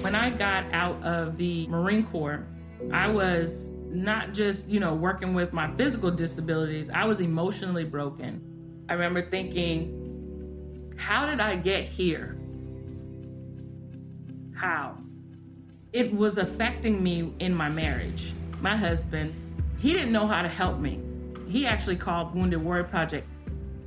When I got out of the Marine Corps, I was not just, you know, working with my physical disabilities, I was emotionally broken. I remember thinking, how did I get here? How? It was affecting me in my marriage. My husband, he didn't know how to help me. He actually called Wounded Warrior Project.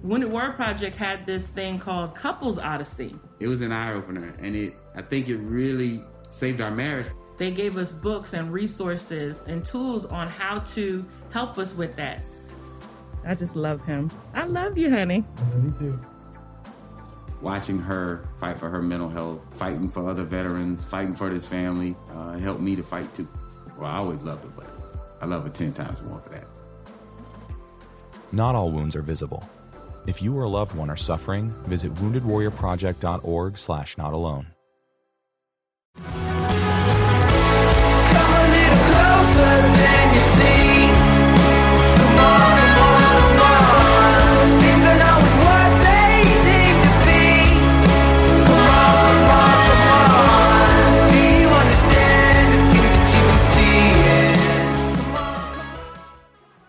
Wounded Warrior Project had this thing called Couples Odyssey. It was an eye opener, and it I think it really saved our marriage. They gave us books and resources and tools on how to help us with that. I just love him. I love you, honey. Me too. Watching her fight for her mental health, fighting for other veterans, fighting for this family, uh, helped me to fight too. Well, I always loved her, but I love her 10 times more for that. Not all wounds are visible. If you or a loved one are suffering, visit woundedwarriorproject.org slash not alone.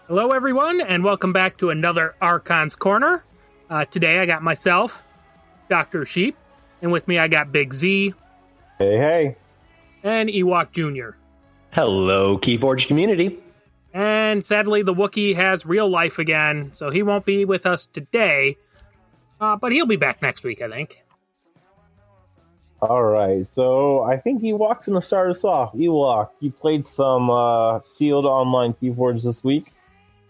Hello, everyone, and welcome back to another Archon's Corner. Uh, today I got myself, Dr. Sheep, and with me I got Big Z Hey, hey. and Ewok Jr. Hello, Keyforge community. And sadly, the Wookiee has real life again, so he won't be with us today, uh, but he'll be back next week, I think. All right, so I think Ewok's going to start us off. Ewok, you played some uh, sealed online Keyforge this week,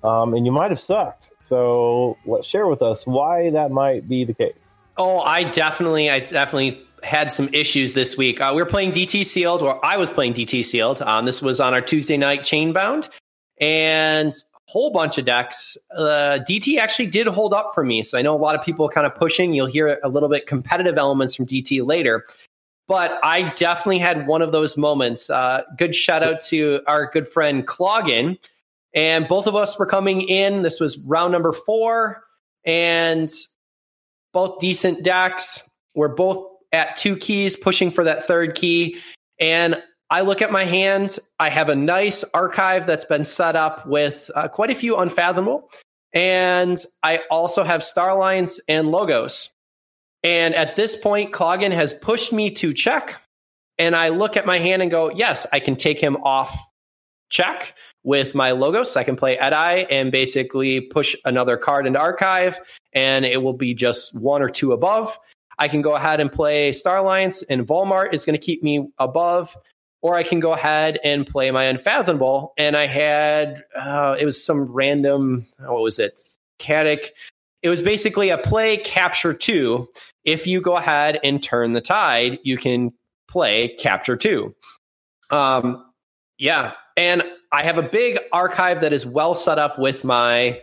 um, and you might have sucked. So let's share with us why that might be the case. Oh, I definitely, I definitely had some issues this week. Uh, we were playing DT Sealed, or I was playing DT Sealed. Um, this was on our Tuesday night Chainbound, and a whole bunch of decks. Uh, DT actually did hold up for me, so I know a lot of people kind of pushing. You'll hear a little bit competitive elements from DT later. But I definitely had one of those moments. Uh, good shout out to our good friend Cloggin. And both of us were coming in. This was round number four, and both decent decks. We're both at two keys, pushing for that third key. And I look at my hand. I have a nice archive that's been set up with uh, quite a few unfathomable. And I also have star lines and logos. And at this point, Cloggin has pushed me to check. And I look at my hand and go, yes, I can take him off check with my logos. I can play Edi and basically push another card into archive, and it will be just one or two above. I can go ahead and play Star Alliance, and Volmart is going to keep me above. Or I can go ahead and play my Unfathomable. And I had, uh, it was some random, what was it? Caddic. It was basically a play capture two. If you go ahead and turn the tide, you can play capture two. Um, yeah. And I have a big archive that is well set up with my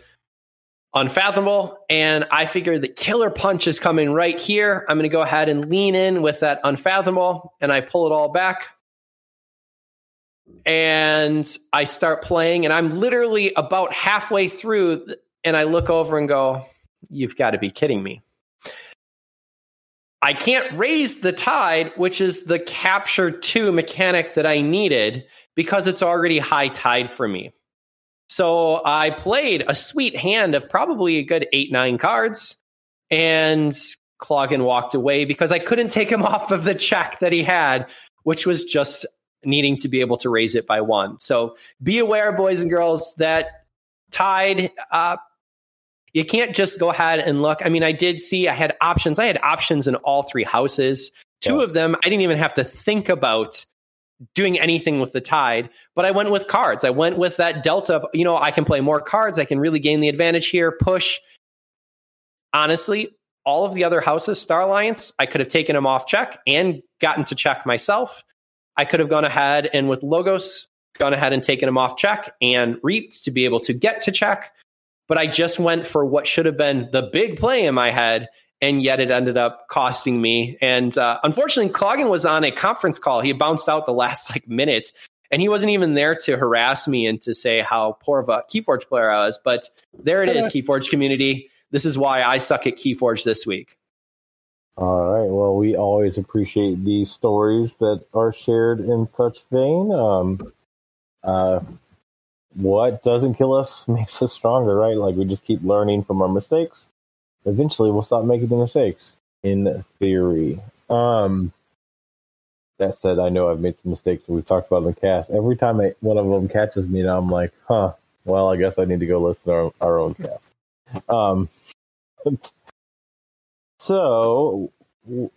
unfathomable. And I figure the killer punch is coming right here. I'm going to go ahead and lean in with that unfathomable and I pull it all back. And I start playing, and I'm literally about halfway through. And I look over and go, You've got to be kidding me. I can't raise the tide, which is the capture two mechanic that I needed because it's already high tide for me. So I played a sweet hand of probably a good eight, nine cards. And Cloggin walked away because I couldn't take him off of the check that he had, which was just needing to be able to raise it by one. So be aware, boys and girls, that tide, uh, you can't just go ahead and look. I mean, I did see I had options. I had options in all three houses. Two yeah. of them, I didn't even have to think about doing anything with the tide, but I went with cards. I went with that delta of, you know, I can play more cards. I can really gain the advantage here, push. Honestly, all of the other houses, Star Alliance, I could have taken them off check and gotten to check myself. I could have gone ahead and with Logos, gone ahead and taken them off check and reaped to be able to get to check. But I just went for what should have been the big play in my head and yet it ended up costing me. And uh, unfortunately, Cloggin was on a conference call. He bounced out the last like minute, and he wasn't even there to harass me and to say how poor of a Keyforge player I was. But there it is, Keyforge community. This is why I suck at Keyforge this week. All right. Well, we always appreciate these stories that are shared in such vein. Um, uh, what doesn't kill us makes us stronger, right? Like we just keep learning from our mistakes eventually we'll stop making the mistakes in theory. Um, that said, I know I've made some mistakes that we've talked about in the cast. Every time I, one of them catches me, now I'm like, huh, well, I guess I need to go listen to our, our own cast. Um, so,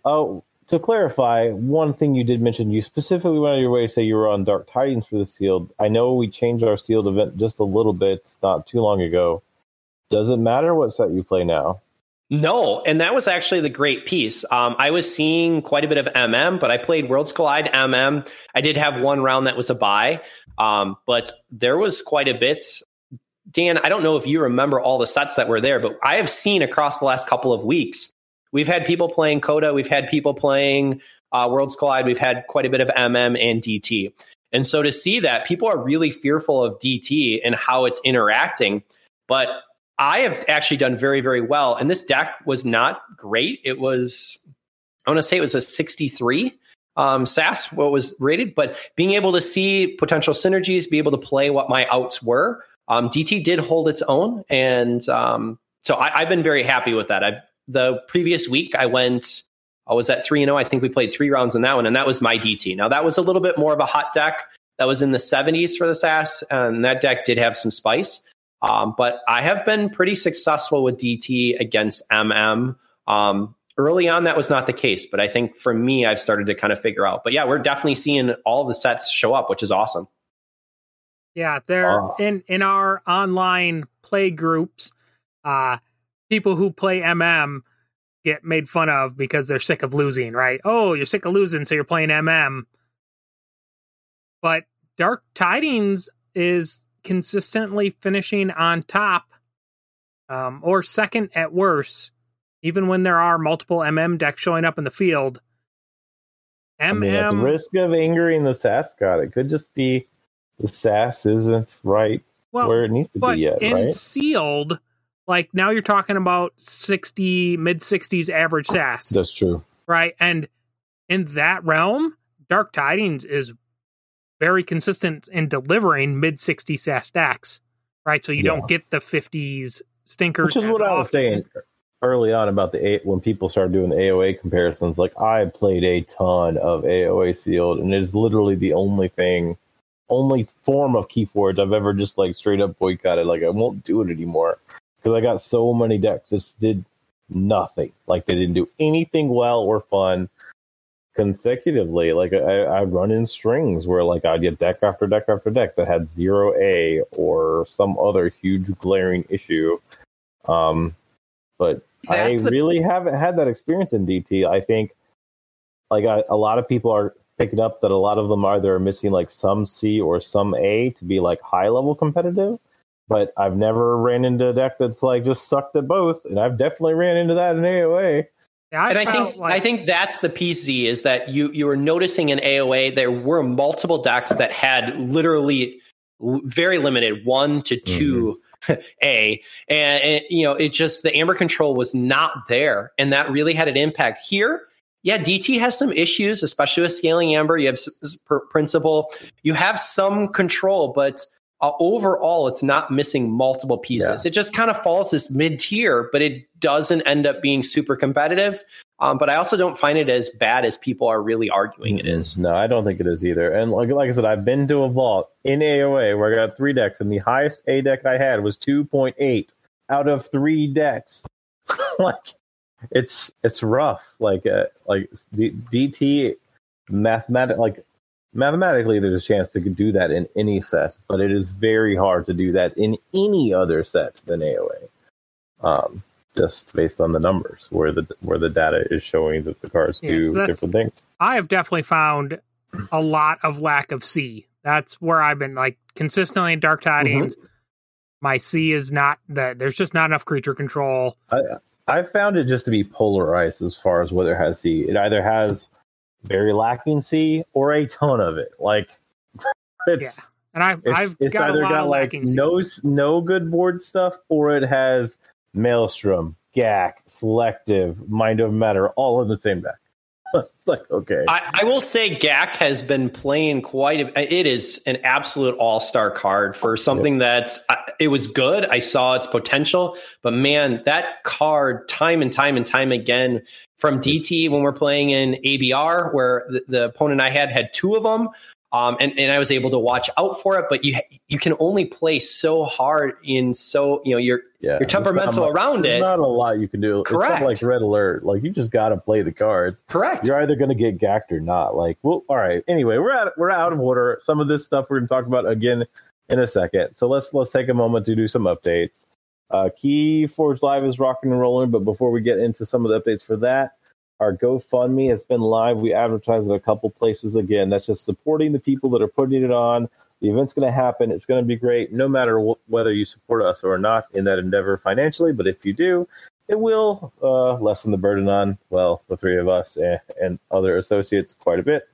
oh, to clarify, one thing you did mention, you specifically went out of your way to say you were on Dark Tidings for the sealed. I know we changed our sealed event just a little bit not too long ago. Does it matter what set you play now? No, and that was actually the great piece. Um, I was seeing quite a bit of MM, but I played Worlds Collide MM. I did have one round that was a buy, um, but there was quite a bit. Dan, I don't know if you remember all the sets that were there, but I have seen across the last couple of weeks, we've had people playing Coda, we've had people playing uh, Worlds Collide, we've had quite a bit of MM and DT. And so to see that, people are really fearful of DT and how it's interacting. But I have actually done very, very well. And this deck was not great. It was, I want to say it was a 63 um, SAS, what was rated, but being able to see potential synergies, be able to play what my outs were. Um, DT did hold its own. And um, so I, have been very happy with that. I've, the previous week, I went, I was at 3 0. I think we played three rounds in that one, and that was my DT. Now, that was a little bit more of a hot deck. That was in the 70s for the SAS, and that deck did have some spice. Um, but I have been pretty successful with DT against MM. Um, early on, that was not the case, but I think for me, I've started to kind of figure out. But yeah, we're definitely seeing all the sets show up, which is awesome. Yeah, they're in in our online play groups. Uh, people who play MM get made fun of because they're sick of losing. Right? Oh, you're sick of losing, so you're playing MM. But Dark Tidings is consistently finishing on top um, or second at worst, even when there are multiple MM decks showing up in the field. MM I mean, at the risk of angering the SAS god, it could just be the SAS isn't right well, where it needs to be yet. In right? sealed, like now you're talking about sixty mid sixties average SAS. That's true, right? And in that realm, Dark Tidings is very consistent in delivering mid 60 SAS stacks, right? So you yeah. don't get the 50s stinkers. Which is what often. I was saying early on about the A- when people started doing the AOA comparisons. Like I played a ton of AOA sealed, and it is literally the only thing, only form of Keyforge I've ever just like straight up boycotted. Like I won't do it anymore because I got so many decks that did nothing. Like they didn't do anything well or fun consecutively. Like I, I run in strings where like I'd get deck after deck after deck that had zero A or some other huge glaring issue. Um, but That's I really haven't had that experience in DT. I think like I, a lot of people are picking up that a lot of them either are missing like some C or some A to be like high level competitive. But I've never ran into a deck that's like just sucked at both, and I've definitely ran into that in AOA. Yeah, I and I think like... I think that's the PC is that you you were noticing in AOA there were multiple decks that had literally very limited one to 2 mm-hmm. A and, and, you know it just the amber control was not there and that really had an impact here. Yeah, DT has some issues, especially with scaling amber. You have principle, you have some control, but uh, overall, it's not missing multiple pieces. Yeah. It just kind of falls this mid tier, but it doesn't end up being super competitive. Um, but I also don't find it as bad as people are really arguing it is. No, I don't think it is either. And like like I said, I've been to a vault in AOA where I got three decks, and the highest A deck I had was two point eight out of three decks. like it's it's rough. Like uh, like the DT mathematic like mathematically there's a chance to do that in any set, but it is very hard to do that in any other set than AOA. Um, just based on the numbers where the where the data is showing that the cards Yes, do that's- different things. I have definitely found a lot of lack of C. That's where I've been like consistently in Dark Tidings. My C is not that there's just not enough creature control. I I found it just to be polarized as far as whether it has C. It either has very lacking C or a ton of it. Like it's Yeah. And I've it's, I've it's got a either lot got of like lacking C. no no good board stuff or it has Maelstrom, Gak, Selective, Mind of Matter, all in the same deck. it's like okay, I, I will say GAC has been playing quite a, it is an absolute all-star card for something that's uh, it was good i saw its potential but man that card time and time and time again from dt when we're playing in abr where the, the opponent i had had two of them um, and, and I was able to watch out for it, but you you can only play so hard in so you know you're yeah, you're temperamental much- around there's it. Not a lot you can do. Correct. Like Red Alert. Like you just got to play the cards. correct. You're either going to get gacked or not. Like, well, all right. Anyway, we're out. We're out of order. Some of this stuff we're going to talk about again in a second. So let's let's take a moment to do some updates. Uh, Key Forge Live is rocking and rolling, but before we get into some of the updates for that, our GoFundMe has been live. We advertise it a couple places again. That's just supporting the people that are putting it on. The event's going to happen. It's going to be great, no matter wh- whether you support us or not in that endeavor financially. But if you do, it will uh, lessen the burden on well the three of us and, and other associates quite a bit.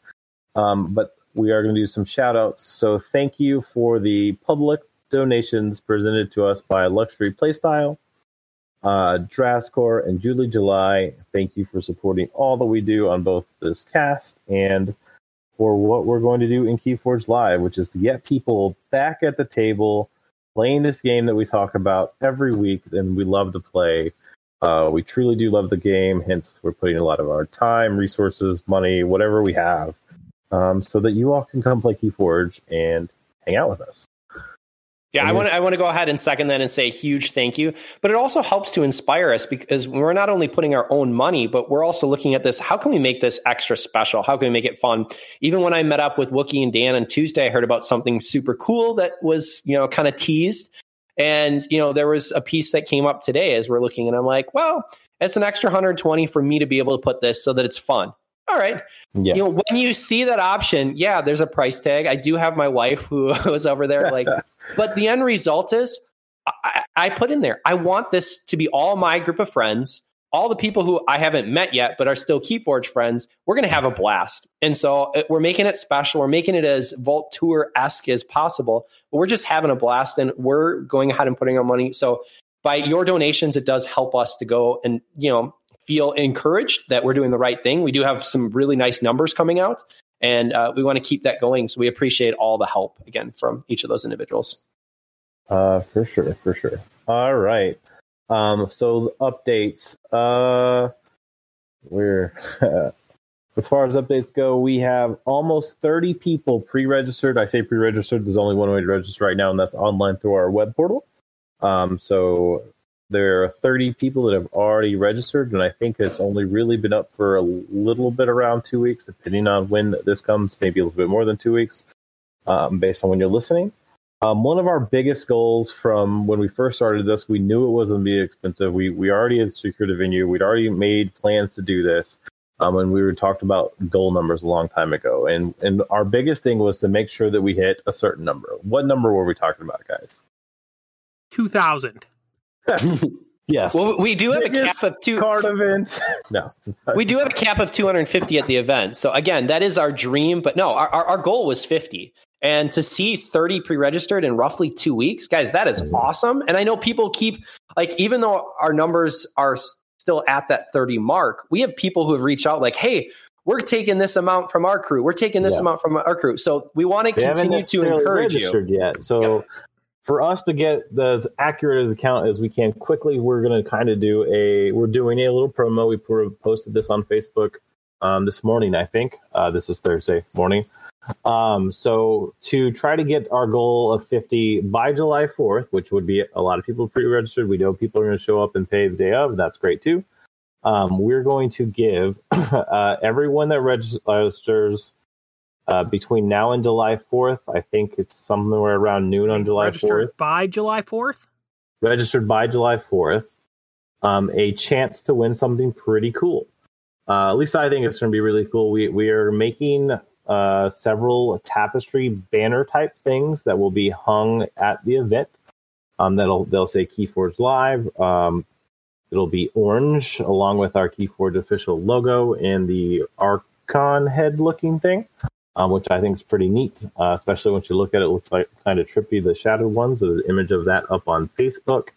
Um, but we are going to do some shout outs. So thank you for the public donations presented to us by Luxury Playstyle, uh, and Julie July. Thank you for supporting all that we do on both this cast and for what we're going to do in Keyforge Live, which is to get people back at the table playing this game that we talk about every week and we love to play. Uh, we truly do love the game, hence we're putting a lot of our time, resources, money, whatever we have, um, so that you all can come play Keyforge and hang out with us. Yeah, I Mhm. want to I want to go ahead and second that and say a huge thank you. But it also helps to inspire us because we're not only putting our own money, but we're also looking at this. How can we make this extra special? How can we make it fun? Even when I met up with Wookie and Dan on Tuesday, I heard about something super cool that was you know kind of teased. And you know there was a piece that came up today as we're looking, and I'm like, well, it's an extra 120 for me to be able to put this so that it's fun. All right, Yeah. you know when you see that option yeah there's a price tag i do have my wife who was over there like but the end result is I, I put in there i want this to be all my group of friends all the people who i haven't met yet but are still keyforge friends. We're going to have a blast. And so uh, we're making it special. We're making it as vault tour-esque as possible. But we're just having a blast and we're going ahead and putting our money so by your donations it does help us to go and you know feel encouraged that we're doing the right thing. We do have some really nice numbers coming out, and uh, we want to keep that going. So we appreciate all the help again from each of those individuals. Uh, for sure, for sure. All right. Um, so updates. Uh, we're as far as updates go, we have almost 30 people pre-registered. I say pre-registered. There's only one way to register right now, and that's online through our web portal. Um, so there are 30 people that have already registered, and I think it's only really been up for a little bit around two weeks, depending on when this comes. Maybe a little bit more than two weeks, um, based on when you're listening. Um, one of our biggest goals from when we first started this, we knew it was going to be expensive. We we already had secured a venue. We'd already made plans to do this, um, and we were talked about goal numbers a long time ago. And and our biggest thing was to make sure that we hit a certain number. What number were we talking about, guys? Two thousand. Yes. Well, we do have a cap of two. card event. no. We do have a cap of 250 at the event. So again, that is our dream. But no, our, our, our goal was 50. And to see 30 pre-registered in roughly two weeks, guys, that is mm-hmm. awesome. And I know people keep like, even though our numbers are still at that 30 mark, we have people who have reached out like, hey, we're taking this amount from our crew. We're taking this Yeah. amount from our crew. So we want to They continue to necessarily encourage you. registered yet. So for us to get as accurate as a count as we can quickly, we're going to kind of do a we're doing a little promo. We posted this on Facebook um, this morning, I think. Uh, this is Thursday morning. Um, so to try to get our goal of 50 by July 4th, which would be a lot of people pre-registered. We know people are going to show up and pay the day of. That's great too. Um, we're going to give uh, everyone that registers uh, between now and July 4th. I think it's somewhere around noon on July 4th Registered by July 4th? registered by July 4th, um, a chance to win something pretty cool. Uh, at least I think it's going to be really cool. We we are making uh, several tapestry banner type things that will be hung at the event. Um, that'll they'll say Keyforge Live. Um, it'll be orange along with our Keyforge official logo and the Archon head looking thing um, which I think is pretty neat, uh, especially once you look at it. it looks like kind of trippy, the shadowed ones. There's an image of that up on Facebook.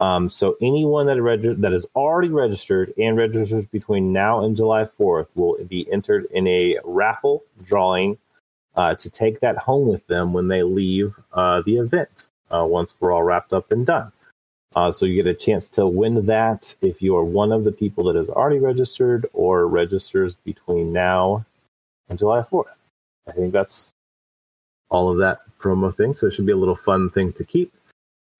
Um, so anyone that reg- that is already registered and registers between now and July 4th will be entered in a raffle drawing uh, to take that home with them when they leave uh, the event uh, once we're all wrapped up and done. Uh, so you get a chance to win that if you are one of the people that is already registered or registers between now and July 4th. I think that's all of that promo thing. So it should be a little fun thing to keep.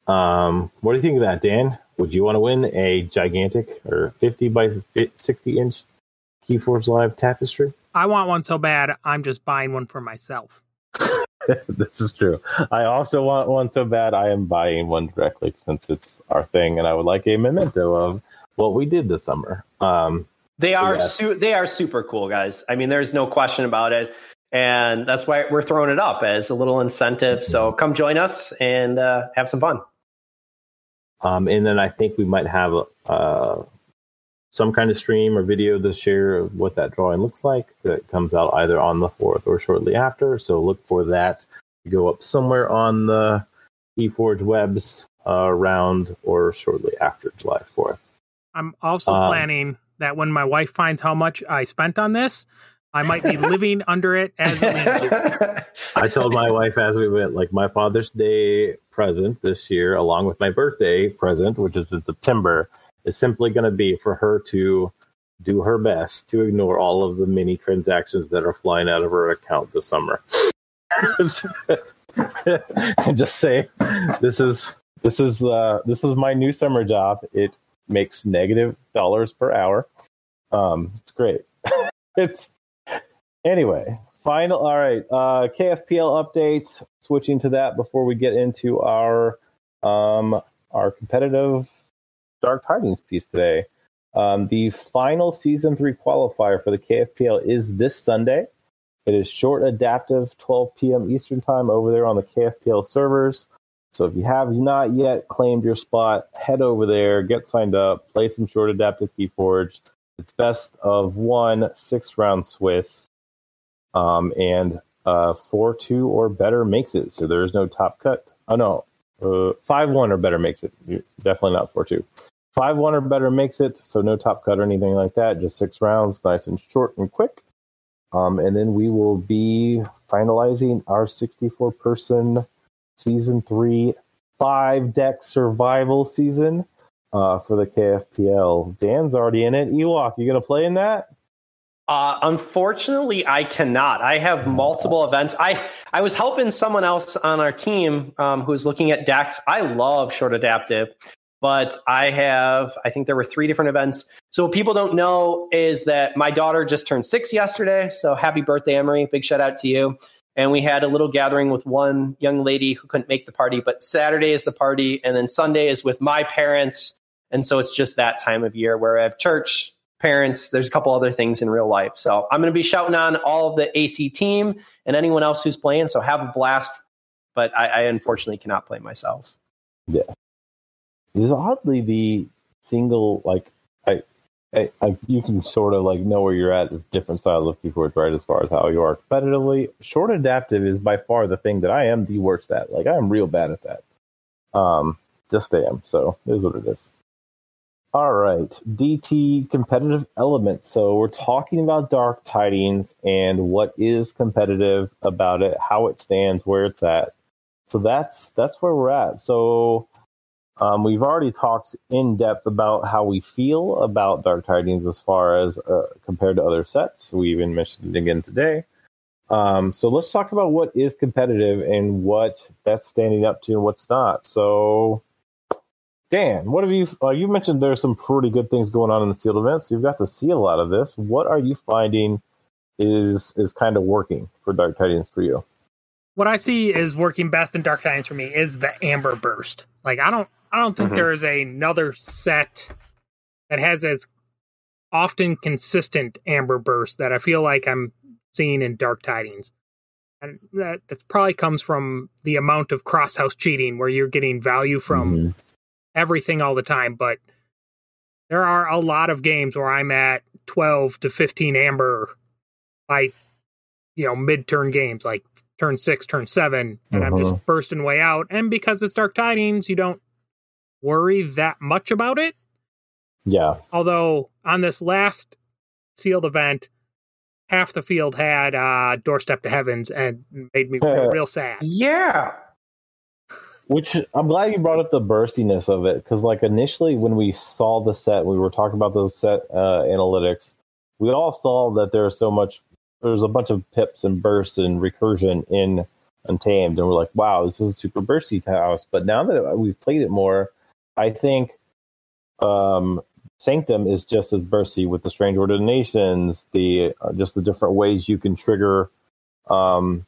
Um, what do you think of that, Dan? Would you want to win a gigantic or 50 by 60 inch Keyforge Live tapestry? I want one so bad, I'm just buying one for myself. this is true. I also want one so bad I am buying one directly since it's our thing, and I would like a memento of what we did this summer. Um, They are Yeah. su- they are super cool guys. I mean, there's no question about it, and that's why we're throwing it up as a little incentive. So come join us and uh, have some fun. Um, and then I think we might have uh, some kind of stream or video to share of what that drawing looks like that comes out either on the 4th or shortly after. So look for that to go up somewhere on the eForge webs uh, around or shortly after July 4th. I'm also Um, planning that when my wife finds how much I spent on this, I might be living under it as. I told my wife as we went, like my Father's Day present this year, along with my birthday present, which is in September, is simply going to be for her to do her best to ignore all of the mini transactions that are flying out of her account this summer. and just say, this is this is uh, this is my new summer job. It makes negative dollars per hour. Um, it's great. it's anyway final all right uh kfpl updates switching to that before we get into our um our competitive dark tidings piece today. Um the final season three qualifier for the kfpl is this sunday. It is short adaptive 12 p.m eastern time over there on the kfpl servers. So if you have not yet claimed your spot head over there get signed up play some short adaptive keyforge it's best of one six round swiss um, and uh, four two or better makes it. So there is no top cut. Oh no, uh, five one or better makes it. Definitely not four two. Five one or better makes it. So no top cut or anything like that. Just six rounds, nice and short and quick. Um, and then we will be finalizing our 64 person season three five deck survival season uh, for the KFPL. Dan's already in it. Ewok, you gonna play in that? Uh, unfortunately, I cannot. I have multiple events. I I was helping someone else on our team um, who was looking at decks. I love short adaptive, but I have I think there were three different events. So what people don't know is that my daughter just turned six yesterday. So happy birthday, Emery! Big shout out to you. And we had a little gathering with one young lady who couldn't make the party, but Saturday is the party, and then Sunday is with my parents. And so it's just that time of year where I have church, parents. There's a couple other things in real life. So I'm going to be shouting on all of the AC team and anyone else who's playing. So have a blast. But I, I unfortunately cannot play myself. Yeah. It's oddly the single like I, I, I you can sort of like know where you're at with different styles of keyboards, right? As far as how you are competitively, short adaptive is by far the thing that I am the worst at. Like I'm real bad at that. Um, just am. So it is what it is. All right, DT competitive elements. So we're talking about Dark Tidings and what is competitive about it, how it stands, where it's at. So that's that's where we're at. So um, we've already talked in depth about how we feel about Dark Tidings as far as uh, compared to other sets. We even mentioned it again today. Um, so let's talk about what is competitive and what that's standing up to and what's not. So Dan, what have you? Uh, you mentioned there's some pretty good things going on in the sealed events. So you've got to see a lot of this. What are you finding is is kind of working for Dark Tidings for you? What I see is working best in Dark Tidings for me is the Amber Burst. Like I don't I don't think mm-hmm. there is another set that has as often consistent Amber Burst that I feel like I'm seeing in Dark Tidings. And that that probably comes from the amount of cross house cheating where you're getting value from mm-hmm everything all the time, but there are a lot of games where I'm at 12 to 15 amber by you know mid-turn games like turn 6 turn 7 and uh-huh. I'm just uh-huh. bursting way out and because it's dark tidings you don't worry that much about it yeah although on this last sealed event half the field had uh doorstep to heavens and made me real sad yeah which I'm glad you brought up the burstiness of it because, like, initially when we saw the set, we were talking about those set uh, analytics. We all saw that there's so much, there's a bunch of pips and bursts and recursion in Untamed, and we're like, wow, this is a super bursty house. But now that we've played it more, I think um, Sanctum is just as bursty with the Strange Ordinations, the uh, just the different ways you can trigger um,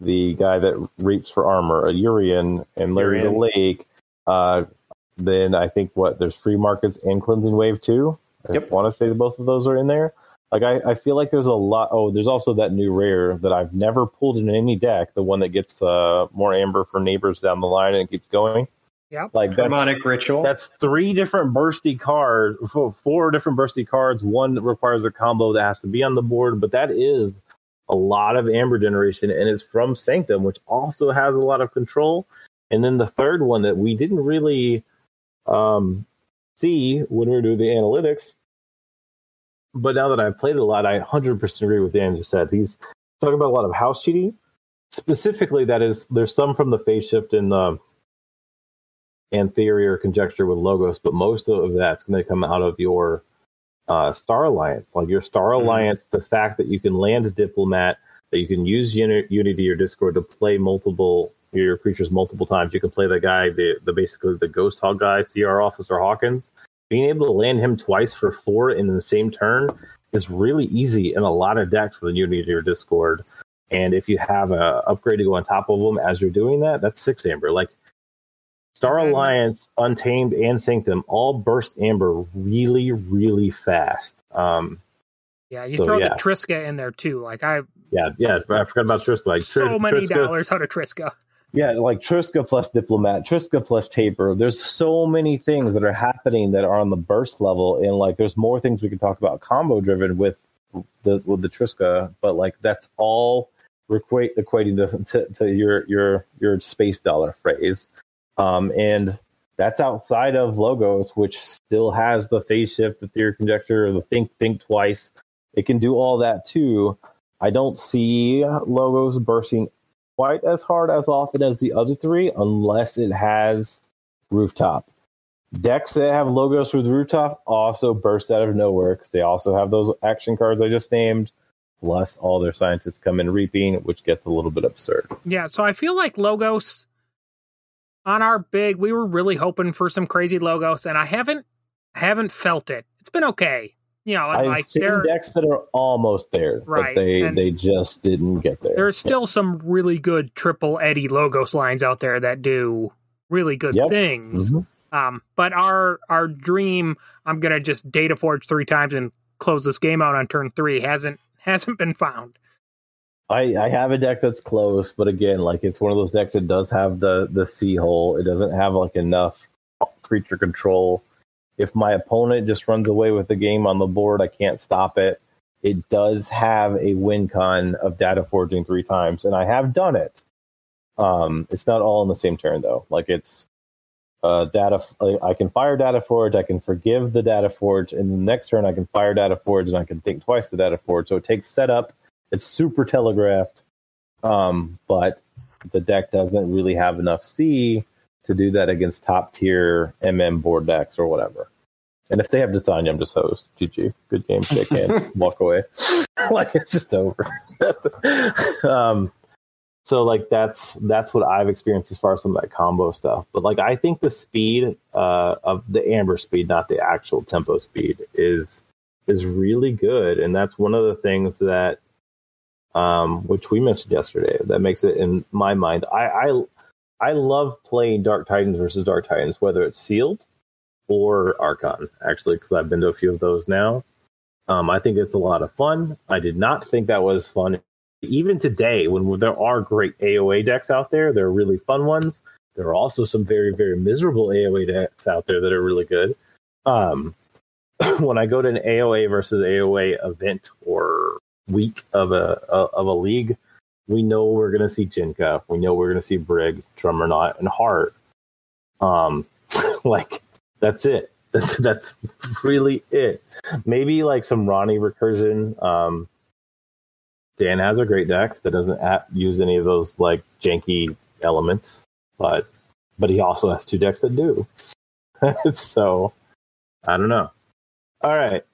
the guy that reaps for armor, a Urian, and Larry Urian. the Lake. Uh, then I think what there's free markets and cleansing wave too. Yep. I want to say that both of those are in there. Like I, I feel like there's a lot. Oh, there's also that new rare that I've never pulled in any deck. The one that gets uh, more amber for neighbors down the line and keeps going. Yeah, like that's, harmonic ritual. That's three different bursty cards, four different bursty cards. One that requires a combo that has to be on the board, but that is a lot of amber generation and it's from Sanctum, which also has a lot of control. And then the third one that we didn't really um, see when we were doing the analytics, but now that I've played it a lot, I 100% agree with Dan just said. He's talking about a lot of house cheating. Specifically, that is, there's some from the phase shift in the and theory or conjecture with logos, but most of that's going to come out of your uh, Star Alliance. Like your Star mm-hmm. Alliance, the fact that you can land a diplomat, that you can use Uni- Unity or Discord to play multiple your creatures multiple times. You can play the guy, the, the basically the Ghost Hog guy, CR Officer Hawkins. Being able to land him twice for four in the same turn is really easy in a lot of decks with Unity or Discord. And if you have a upgrade to go on top of them as you're doing that, that's six amber. Like Star Alliance, Untamed, and Sanctum all burst amber really, really fast. Um, yeah, you so, throw yeah. the Triska in there too. Like I, yeah, yeah, I forgot about Triska. Like so many Triska, dollars out of Triska. Yeah, like Triska plus Diplomat, Triska plus Taper. There's so many things that are happening that are on the burst level, and like there's more things we can talk about combo driven with the with the Triska, but like that's all equate, equating to, to, to your your your space dollar phrase. Um, and that's outside of logos, which still has the phase shift, the theory conjecture, the think think twice. It can do all that too. I don't see logos bursting quite as hard as often as the other three, unless it has rooftop. Decks that have logos with rooftop also burst out of nowhere because they also have those action cards I just named, plus all their scientists come in reaping, which gets a little bit absurd. Yeah, so I feel like logos on our big, we were really hoping for some crazy logos, and I haven't haven't felt it. It's been okay. You know, I've like seen decks that are almost there, right? But they and they just didn't get there. There's still yeah. some really good triple Eddie logos lines out there that do really good yep. things. Mm-hmm. Um, but our our dream, I'm gonna just data forge three times and close this game out on turn three hasn't hasn't been found. I, I have a deck that's close, but again, like it's one of those decks that does have the the sea hole. It doesn't have like enough creature control. If my opponent just runs away with the game on the board, I can't stop it. It does have a win con of data forging three times, and I have done it. Um, it's not all in the same turn though. Like it's uh, data. I can fire data forge. I can forgive the data forge, and the next turn I can fire data forge, and I can think twice the data forge. So it takes setup. It's super telegraphed, um, but the deck doesn't really have enough C to do that against top tier MM board decks or whatever. And if they have design, I'm just host. GG. Good game. Shake hands. walk away. like it's just over. um, so like that's that's what I've experienced as far as some of that combo stuff. But like I think the speed uh, of the amber speed, not the actual tempo speed, is is really good, and that's one of the things that um, which we mentioned yesterday that makes it in my mind. I I, I love playing Dark Tidings versus Dark Tidings, whether it's sealed or Archon, actually, because I've been to a few of those now. Um, I think it's a lot of fun. I did not think that was fun even today, when there are great AOA decks out there, there are really fun ones. There are also some very, very miserable AOA decks out there that are really good. Um, when I go to an AOA versus AOA event or week of a, of a league, we know we're going to see Jinka. We know we're going to see Brig, Drummernaut, and Heart. Um, like that's it. That's that's really it. Maybe like some Ronnie recursion. Um, Dan has a great deck that doesn't use any of those like janky elements, but but he also has two decks that do. so I don't know. All right.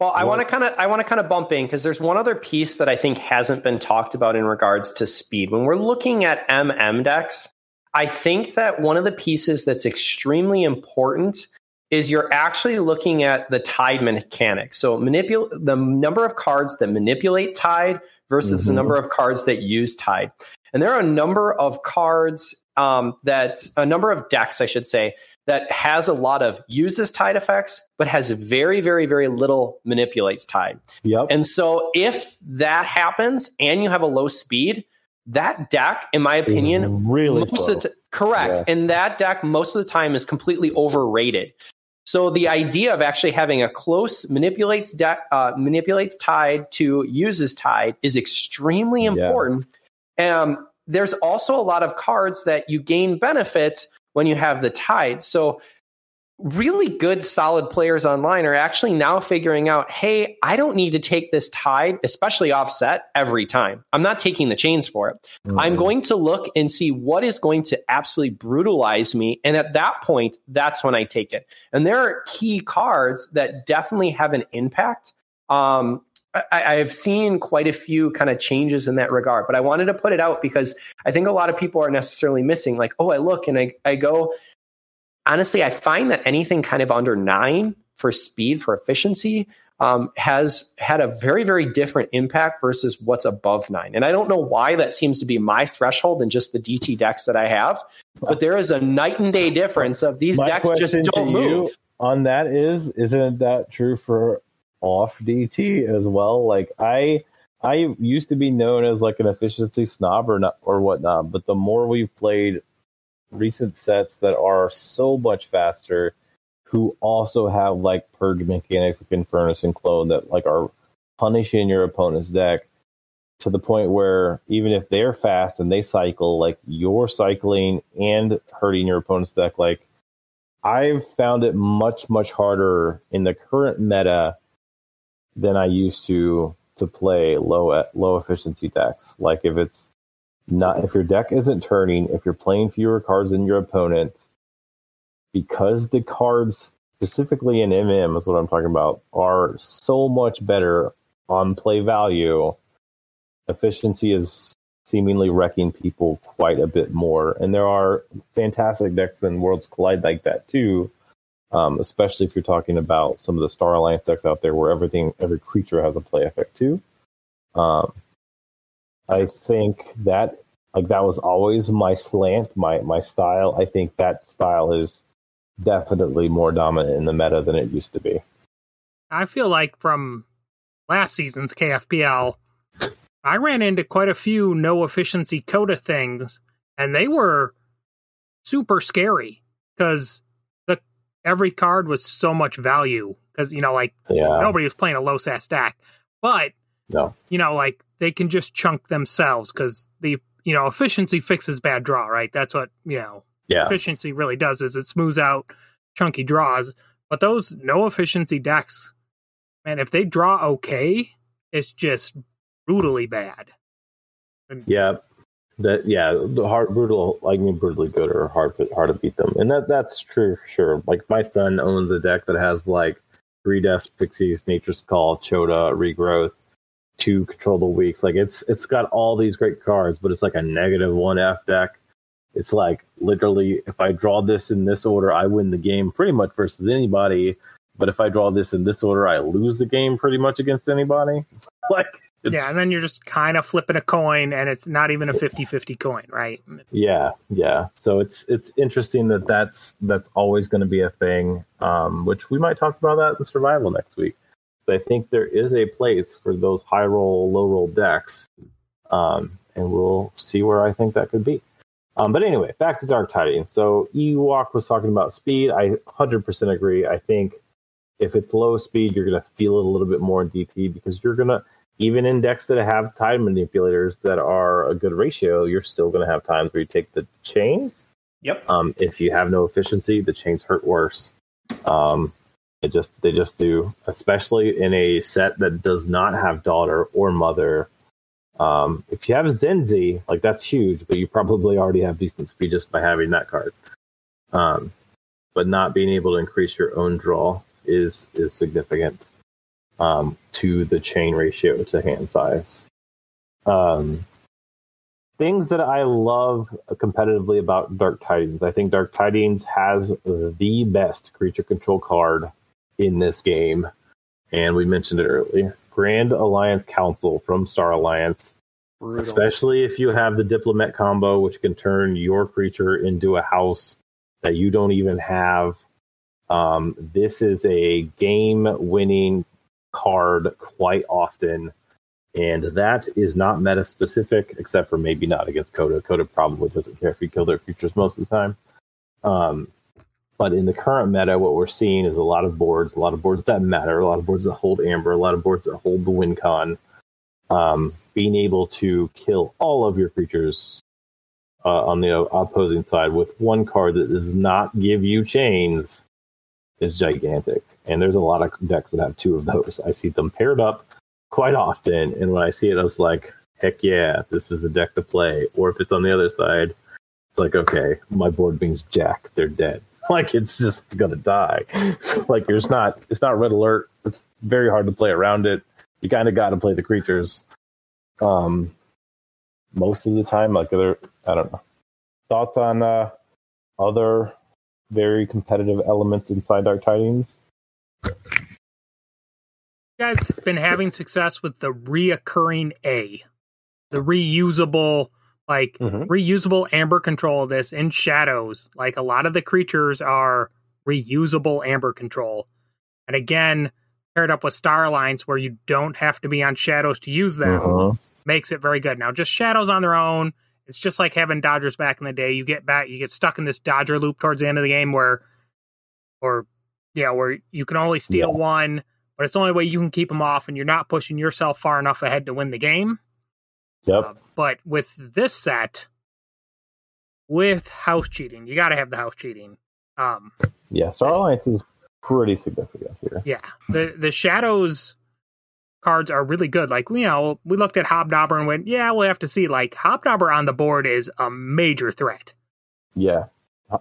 Well, I want to kind of I want to kind of bump in because there's one other piece that I think hasn't been talked about in regards to speed. When we're looking at MM decks, I think that one of the pieces that's extremely important is you're actually looking at the tide mechanic. So manipulate the number of cards that manipulate tide versus mm-hmm. the number of cards that use tide. And there are a number of cards um, that a number of decks, I should say, that has a lot of uses tide effects, but has very, very, very little manipulates tide. Yep. And so if that happens and you have a low speed, that deck, in my opinion, really slow. T- correct. Yeah. And that deck most of the time is completely overrated. So the idea of actually having a close manipulates de- uh, manipulates tide to uses tide is extremely important. Yeah. Um, there's also a lot of cards that you gain benefit when you have the tide. So really good solid players online are actually now figuring out hey i don't need to take this tide especially offset every time. I'm not taking the chains for it. Mm-hmm. i'm going to look and see what is going to absolutely brutalize me. And at that point that's when i take it. And there are key cards that definitely have an impact. Um, I, have seen quite a few kind of changes in that regard, but I wanted to put it out because I think a lot of people are necessarily missing. Like, oh, I look and I, I go, honestly, I find that anything kind of under nine for speed, for efficiency, um, has had a very, very different impact versus what's above nine. And I don't know why that seems to be my threshold and just the DT decks that I have, but there is a night and day difference of these my decks just don't move. On that is, isn't that true for off DT as well? Like I, I used to be known as like an efficiency snob or not or whatnot, but the more we've played recent sets that are so much faster who also have like purge mechanics like Infurnace and Clone that like are punishing your opponent's deck to the point where even if they're fast and they cycle, like you're cycling and hurting your opponent's deck. Like I've found it much, much harder in the current meta than I used to to play low low efficiency decks. Like if it's not if your deck isn't turning, if you're playing fewer cards than your opponent, because the cards specifically in MM is what I'm talking about are so much better on play value. Efficiency is seemingly wrecking people quite a bit more, and there are fantastic decks in Worlds Collide like that too. Um, especially if you're talking about some of the Star Alliance decks out there, where everything, every creature has a play effect too. Um, I think that like that was always my slant, my my style. I think that style is definitely more dominant in the meta than it used to be. I feel like from last season's KFPL, I ran into quite a few no efficiency coda things, and they were super scary because every card was so much value because you know like yeah. nobody was playing a low sat stack, but no. You know, like they can just chunk themselves because the you know efficiency fixes bad draw, right? That's what you know. Yeah. efficiency really does is it smooths out chunky draws. But those no efficiency decks, man, if they draw okay, it's just brutally bad. And Yeah, that yeah, the hard brutal. I mean, brutally good or hard hard to beat them, and that that's true for sure. Like my son owns a deck that has like three Death Pixies, Nature's Call, Chota, Regrowth, two Control the Weaks. Like it's it's got all these great cards, but it's like a negative one F deck. It's like literally, if I draw this in this order, I win the game pretty much versus anybody. But if I draw this in this order, I lose the game pretty much against anybody. Like, it's, yeah, and then you're just kind of flipping a coin and it's not even a 50-50 coin, right? Yeah, yeah. So it's it's interesting that that's that's always going to be a thing, um, which we might talk about that in survival next week. So I think there is a place for those high roll, low roll decks, um, and we'll see where I think that could be. Um, but anyway, back to Dark Tidings. So Ewok was talking about speed. I 100% agree. I think if it's low speed, you're going to feel it a little bit more in DT because you're going to even in decks that have time manipulators that are a good ratio, you're still going to have times where you take the chains. Yep. Um, if you have no efficiency, the chains hurt worse. Um, it just they just do, especially in a set that does not have daughter or mother. Um, if you have Zenzi, like that's huge, but you probably already have decent speed just by having that card. Um, but not being able to increase your own draw is is significant um, to the chain ratio to hand size. Um, things that I love competitively about Dark Tidings. I think Dark Tidings has the best creature control card in this game, and we mentioned it earlier. Grand Alliance Council from Star Alliance. Brutal. Especially if you have the diplomat combo, which can turn your creature into a house that you don't even have. Um, this is a game winning card quite often. And that is not meta specific, except for maybe not against Coda. Coda probably doesn't care if you kill their creatures most of the time. Um, but in the current meta, what we're seeing is a lot of boards, a lot of boards that matter, a lot of boards that hold Amber, a lot of boards that hold the WinCon. Um, being able to kill all of your creatures uh, on the opposing side with one card that does not give you chains is gigantic. And there's a lot of decks that have two of those. I see them paired up quite often. And when I see it, I was like, heck yeah, this is the deck to play. Or if it's on the other side, it's like, okay, my board being's Jack, they're dead. Like it's just gonna die. like there's not it's not red alert. It's very hard to play around it. You kinda gotta play the creatures. Um most of the time, like other I don't know. Thoughts on uh other very competitive elements inside Dark Tidings? Guys been having success with the reoccurring A, the reusable, like Mhm. reusable amber control of this in shadows. Like a lot of the creatures are reusable amber control. And again, paired up with Star Alliance where you don't have to be on shadows to use them Mhm. makes it very good. Now, just shadows on their own, it's just like having Dodgers back in the day. You get back, you get stuck in this Dodger loop towards the end of the game where, or yeah, where you can only steal Yeah. one, but it's the only way you can keep them off, and you're not pushing yourself far enough ahead to win the game. Yep. Uh, but with this set, with house cheating, you got to have the house cheating. Um, Yeah, Star Alliance is pretty significant here. yeah, the the shadows cards are really good. Like you know, we looked at Hobnobber and went, yeah, we'll have to see. Like Hobnobber on the board is a major threat. Yeah,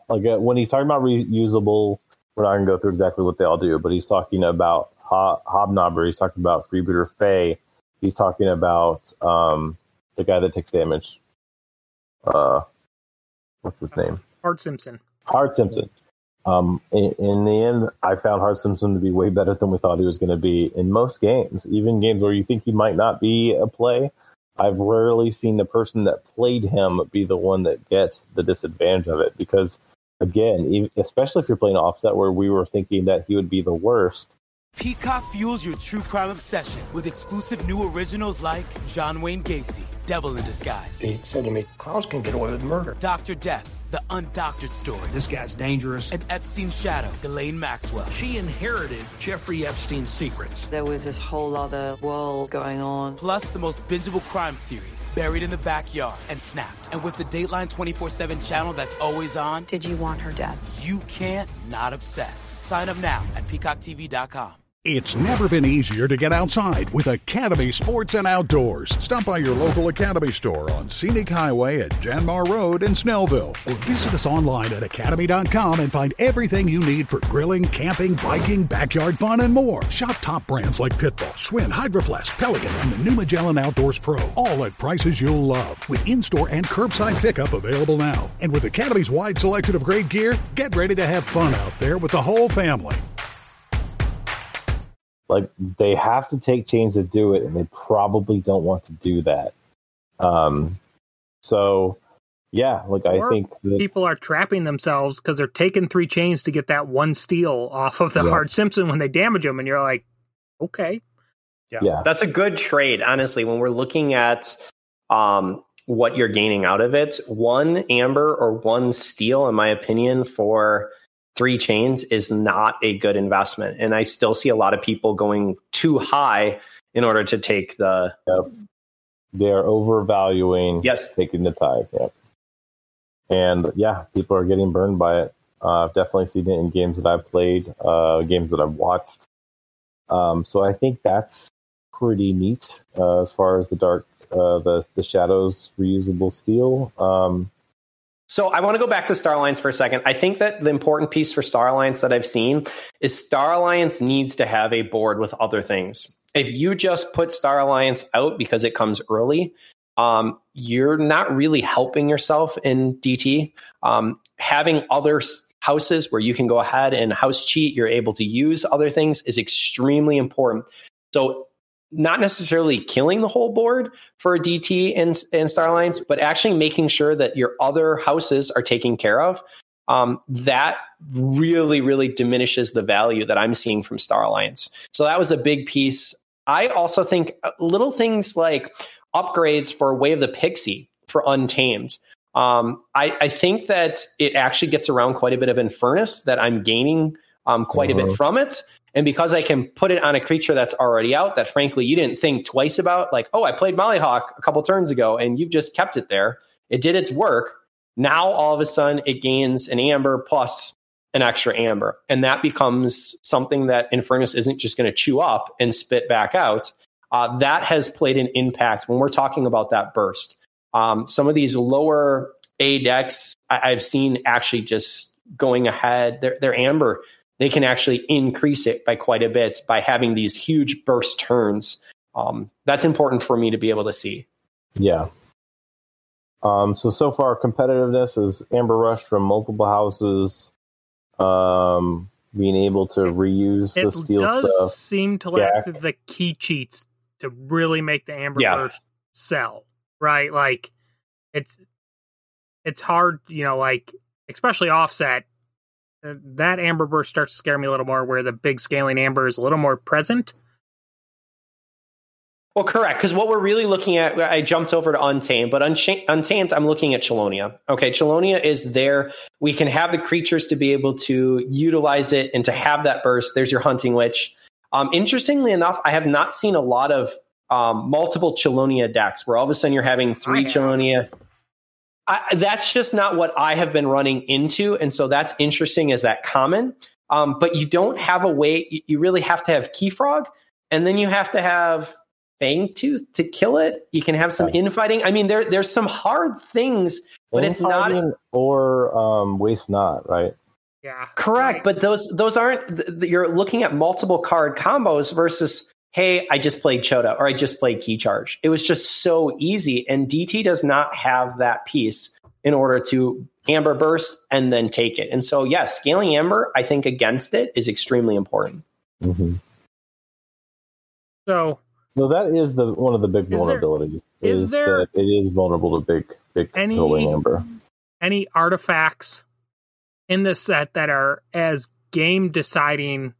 like uh, when he's talking about reusable, we're not gonna go through exactly what they all do, but he's talking about Ho- Hobnobber. He's talking about Freebooter Faye. He's talking about um, the guy that takes damage. Uh, what's his name? Art Simpson. Hard Simpson. Um, in, in the end, I found Hard Simpson to be way better than we thought he was going to be in most games, even games where you think he might not be a play. I've rarely seen the person that played him be the one that gets the disadvantage of it because, again, especially if you're playing offset where we were thinking that he would be the worst. Peacock fuels your true crime obsession with exclusive new originals like John Wayne Gacy, devil in disguise. He said to me, Klaus can get away with murder. Dr. Death, the undoctored story. This guy's dangerous. And Epstein's shadow, Ghislaine Maxwell. She inherited Jeffrey Epstein's secrets. There was this whole other world going on. Plus the most bingeable crime series, Buried in the Backyard and Snapped. And with the Dateline 24-7 channel that's always on. Did you want her dead? You can't not obsess. Sign up now at peacocktv.com. It's never been easier to get outside with Academy Sports and Outdoors. Stop by your local Academy store on Scenic Highway at Janmar Road in Snellville or visit us online at academy.com and find everything you need for grilling, camping, biking, backyard fun, and more. Shop top brands like Pitbull, Schwinn, Hydroflask, Pelican, and the new Magellan Outdoors Pro, all at prices you'll love. With in-store and curbside pickup available now. And with Academy's wide selection of great gear, get ready to have fun out there with the whole family. Like they have to take chains to do it, and they probably don't want to do that. Um, so yeah, like I think that, people are trapping themselves because they're taking three chains to get that one steel off of the Yeah. hard Simpson when they damage them, and you're like, okay, Yeah. Yeah. That's a good trade, honestly, when we're looking at um, what you're gaining out of it. One amber or one steel, in my opinion, for three chains is not a good investment. And I still see a lot of people going too high in order to take the. they are overvaluing Yes. taking the tide. Yeah. And yeah, people are getting burned by it. Uh, I've definitely seen it in games that I've played, uh, games that I've watched. Um, so I think that's pretty neat uh, as far as the dark, uh, the the shadows reusable steel. Um, So I want to go back to Star Alliance for a second. I think that the important piece for Star Alliance that I've seen is Star Alliance needs to have a board with other things. If you just put Star Alliance out because it comes early, um, you're not really helping yourself in DT. Um, having other houses where you can go ahead and house cheat, you're able to use other things is extremely important. So not necessarily killing the whole board for a DT and, and Star Alliance, but actually making sure that your other houses are taken care of. Um, that really, really diminishes the value that I'm seeing from Star Alliance. So that was a big piece. I also think uh, little things like upgrades for Way of the Pixie for Untamed. Um, I, I think that it actually gets around quite a bit of Infurnace that I'm gaining um, quite a bit Mhm. from it. And because I can put it on a creature that's already out, that frankly you didn't think twice about, like, oh, I played Mollymawk a couple turns ago and you've just kept it there. It did its work. Now all of a sudden it gains an amber plus an extra amber. And that becomes something that Infurnace isn't just going to chew up and spit back out. Uh, that has played an impact when we're talking about that burst. Um, some of these lower A decks I- I've seen actually just going ahead. Their, their amber, they can actually increase it by quite a bit by having these huge burst turns. Um, that's important for me to be able to see. yeah. Um, so so far, competitiveness is Amber Rush from multiple houses. Um, being able to reuse the it steel does stuff. seem to lack Jack. the key cheats to really make the Amber Yeah. Burst sell, right? Like it's it's hard, you know, like especially offset. Uh, That Amber Burst starts to scare me a little more, where the big scaling Amber is a little more present. Well, correct. Because what we're really looking at, I jumped over to Untamed, but Uncha- Untamed, I'm looking at Chelonia. Okay, Chelonia is there. We can have the creatures to be able to utilize it and to have that burst. There's your Hunting Witch. Um, interestingly enough, I have not seen a lot of um, multiple Chelonia decks where all of a sudden you're having three Chelonia. I, that's just not what I have been running into, and so that's interesting. Is that common? Um, but you don't have a way. You, you really have to have key frog, and then you have to have Fangtooth to kill it. You can have some infighting. I mean, there there's some hard things, but it's not or um, waste not right. Yeah, correct. But those those aren't. th- th- You're looking at multiple card combos versus. Hey, I just played Chota or I just played Key Charge. It was just so easy, and DT does not have that piece in order to Amber Burst and then take it. And so, yes, scaling Amber, I think against it is extremely important. hmm So So that is the one of the big Is vulnerabilities. is is there that it is vulnerable to big big any- amber. any artifacts in this set that are as game deciding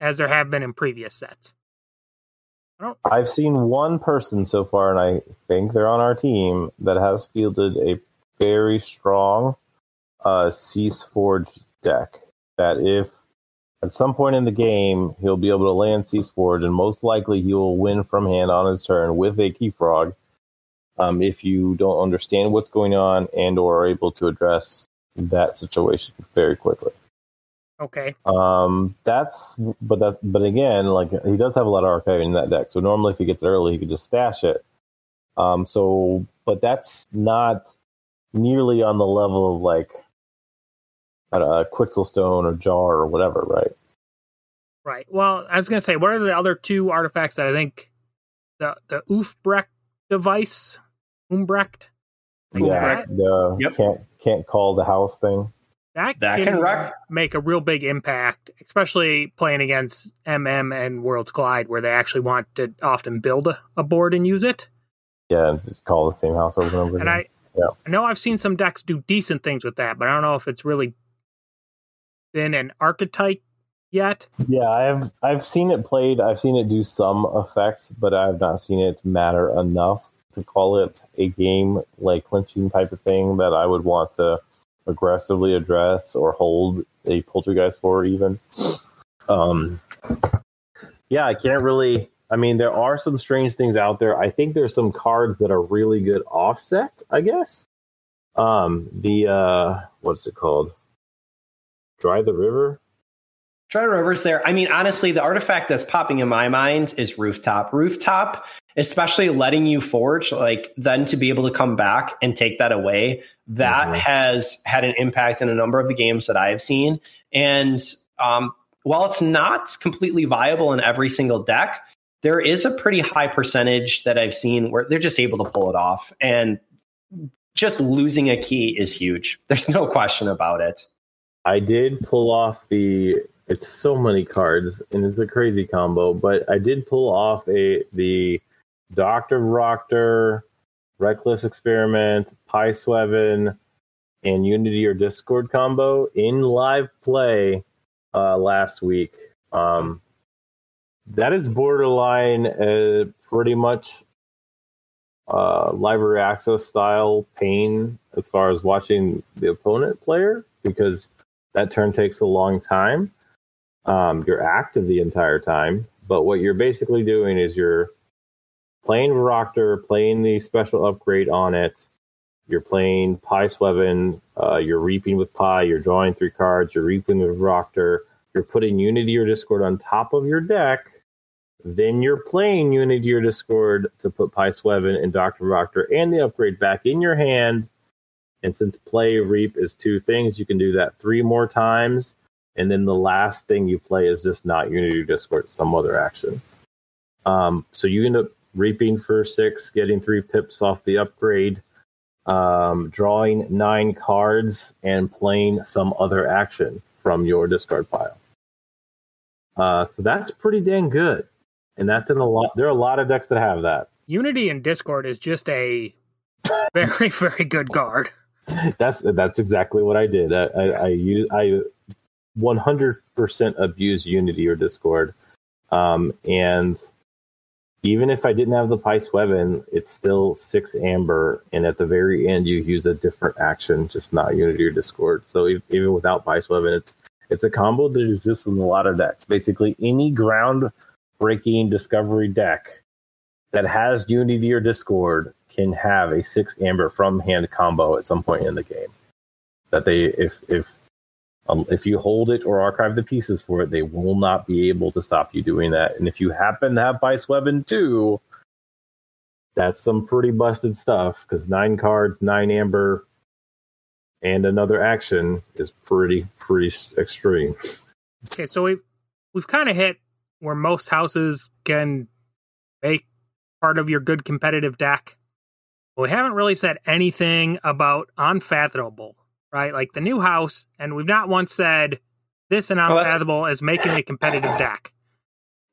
as there have been in previous sets? I've seen one person so far, and I think they're on our team that has fielded a very strong uh, Ceaseforge deck. That if at some point in the game he'll be able to land Ceaseforge, and most likely he will win from hand on his turn with a Key Frog. Um, if you don't understand what's going on and or are able to address that situation very quickly. Okay. Um, that's but that but again, like he does have a lot of archiving in that deck. So normally, if he gets it early, he could just stash it. Um, so but that's not nearly on the level of like a Quixxle Stone or Jar or whatever, right? Right. Well, I was gonna say, what are the other two artifacts that I think the the Oofbrecht device, Umbrecht. Yeah, the yep. can't can't call the house thing. That, that can, can make a real big impact, especially playing against MM and Worlds Collide, where they actually want to often build a, a board and use it. Yeah, and just call the same house over and over. And again. I, yeah. I know I've seen some decks do decent things with that, but I don't know if it's really been an archetype yet. Yeah, I've I've seen it played. I've seen it do some effects, but I've not seen it matter enough to call it a game like clinching type of thing that I would want to aggressively address or hold a poltergeist for even. Um, yeah, I can't really. I mean, there are some strange things out there. I think there's some cards that are really good offset. I guess. Um, the uh, what's it called? Dry the river. Dry river's there. I mean, honestly, the artifact that's popping in my mind is rooftop. Rooftop especially letting you forge, like then to be able to come back and take that away, that mm-hmm. has had an impact in a number of the games that I have seen. And um, while it's not completely viable in every single deck, there is a pretty high percentage that I've seen where they're just able to pull it off. And just losing a key is huge. There's no question about it. I did pull off the it's so many cards and it's a crazy combo, but I did pull off a the Dr. Verokter, Reckless Experiment, Pi Sweven, and Unity or Discord combo in live play uh, last week. Um, that is borderline uh, pretty much uh, library access style pain as far as watching the opponent player because that turn takes a long time. Um, you're active the entire time, but what you're basically doing is you're playing Verokter, playing the special upgrade on it. You're playing Pi Sweven, uh, you're reaping with Pi, you're drawing three cards, you're reaping with Verokter, you're putting Unity or Discord on top of your deck. Then you're playing Unity or Discord to put Pi Sweven and Dr. Verokter and the upgrade back in your hand. And since play reap is two things, you can do that three more times. And then the last thing you play is just not Unity or Discord, some other action. Um, so you end up reaping for six, getting three pips off the upgrade, um, drawing nine cards, and playing some other action from your discard pile. Uh, so that's pretty dang good, and that's in a lot. There are a lot of decks that have that. Unity and Discord is just a very very good guard. that's that's exactly what I did. I I, I use I 100% abuse Unity or Discord, um, and even if I didn't have the Pi Sweven, it's still six amber, and at the very end you use a different action, just not Unity or Discord. So even without Pi Sweven, it's it's a combo that exists in a lot of decks. Basically, any ground breaking discovery deck that has Unity or Discord can have a six amber from hand combo at some point in the game. That they if if um, if you hold it or archive the pieces for it, they will not be able to stop you doing that. And if you happen to have Pi Sweven too, that's some pretty busted stuff because nine cards, nine amber, and another action is pretty pretty extreme. Okay, so we've we've kind of hit where most houses can make part of your good competitive deck. We haven't really said anything about unfathomable right? Like the new house, and we've not once said this and unfathomable is making a competitive deck.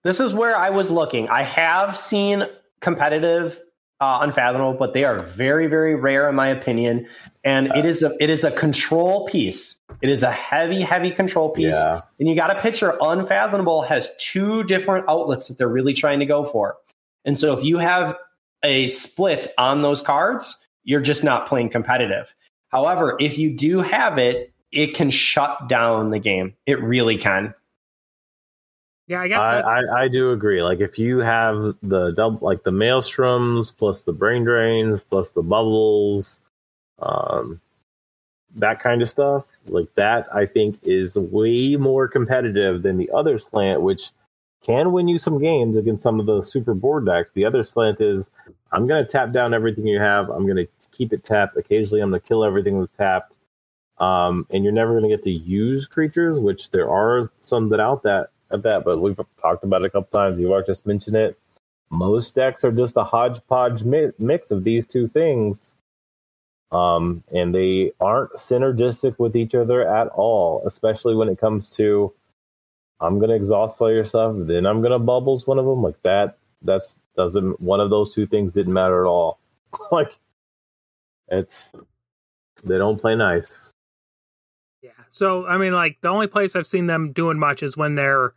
This is where I was looking. I have seen competitive uh, unfathomable, but they are very, very rare in my opinion. And it is a it is a control piece. It is a heavy, heavy control piece. Yeah. And you got to picture unfathomable has two different outlets that they're really trying to go for. And so if you have a split on those cards, you're just not playing competitive. However, if you do have it, it can shut down the game. It really can. Yeah, I guess I, I, I do agree. Like if you have the double, like the maelstroms plus the brain drains plus the bubbles, um, that kind of stuff, like that, I think is way more competitive than the other slant, which can win you some games against some of the super board decks. The other slant is I'm going to tap down everything you have. I'm going to keep it tapped. Occasionally, I'm going to kill everything that's tapped. Um, and you're never going to get to use creatures, which there are some that out that at that, but we've talked about it a couple times. You just mentioned it. Most decks are just a hodgepodge mi- mix of these two things, um, and they aren't synergistic with each other at all. Especially when it comes to, I'm gonna exhaust all your stuff, then I'm gonna bubbles one of them like that. That's doesn't one of those two things didn't matter at all. like, it's they don't play nice. Yeah. So I mean, like the only place I've seen them doing much is when they're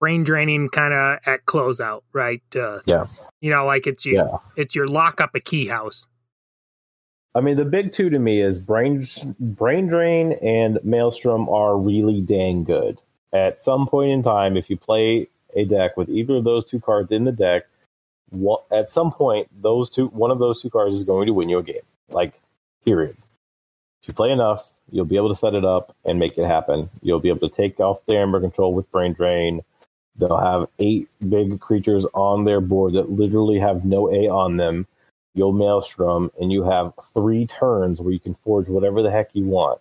brain draining, kind of at closeout, right? Uh, Yeah. You know, like it's you, Yeah. it's your lock up a key house. I mean, the big two to me is brain brain drain and maelstrom are really dang good. At some point in time, if you play a deck with either of those two cards in the deck, at some point, those two one of those two cards is going to win you a game. Like, period. If you play enough, you'll be able to set it up and make it happen. You'll be able to take off their amber control with brain drain. They'll have eight big creatures on their board that literally have no A on them. You'll maelstrom, and you have three turns where you can forge whatever the heck you want.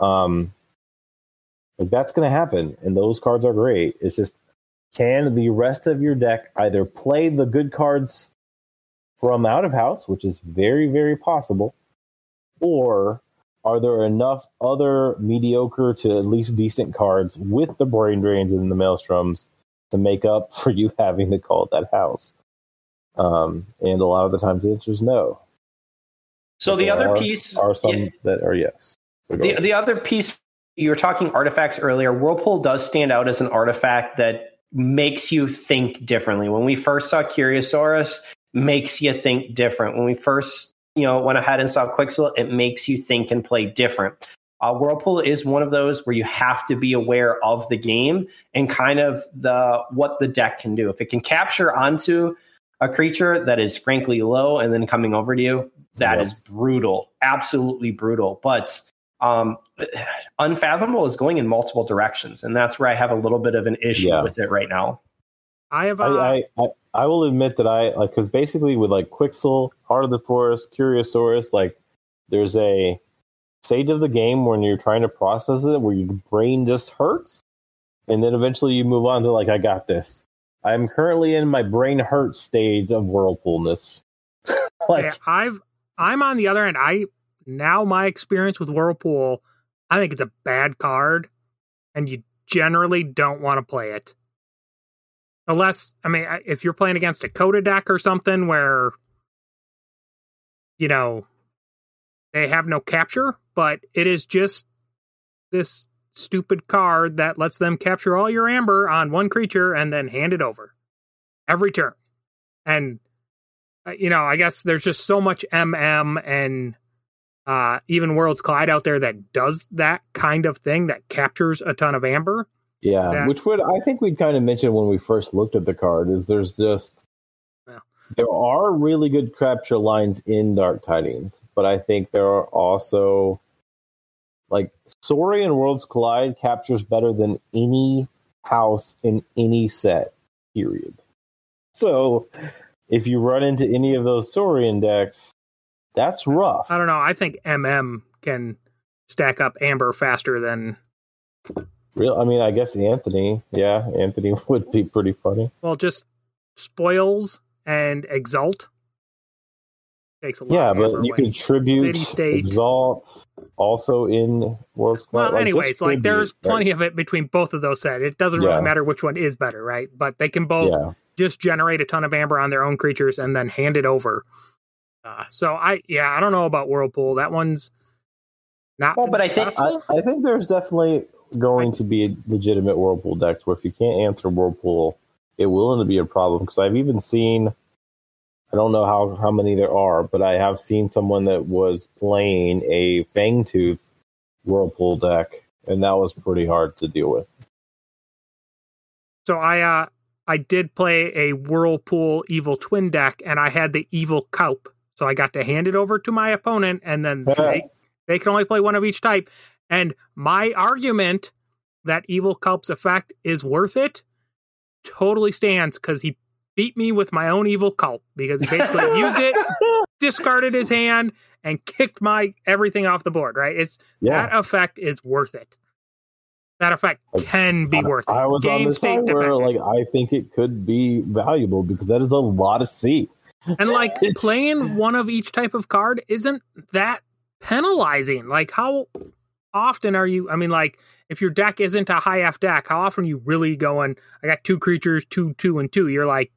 Um, like that's going to happen, and those cards are great. It's just can the rest of your deck either play the good cards from out of house, which is very very possible, or are there enough other mediocre to at least decent cards with the brain drains and the maelstroms to make up for you having to call that house? Um, and a lot of the times the answer is no. So the there other are- piece are some yeah. that are yes. So The, ahead. the other piece, you were talking artifacts earlier. Whirlpool does stand out as an artifact that makes you think differently. When we first saw Curiosaurus, makes you think different. When we first, you know, went ahead and saw Quicksilver, it makes you think and play different. Uh, Whirlpool is one of those where you have to be aware of the game and kind of the what the deck can do. If it can capture onto a creature that is frankly low and then coming over to you, that Yeah. is brutal, absolutely brutal. But um, unfathomable is going in multiple directions, and that's where I have a little bit of an issue Yeah. with it right now. I have. Uh, I, I, I, I will admit that I like because basically with like Quixxle, Heart of the Forest, Curiosaurus, like there's a stage of the game when you're trying to process it where your brain just hurts, and then eventually you move on to like I got this. I'm currently in my brain hurt stage of whirlpoolness. like yeah, I've. I'm on the other end. I now my experience with Whirlpool, I think it's a bad card, and you generally don't want to play it. Unless, I mean, if you're playing against a Coda deck or something where, you know, they have no capture, but it is just this stupid card that lets them capture all your amber on one creature and then hand it over every turn. And, uh, you know, I guess there's just so much MM and uh, even Worlds Collide out there that does that kind of thing that captures a ton of amber. Yeah, Yeah. which would I think we kind of mentioned when we first looked at the card is there's just Yeah. there are really good capture lines in Dark Tidings, but I think there are also like Saurian Worlds Collide captures better than any house in any set. Period. So if you run into any of those Saurian decks, that's rough. I don't know. I think MM can stack up amber faster than Real, I mean, I guess Anthony, yeah, Anthony would be pretty funny. well, just spoils and exalt. Takes a lot. Yeah, of but you away. could tribute, City exalt, also in World's Well, Collide. like, anyways, like tribute, there's right? plenty of it between both of those sets. It doesn't Yeah. really matter which one is better, right? But they can both Yeah, just generate a ton of amber on their own creatures and then hand it over. Uh, so I, yeah, I don't know about Whirlpool. That one's not. Well, but I think- I, I think there's definitely going to be legitimate Whirlpool decks where if you can't answer Whirlpool, it will end up be a problem because I've even seen, I don't know how, how many there are, but I have seen someone that was playing a Fangtooth Whirlpool deck, and that was pretty hard to deal with. So I uh I did play a Whirlpool Evil Twin deck, and I had the Evil Kaup. So I got to hand it over to my opponent, and then they, they can only play one of each type. And my argument that Evil Kaup's effect is worth it totally stands because he beat me with my own Evil Kaup because he basically used it, discarded his hand, and kicked my everything off the board. Right? It's Yeah. that effect is worth it. That effect can be worth it. I was on Game the state side where like I think it could be valuable because that is a lot of C. And like playing one of each type of card isn't that penalizing. Like how often are you I mean like if your deck isn't a high F deck, how often are you really going, I got two creatures, two, two, and two. You're like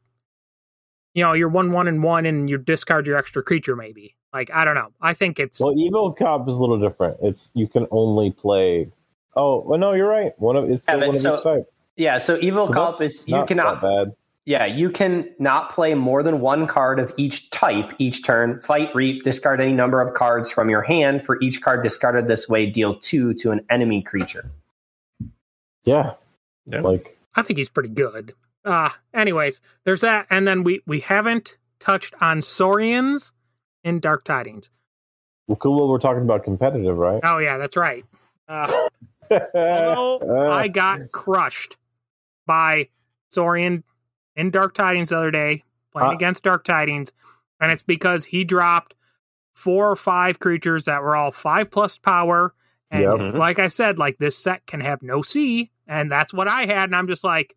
you know, you're one, one, and one, and you discard your extra creature, maybe. Like, I don't know. I think it's Well, Evil Cop is a little different. It's you can only play. Oh, well, no, you're right. One of it's still Yeah, but one of so- each type. Yeah, so Evil So Cop is you cannot that bad. Yeah, you can not play more than one card of each type each turn. Fight, reap, discard any number of cards from your hand. For each card discarded this way, deal two to an enemy creature. Yeah, Yeah. like I think he's pretty good. Uh anyways, there's that, and then we we haven't touched on Saurians in Dark Tidings. well, cool. Well, we're talking about competitive, right? Oh yeah, that's right. Uh, although I got crushed by Saurian in Dark Tidings the other day, playing Uh, against Dark Tidings, and it's because he dropped four or five creatures that were all five plus power. And Yep. Mm-hmm. like I said, like this set can have no C, and that's what I had, and I'm just like,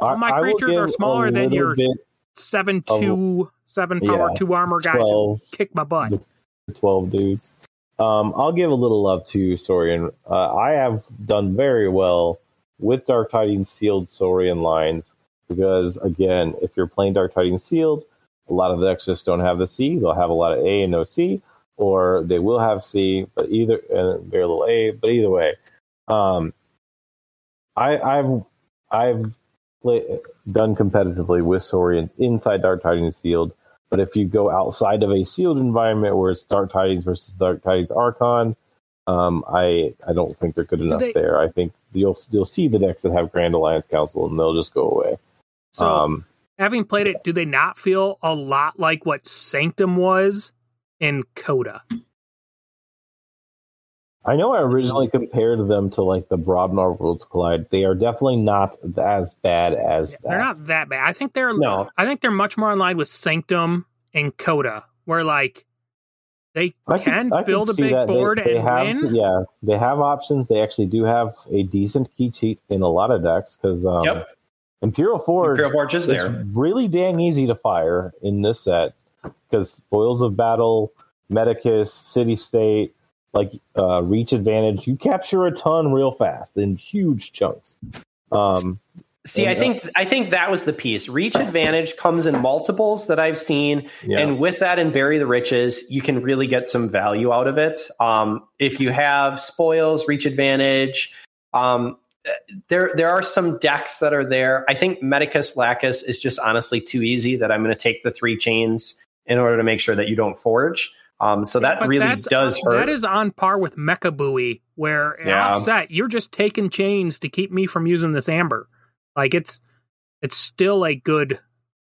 all my I will creatures are smaller than little your bit seven of- two seven power yeah, two armor guys who 12. kick my butt. the 12 dudes. Um, I'll give a little love to Saurian. Uh, I have done very well with Dark Tidings sealed Saurian lines because, again, if you're playing Dark Tidings sealed, a lot of the decks just don't have the C. They'll have a lot of A and no C, or they will have C, but either and very little A. But either way, um, I, I've I've play, done competitively with Saurian inside Dark Tidings sealed. But if you go outside of a sealed environment where it's Dark Tidings versus Dark Tidings Archon, um, I I don't think they're good enough they- there. I think you'll you'll see the decks that have Grand Alliance Council and they'll just go away. So um, having played it, do they not feel a lot like what Sanctum was in Coda? I know I originally compared them to like the Brobnar Worlds Collide. They are definitely not as bad as that. They're not that bad. I think they're No. I think they're much more in line with Sanctum and Coda, where like they I can could- I could build a big that. They- board they, and have, win. Yeah, they have options. They actually do have a decent key cheat in a lot of decks because um, Yep. Imperial Forge, Imperial Forge is there. really dang easy to fire in this set because Spoils of Battle, Medicus, City State, like uh, Reach Advantage, you capture a ton real fast in huge chunks. Um, See, I uh, think I think that was the piece. Reach advantage comes in multiples that I've seen, Yeah. and with that and bury the riches, you can really get some value out of it. Um, if you have spoils, reach advantage, um, there there are some decks that are there. I think Medicus Lacus is just honestly too easy. That I'm going to take the three chains in order to make sure that you don't forge. Um, so that really does hurt. That is on par with Mecha Buoy, where in Yeah. offset you're just taking chains to keep me from using this amber. Like it's it's still a good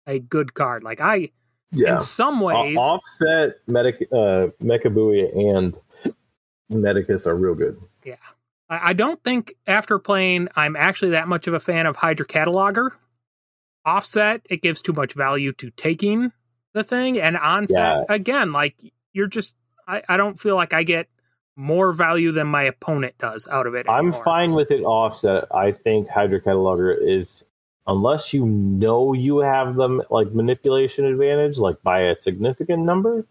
a good card. Like I yeah. in some ways O- offset Medic, uh, Mechabui and Medicus are real good. Yeah. I, don't think after playing I'm actually that much of a fan of Hydra Cataloger. Offset, it gives too much value to taking the thing. And onset, Yeah. again, like you're just I, I don't feel like I get more value than my opponent does out of it. I'm fine with it offset. I think Hydra Cataloger is, unless you know you have them like manipulation advantage, like by a significant number.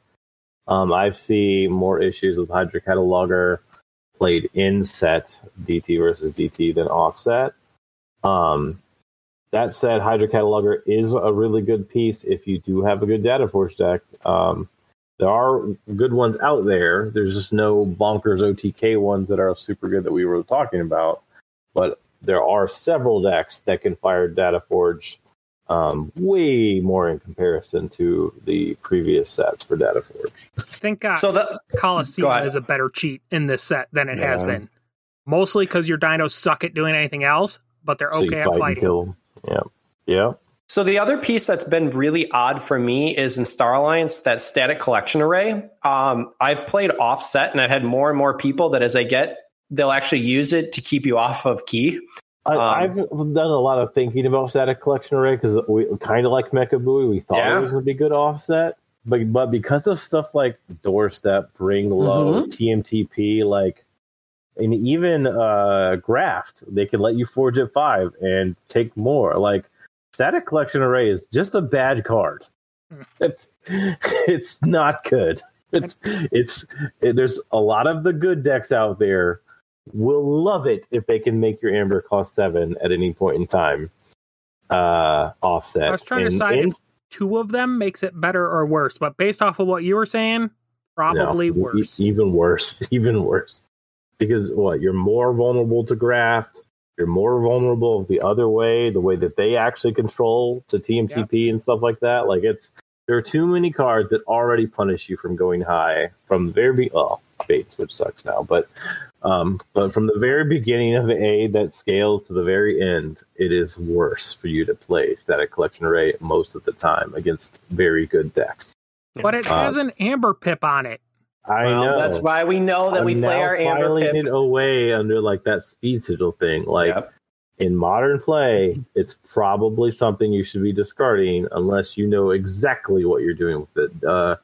Um, I see more issues with Hydra Cataloger played in set DT versus DT than offset. Um, that said, Hydra Cataloger is a really good piece if you do have a good Data Forge deck. Um, there are good ones out there. There's just no bonkers OTK ones that are super good that we were talking about. But there are several decks that can fire Data Forge um, way more in comparison to the previous sets for Data Forge. Thank think uh, So the- Go Coliseum ahead. is a better cheat in this set than it has been. Mostly because your dinos suck at doing anything else, but they're So okay at fight fighting. kill. Yeah, yeah. So the other piece that's been really odd for me is in Star Alliance that static collection array. Um, I've played offset, and I've had more and more people that as I get, they'll actually use it to keep you off of key. I, Um, I've done a lot of thinking about static collection array because we kind of like Mecha Booey. We thought Yeah. it was going to be good offset, but but because of stuff like doorstep, bring low, Mhm. TMTP, like, and even uh, graft, they can let you forge at five and take more. Like static collection array is just a bad card. It's it's not good. It's it's it, there's a lot of the good decks out there will love it if they can make your amber cost seven at any point in time. Uh, offset. I was trying to And- decide and- if two of them makes it better or worse, but based off of what you were saying, probably No, e- worse. even worse. Even worse. Because what? You're more vulnerable to graft. You're more vulnerable the other way, the way that they actually control to TMTP and stuff like that. Like it's there are too many cards that already punish you from going high from the very be- oh Bates, which sucks now, but um, but from the very beginning of A that scales to the very end, it is worse for you to play static collection array most of the time against very good decks. But it Uh, has an amber pip on it. I Well, know. that's why we know that I'm we play now our amber filing pip. it away under like that speed sigil thing. Like in modern play, it's probably something you should be discarding unless you know exactly what you're doing with it. Uh,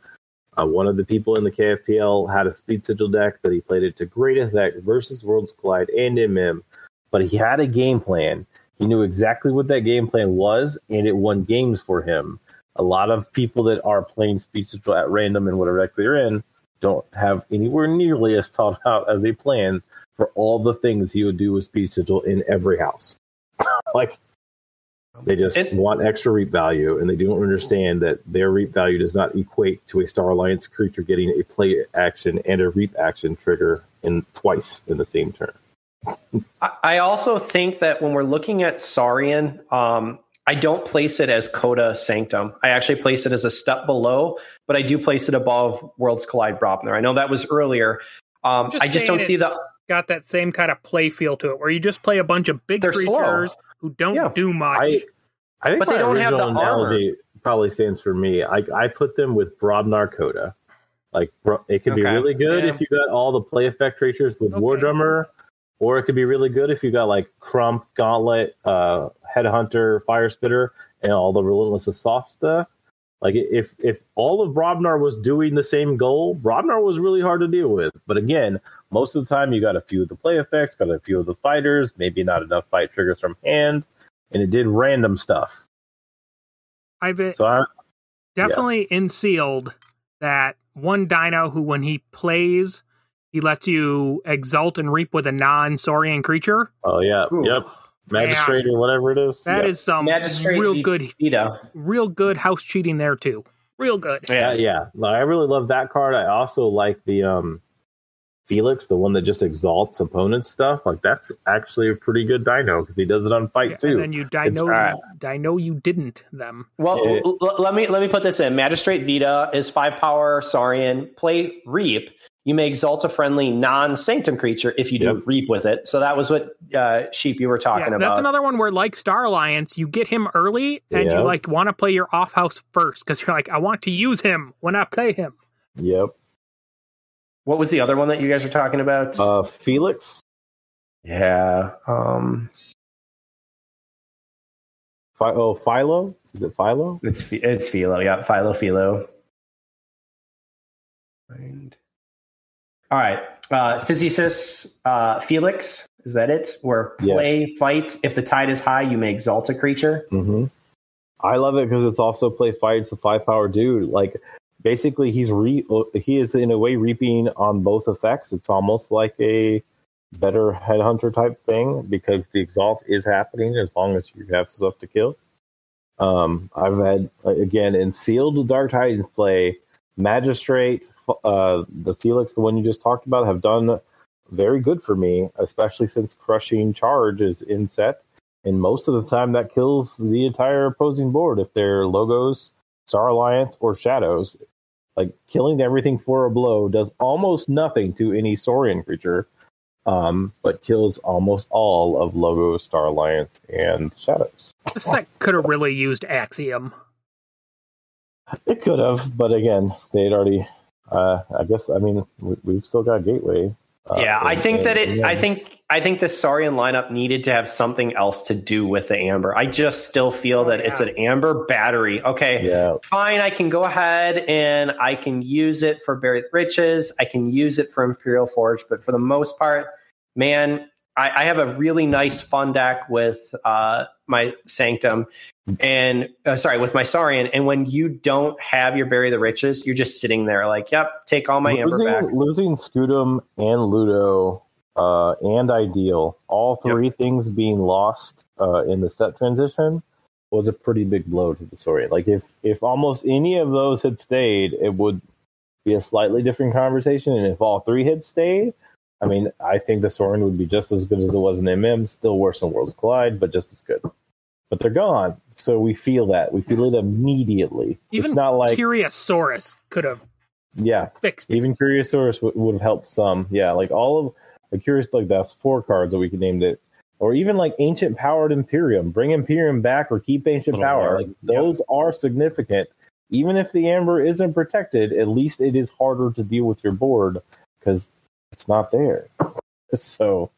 uh, one of the people in the KFPL had a speed sigil deck that he played it to great effect versus Worlds Collide and MM, but he had a game plan. He knew exactly what that game plan was, and it won games for him. A lot of people that are playing speed sigil at random in whatever deck they're in don't have anywhere nearly as thought out as a plan for all the things he would do with speed sigil in every house. like they just want extra reap value, and they don't understand that their reap value does not equate to a Star Alliance creature getting a play action and a reap action trigger in twice in the same turn. I- I also think that when we're looking at Saurian, um, I don't place it as Coda Sanctum. I actually place it as a step below, but I do place it above Worlds Collide Brobnar. I know that was earlier. Um, I just don't see the. got that same kind of play feel to it, where you just play a bunch of big They're slow. Creatures who don't do much. I, I think But they don't have original the armor. analogy probably stands for me. I, I put them with Brobnar Coda. Like bro- it could be really good Yeah. if you got all the play effect creatures with War Drummer, or it could be really good if you got like Krump, Gauntlet, uh, Headhunter, Fire Spitter, and all the Relentless Assault stuff. Like if if all of Brobnar was doing the same goal, Brobnar was really hard to deal with. But again, most of the time you got a few of the play effects, got a few of the fighters, maybe not enough fight triggers from hand, and it did random stuff. I've So I, definitely in sealed that one dino who when he plays he lets you exalt and reap with a non-saurian creature oh yeah, yep, magistrate or whatever it is. That Yep. is some Magistrate real V- good Vita. real good house cheating there too real good Yeah, yeah. No, I really love that card. I also like the um Felix, the one that just exalts opponent stuff. Like that's actually a pretty good dino because he does it on fight too. and then you dino It's- you, dino you didn't them Well, It- l- l- let me let me put this in. Magistrate Vita is five power Saurian. Play Reap. You may exalt a friendly non-sanctum creature if you do Reap with it. So that was what uh, sheep you were talking yeah, about. that's another one where like star alliance you get him early and Yeah. you like want to play your off house first because you're like i want to use him when i play him Yep. What was the other one that you guys were talking about? Uh Felix. yeah. Um, Phi- oh, Philo. Is it Philo? it's it's Philo. Yeah, Philo Philo. And- All right. Uh, Physicis uh, Felix. Is that it? Where Yeah. play fights. If the tide is high, you may exalt a creature. Mm-hmm. I love it because it's also play fight. It's a five power dude. Like basically, he's re he is in a way reaping on both effects. It's almost like a better headhunter type thing because the exalt is happening as long as you have stuff to kill. Um, I've had again in sealed Dark Tidings play magistrate, uh, the Felix, the one you just talked about, have done very good for me, especially since crushing charge is in set. And most of the time, that kills the entire opposing board if they're logos, Star Alliance, or shadows. Like killing everything for a blow does almost nothing to any Saurian creature, um, but kills almost all of Logo, Star Alliance, and shadows. The set could have really used Axiom. It could have, but again, they'd already. Uh, I guess. I mean, we, have still got Gateway. Uh, yeah, I think that it. I think. I think the Saurian lineup needed to have something else to do with the Amber. I just still feel that oh, yeah. it's an Amber battery. Okay, yeah. fine. I can go ahead and I can use it for Buried Riches. I can use it for Imperial Forge, but for the most part, man, I, I have a really nice fun deck with uh, my Sanctum, and uh, sorry, with my Saurian. And when you don't have your Bury the Riches, you're just sitting there like, yep, take all my losing, Amber back. Losing Scutum and Ludo uh, and Ideal, all three yep. things being lost uh, in the set transition was a pretty big blow to the Saurian. Like if if almost any of those had stayed, it would be a slightly different conversation. And if all three had stayed, I mean, I think the Saurian would be just as good as it was in MM, still worse than Worlds Collide, but just as good but they're gone. So we feel that. We feel it immediately. Even it's not like Curiosaurus could have yeah fixed. It. Even Curiosaurus w- would have helped some. Yeah, like all of the Curious like that's four cards that we could name it. Or even like Ancient Powered Imperium. Bring Imperium back or keep Ancient Power. Like those are significant. Even if the Amber isn't protected, at least it is harder to deal with your board because it's not there. So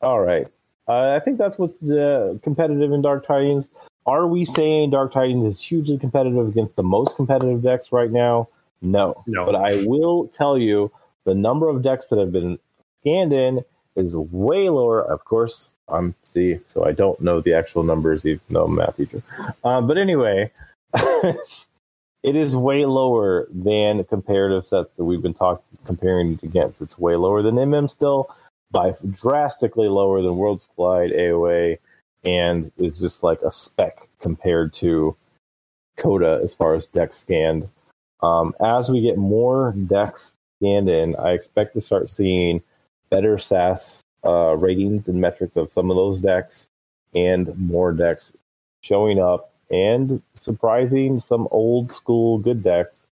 all right. Uh, I think that's what's uh, competitive in Dark Tidings. Are we saying Dark Tidings is hugely competitive against the most competitive decks right now? No. No. But I will tell you the number of decks that have been scanned in is way lower. Of course, I'm C, so I don't know the actual numbers, even though I'm a math teacher. Uh, but anyway, it is way lower than comparative sets that we've been talking comparing it against. It's way lower than MM still by drastically lower than Worlds Collide AOA and is just like a speck compared to CotA as far as decks scanned. Um, as we get more decks in, I expect to start seeing better SAS uh, ratings and metrics of some of those decks and more decks showing up and surprising some old school good decks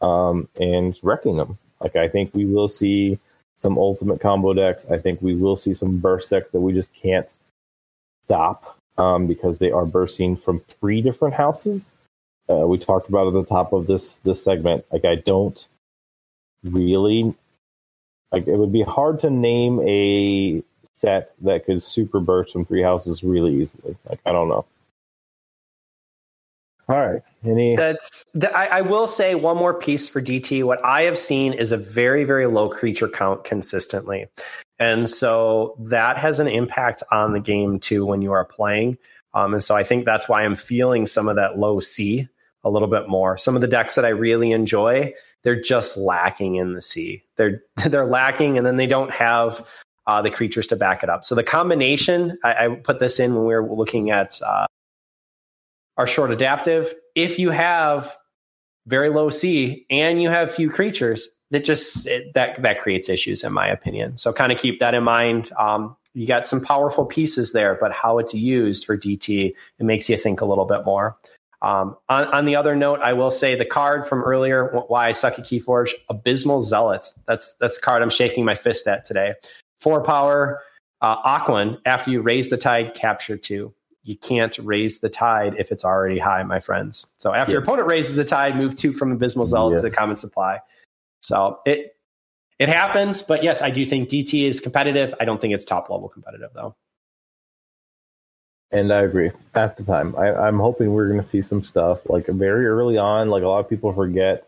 um, and wrecking them. Like I think we will see some ultimate combo decks. I think we will see some burst decks that we just can't stop um, because they are bursting from three different houses. Uh, we talked about at the top of this this segment. Like I don't really like it would be hard to name a set that could super burst from three houses really easily. Like I don't know. All right. Any? That's. I, I, will say one more piece for DT. What I have seen is a very, very low creature count consistently, and so that has an impact on the game too when you are playing. Um, and so I think that's why I'm feeling some of that low C a little bit more. Some of the decks that I really enjoy, they're just lacking in the C. They're they're lacking, and then they don't have uh, the creatures to back it up. So the combination, I, I, put this in when we were looking at uh, are short adaptive. If you have very low C and you have few creatures, that just it, that that creates issues in my opinion. So kind of keep that in mind. Um, you got some powerful pieces there, but how it's used for DT, it makes you think a little bit more. Um, on, on, the other note, I will say the card from earlier, why I suck at Keyforge, Abysmal Zealots. That's that's the card I'm shaking my fist at today. Four power, uh, Aquan. After you raise the tide, capture two you can't raise the tide if it's already high, my friends. So after yeah. your opponent raises the tide, move two from Abysmal Zealot yes. to the common supply. So it it happens, but yes, I do think DT is competitive. I don't think it's top level competitive though. And I agree. At the time, I, am hoping we're going to see some stuff like very early on. Like a lot of people forget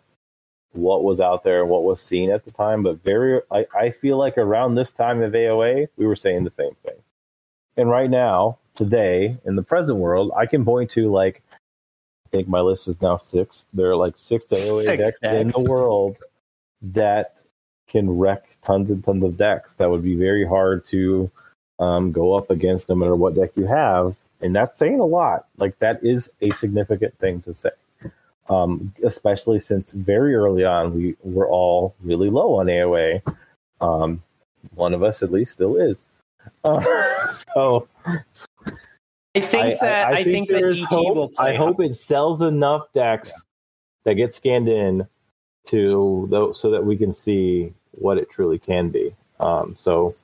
what was out there and what was seen at the time, but very, I, I feel like around this time of AOA, we were saying the same thing. And right now, today in the present world, I can point to like I think my list is now six. There are like six AOA six decks, decks in the world that can wreck tons and tons of decks. That would be very hard to um, go up against no matter what deck you have. And that's saying a lot. Like that is a significant thing to say. Um, especially since very early on we were all really low on AOA. Um, one of us at least still is. Uh, so I think that I, think, that there's DT hope. will I hope it sells enough decks that get scanned in to though so that we can see what it truly can be. Um, so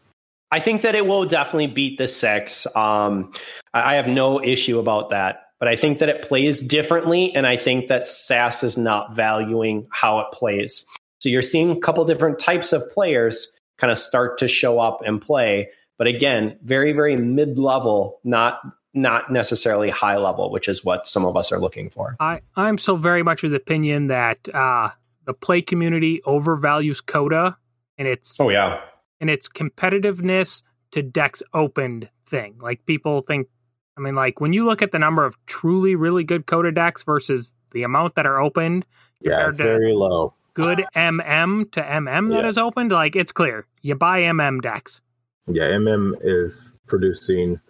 I think that it will definitely beat the six. Um, I have no issue about that, but I think that it plays differently, and I think that SAS is not valuing how it plays. So you're seeing a couple different types of players kind of start to show up and play, but again, very very mid level, not not necessarily high level, which is what some of us are looking for. I, I'm so very much of the opinion that uh, the play community overvalues CotA and its Oh yeah, and its competitiveness to decks opened thing. Like people think, I mean, like when you look at the number of truly really good CotA decks versus the amount that are opened yeah, it's very low. good MM to MM that Yeah. is opened, like it's clear you buy MM decks. Yeah, MM is producing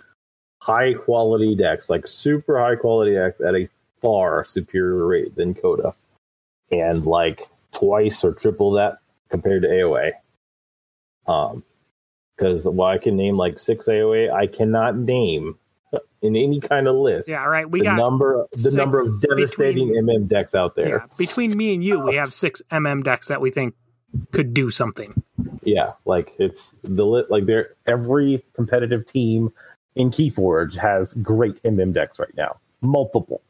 high quality decks, like super high quality decks at a far superior rate than CotA. And like twice or triple that compared to AOA. Um because while I can name like six AOA, I cannot name in any kind of list Yeah, right. We the got number the number of devastating between- MM decks out there. yeah, between me and you, we have six MM decks that we think could do something. Yeah, like it's the lit like there every competitive team in Keyforge has great MM decks right now. Multiple.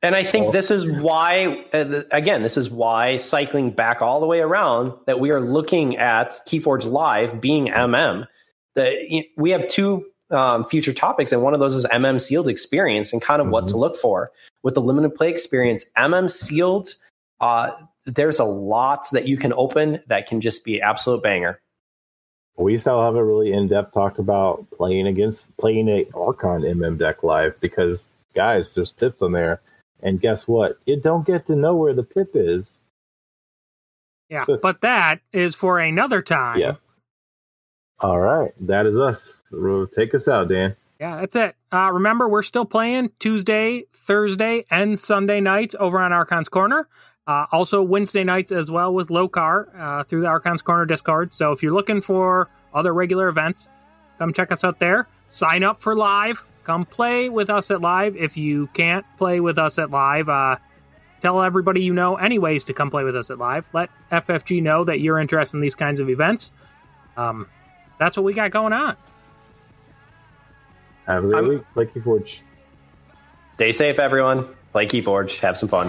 And I think this is why, uh, again, this is why cycling back all the way around that we are looking at Keyforge Live being MM. The, we have two um, future topics, and one of those is MM sealed experience and kind of what to look for. With the limited play experience, MM sealed, uh, there's a lot that you can open that can just be absolute banger. We still have a really in depth talk about playing against playing a Archon MM deck live because guys, there's tips on there. And guess what? You don't get to know where the pip is. Yeah, but that is for another time. Yes. All right. That is us. Take us out, Dan. Yeah, that's it. Uh, remember, we're still playing Tuesday, Thursday, and Sunday nights over on Archon's Corner. Uh, also, Wednesday nights as well with Lokar uh, through the Archon's Corner Discord. So if you're looking for other regular events, come check us out there. Sign up for live. Come play with us at live. If you can't play with us at live, uh, tell everybody you know, anyways, to come play with us at live. Let FFG know that you're interested in these kinds of events. Um, that's what we got going on. Have a great week. Play Keyforge. Stay safe, everyone. Play Keyforge. Have some fun.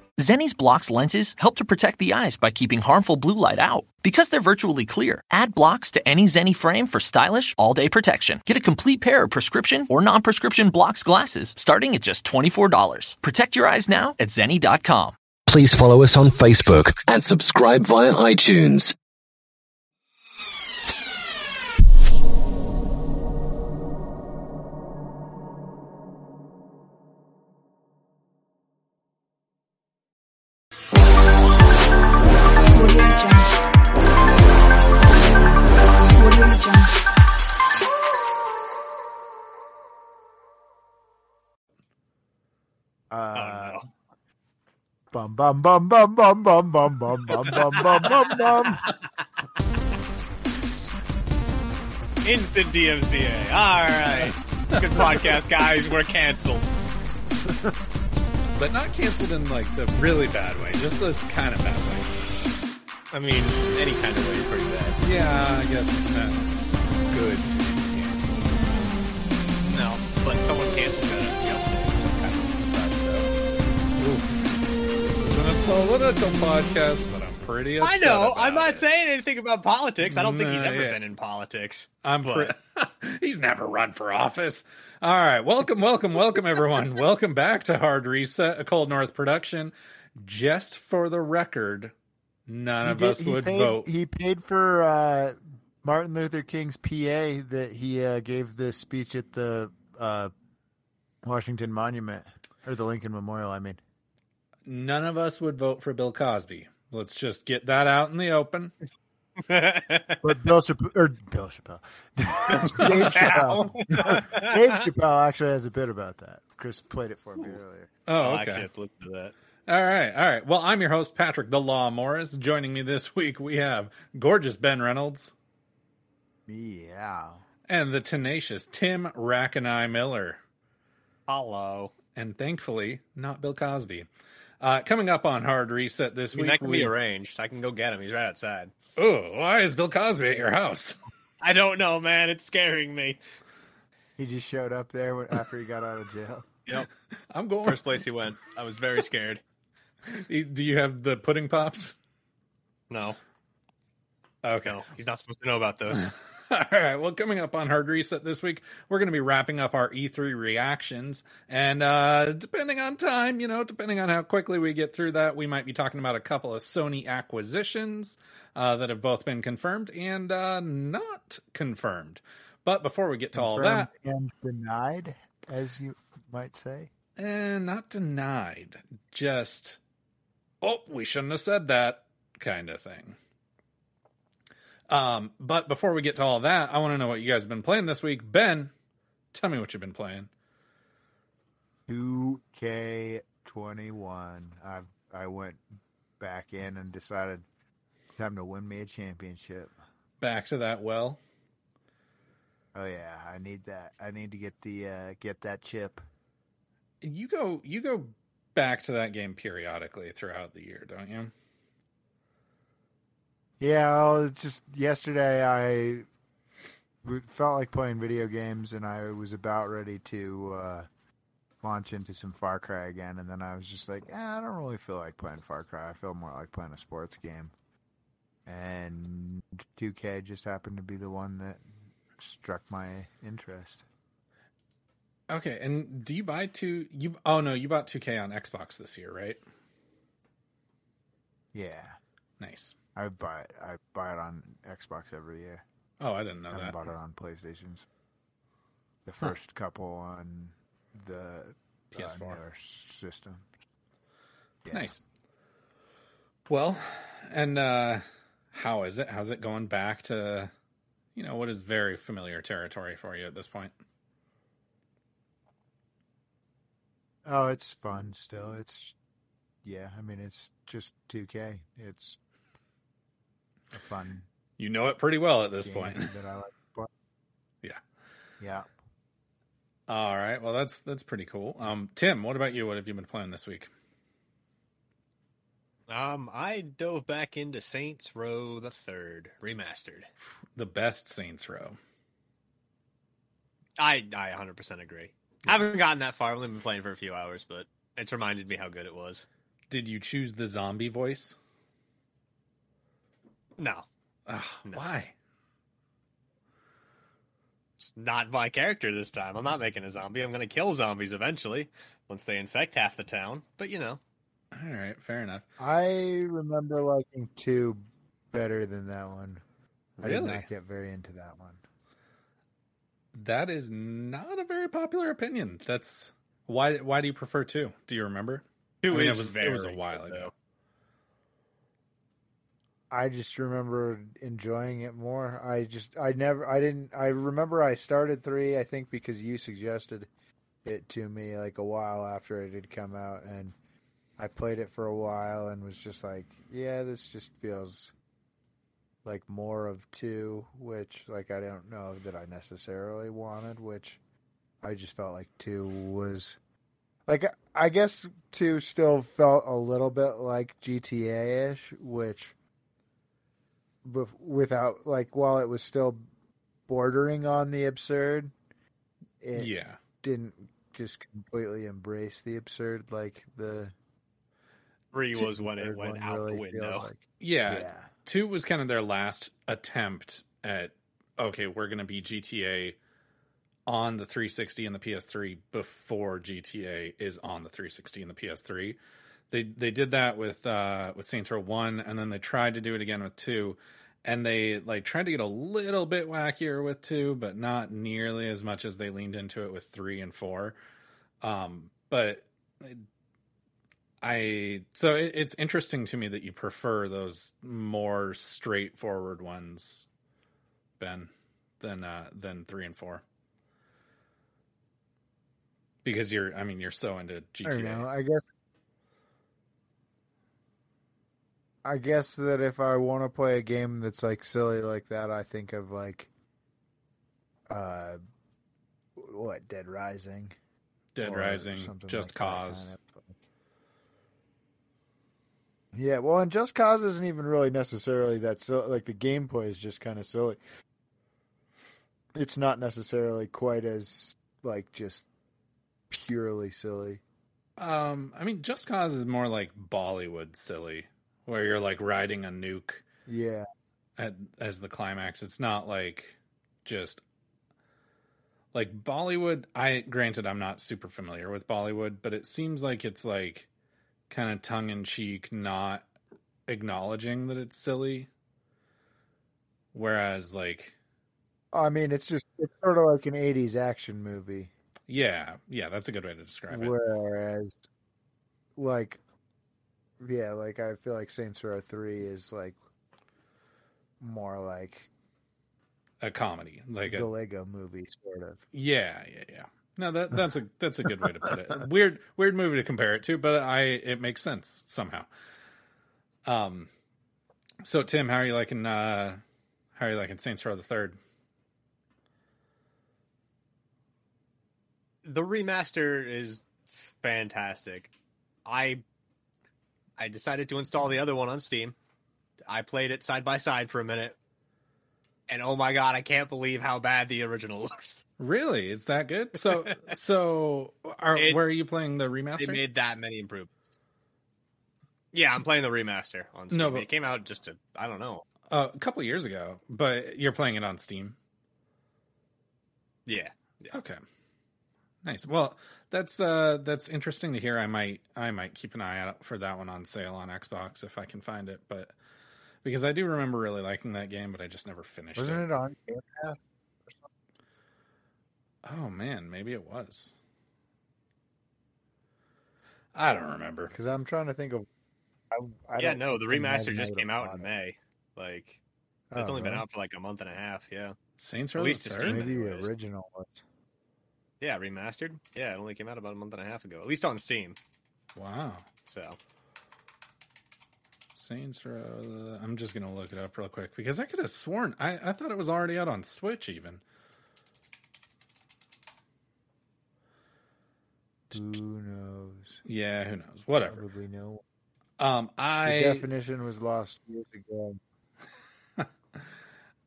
Zenni's Blokz lenses help to protect the eyes by keeping harmful blue light out. Because they're virtually clear, add Blokz to any Zenni frame for stylish, all day protection. Get a complete pair of prescription or non prescription Blokz glasses starting at just $24. Protect your eyes now at Zenni.com. Please follow us on Facebook and subscribe via iTunes. Uh, Bum bum bum bum bum bum bum bum bum bum bum bum bum. Instant DMCA. All right. Good podcast, guys. We're canceled. but not canceled in like the really bad way, just this kind of bad way. I mean, any kind of way is pretty bad. Yeah, I guess it's not good. No, but someone canceled that political podcast, but I'm pretty I know. about I'm not it. saying anything about politics. I don't think he's ever yeah. been in politics. I'm but pre- he's never run for office. All right, welcome, welcome, welcome, everyone. welcome back to Hard Reset, a Cold North production. Just for the record, none He of did- us he would paid, vote. He paid for uh, Martin Luther King's PA that he uh, gave this speech at the uh, Washington Monument or the Lincoln Memorial. I mean, None of us would vote for Bill Cosby. Let's just get that out in the open. but Bill Chappelle or Bill Chappelle, Dave Chappelle, Dave Chappelle actually has a bit about that. Chris played it for me earlier. Oh, I'll okay. actually have to listen to that. All right, all right. Well, I'm your host, Patrick the Law Morris. Joining me this week, we have gorgeous Ben Reynolds Yeah. and the tenacious Tim Rackeneye Miller. Hello. And thankfully, not Bill Cosby. Uh, coming up on Hard Reset this I mean, week, that can be arranged. I can go get him. He's right outside. Oh, why is Bill Cosby at your house? I don't know, man. It's scaring me. He just showed up there after he got out of jail. Yep. I'm going. First place he went. I was very scared. Do you have the pudding pops? No. Okay. No, he's not supposed to know about those. All right. Well, coming up on Hard Reset this week, we're going to be wrapping up our E3 reactions. And uh, depending on time, you know, depending on how quickly we get through that, we might be talking about a couple of Sony acquisitions uh, that have both been confirmed and uh, not confirmed. But before we get to all that, Confirmed and denied, as you might say. and not denied, just, oh, we shouldn't have said that kind of thing. Um, but before we get to all that, I want to know what you guys have been playing this week. Ben, tell me what you've been playing. 2K21. I I went back in and decided it's time to win me a championship. Back to that well. Oh yeah, I need that. I need to get the uh, get that chip. You go you go back to that game periodically throughout the year, don't you? Yeah, well, it's just yesterday I felt like playing video games and I was about ready to uh, launch into some Far Cry again, and then I was just like, eh, I don't really feel like playing Far Cry. I feel more like playing a sports game. And 2K just happened to be the one that struck my interest. Okay, and do you buy two you oh no, you bought 2K on Xbox this year, right? Yeah, Nice. I buy it. I buy it on Xbox every year. Oh, I didn't know I that. bought it on PlayStations. The Huh. first couple on the PS4. uh, system. Yeah. Nice. Well, and uh how is it? How's it going back to you know what is very familiar territory for you at this point? Oh, it's fun still. It's yeah. I mean, it's just 2K. It's a fun. You know it pretty well at this point. that I like. to play. Yeah. Yeah. All right. Well, that's that's pretty cool. Um, Tim, what about you? What have you been playing this week? Um, I dove back into Saints Row the Third remastered. The best Saints Row. I I 100% agree. I haven't gotten that far. I've only been playing for a few hours, but it's reminded me how good it was. Did you choose the zombie voice? No, Ugh, Why? it's not my character this time. I'm not making a zombie. I'm going to kill zombies eventually once they infect half the town. But you know, All right, fair enough. I remember liking two better than that one. I did not get very into that one. That is not a very popular opinion. That's why. Why do you prefer two? Do you remember? Two I mean, is it was very it was a while good, ago. I just remember enjoying it more. I just I never I didn't I remember I started 3 I think because you suggested it to me like a while after it had come out and I played it for a while and was just like, yeah, this just feels like more of 2, which like I don't know that I necessarily wanted, which I just felt like 2 was like I guess 2 still felt a little bit like GTA-ish, which without like while it was still bordering on the absurd. It Yeah. didn't just completely embrace the absurd like the Three was when it went one out the really feels window. like. Yeah. Yeah. Two was kind of their last attempt at okay, we're going to be GTA on the 360 and the PS3 before GTA is on the 360 and the PS3. They they did that with uh with Saints Row 1 and then they tried to do it again with 2 and they like tried to get a little bit wackier with 2 but not nearly as much as they leaned into it with 3 and 4. Um but I so it, it's interesting to me that you prefer those more straightforward ones, Ben, than uh, than three and four. Because you're, I mean, you're so into GTA. I know. I guess. I guess that if I want to play a game that's like silly like that, I think of like, uh, what Dead Rising, Dead Rising, Just like Cause. kind of. Yeah, well, and Just Cause isn't even really necessarily that silly. Like the gameplay is just kind of silly. It's not necessarily quite as like just purely silly. Um, I mean, Just Cause is more like Bollywood silly, where you're like riding a nuke Yeah, at, as the climax. It's not like just like Bollywood. I granted I'm not super familiar with Bollywood, but it seems like it's like kind of tongue in cheek, not acknowledging that it's silly. Whereas, like, I mean, it's just it's sort of like an '80s action movie. yeah, yeah, that's a good way to describe it. Whereas, like, yeah, like I feel like Saints Row Three is like more like A comedy, like the a Lego movie, sort of. yeah, yeah, yeah. No, that that's a that's a good way to put it. Weird, weird movie to compare it to, but I it makes sense somehow. Um, so Tim, how are you liking? uh How are you liking Saints Row the Third? the remaster is fantastic. I I decided to install the other one on Steam. I played it side by side for a minute. And oh my god, I can't believe how bad the original looks. Really, is that good? So, so are, It- where are you playing the remaster? They made that many improvements. Yeah, I'm playing the remaster on Steam. No, but- it came out just a I don't know. uh, a couple years ago, but you're playing it on Steam. Yeah. Okay. Nice. Well, that's uh that's interesting to hear. I might I might keep an eye out for that one on sale on Xbox if I can find it, but because I do remember really liking that game, but I just never finished Wasn't it. it on Game Pass? Oh man, maybe it was. I don't remember. Because I'm trying to think of. I, I yeah, don't no, the remaster just came out in bought it. May. Like it's Oh, only been out for like a month and a half, yeah. Saints At least the to Maybe the original was. Yeah, remastered. Yeah, it only came out about a month and a half ago. At least on Steam. Wow. So Saints Row. The... I'm just gonna look it up real quick because I could have sworn I I thought it was already out on Switch even. Who knows? Yeah, who knows? Whatever. Probably no. Um, The I definition was lost years ago.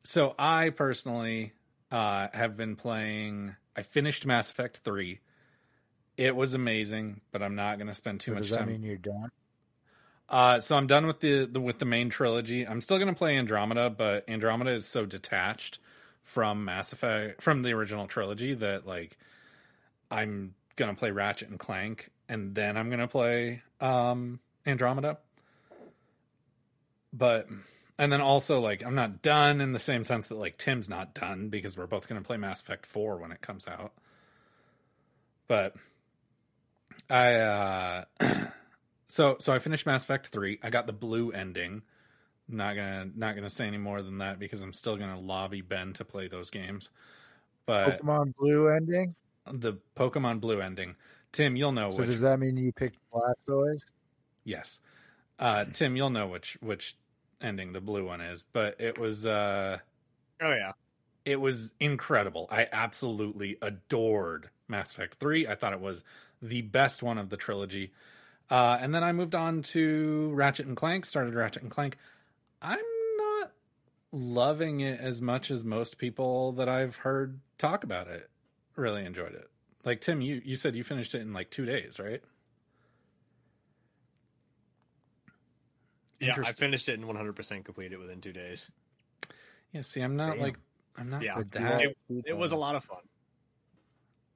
so I personally uh, have been playing. I finished Mass Effect three. It was amazing, but I'm not going to spend too So much does that time. mean you're done? Uh, so I'm done with the, the with the main trilogy. I'm still going to play Andromeda, but Andromeda is so detached from Mass Effect from the original trilogy that like I'm going to play Ratchet and Clank and then I'm going to play um Andromeda. But and then also like I'm not done in the same sense that like Tim's not done because we're both going to play Mass Effect 4 when it comes out. But I uh so so I finished Mass Effect 3. I got the blue ending. Not gonna not gonna say any more than that because I'm still gonna lobby Ben to play those games. But Pokemon Blue ending. the Pokemon Blue ending. Tim, you'll know So which does that mean you picked Blastoise? Yes. Uh Tim, you'll know which which ending the blue one is, but it was uh Oh yeah. it was incredible. I absolutely adored Mass Effect 3. I thought it was the best one of the trilogy. Uh, and then I moved on to Ratchet and Clank, started Ratchet and Clank. I'm not loving it as much as most people that I've heard talk about it really enjoyed it. Like Tim, you you said you finished it in like two days, right? Yeah, I finished it and 100% completed it within two days. Yeah, see, I'm not Damn. like I'm not Yeah, that. it, it was a lot of fun.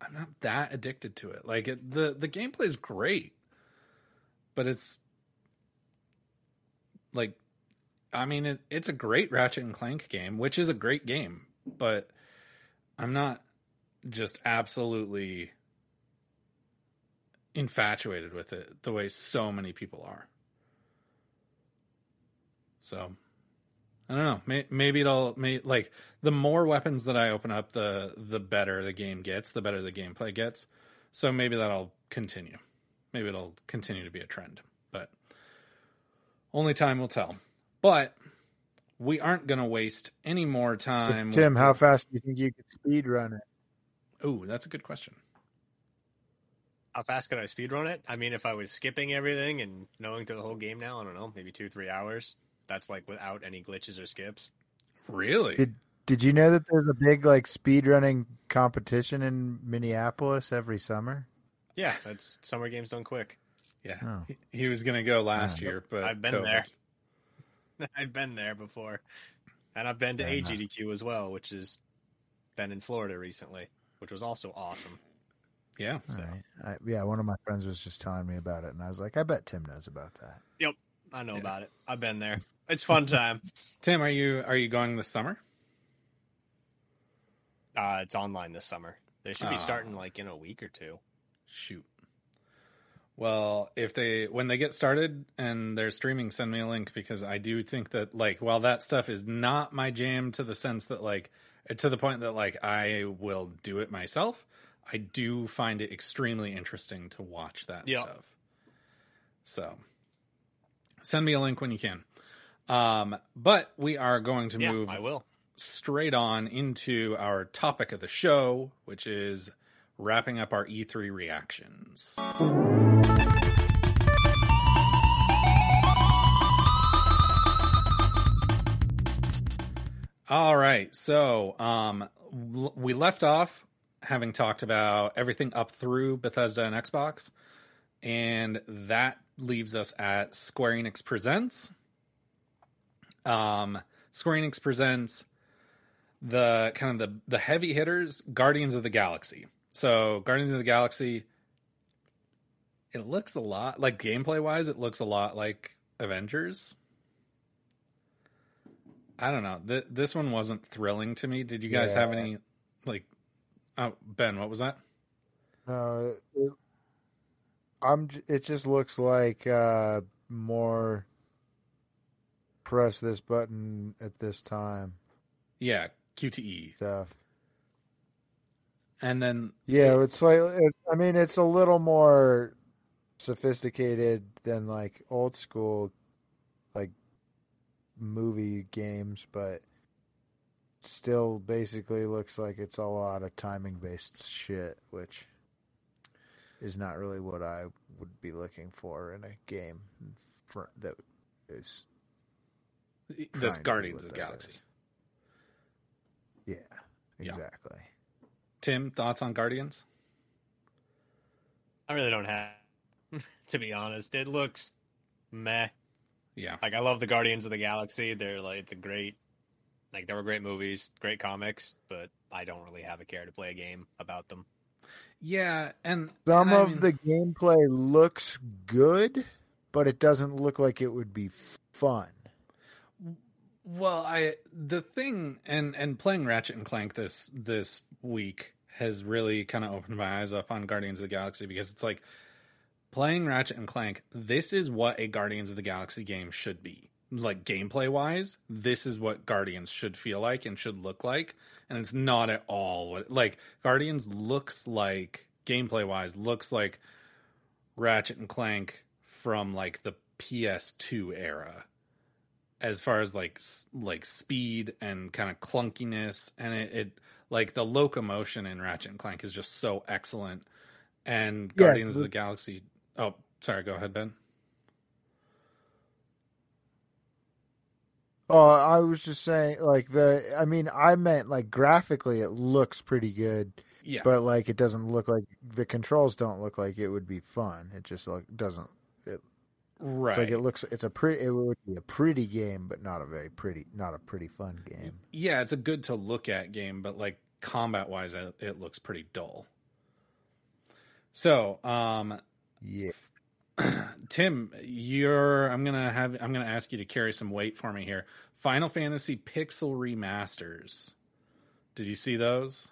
I'm not that addicted to it. Like it, the the gameplay is great, but it's like, I mean, it, it's a great Ratchet and Clank game, which is a great game, but I'm not just absolutely infatuated with it the way so many people are. So I don't know. May, maybe it'll may like the more weapons that I open up, the the better the game gets, the better the gameplay gets. So maybe that'll continue. Maybe it'll continue to be a trend, but only time will tell. But we aren't going to waste any more time. Tim, with- how fast do you think you could speed run it? Oh, that's a good question. How fast could I speed run it? I mean, if I was skipping everything and knowing through the whole game now, I don't know, maybe two, three hours. That's like without any glitches or skips. Really? Did Did you know that there's a big like speed running competition in Minneapolis every summer? Yeah, that's summer games done quick. Yeah, Oh. he, he was going to go last Yeah. year, but I've been COVID. there. I've been there before, and I've been to Fair enough. AGDQ as well, which has been in Florida recently, which was also awesome. Yeah. All right. I, yeah, one of my friends was just telling me about it, and I was like, I bet Tim knows about that. Yep, I know about it. I've been there. It's fun time. Tim, are you are you going this summer? Uh, it's online this summer. They should be Oh. starting like in a week or two. Shoot. Well, if they when they get started and they're streaming, send me a link because I do think that like while that stuff is not my jam to the sense that like to the point that like I will do it myself, I do find it extremely interesting to watch that Yep. stuff. So send me a link when you can. Um, but we are going to Yeah, move I will. straight on into our topic of the show, which is wrapping up our E3 reactions. All right. So, um, we left off having talked about everything up through Bethesda and Xbox, and that leaves us at Square Enix Presents. Um, Square Enix Presents the kind of the the heavy hitters, Guardians of the Galaxy. So, Guardians of the Galaxy it looks a lot like gameplay wise it looks a lot like Avengers. I don't know. Th- this one wasn't thrilling to me. Did you guys have any like Oh, Ben, what was that? No, it, I'm. It just looks like uh, more. Press this button at this time Yeah, QTE. stuff. And then Yeah, it's like it, I mean, it's a little more sophisticated than like old school, like movie games, but still basically looks like it's a lot of timing based shit, which is not really what I would be looking for in a game for, that is that's Guardians of the Galaxy. is. Yeah, Yeah. exactly. Tim, thoughts on Guardians? I really don't have, to be honest. It looks meh. Yeah. Like I love the Guardians of the Galaxy. They're like it's a great, like they were great movies, great comics, but I don't really have a care to play a game about them. Yeah, and Some and of mean- the gameplay looks good, but it doesn't look like it would be fun. Well, I the thing and and playing Ratchet and Clank this this week has really kind of opened my eyes up on Guardians of the Galaxy because it's like playing Ratchet and Clank. This is what a Guardians of the Galaxy game should be. Like gameplay wise, this is what Guardians should feel like and should look like, and it's not at all what like Guardians looks like gameplay wise looks like Ratchet and Clank from like the PS2 era as far as like like speed and kind of clunkiness and it, it like the locomotion in Ratchet and Clank is just so excellent and Yeah, Guardians of the Galaxy oh sorry go ahead Ben Oh, I was just saying, like the. I mean, I meant like graphically, it looks pretty good. Yeah. But like, it doesn't look like the controls don't look like it would be fun. It just like doesn't. It, Right. It's like it looks. It's a pretty. It would be a pretty game, but not a very pretty. Not a pretty fun game. yeah, it's a good to look at game, but like combat wise, it, it looks pretty dull. So, um, yeah, Tim, you're. I'm gonna have. I'm gonna ask you to carry some weight for me here. Final Fantasy Pixel remasters. Did you see those?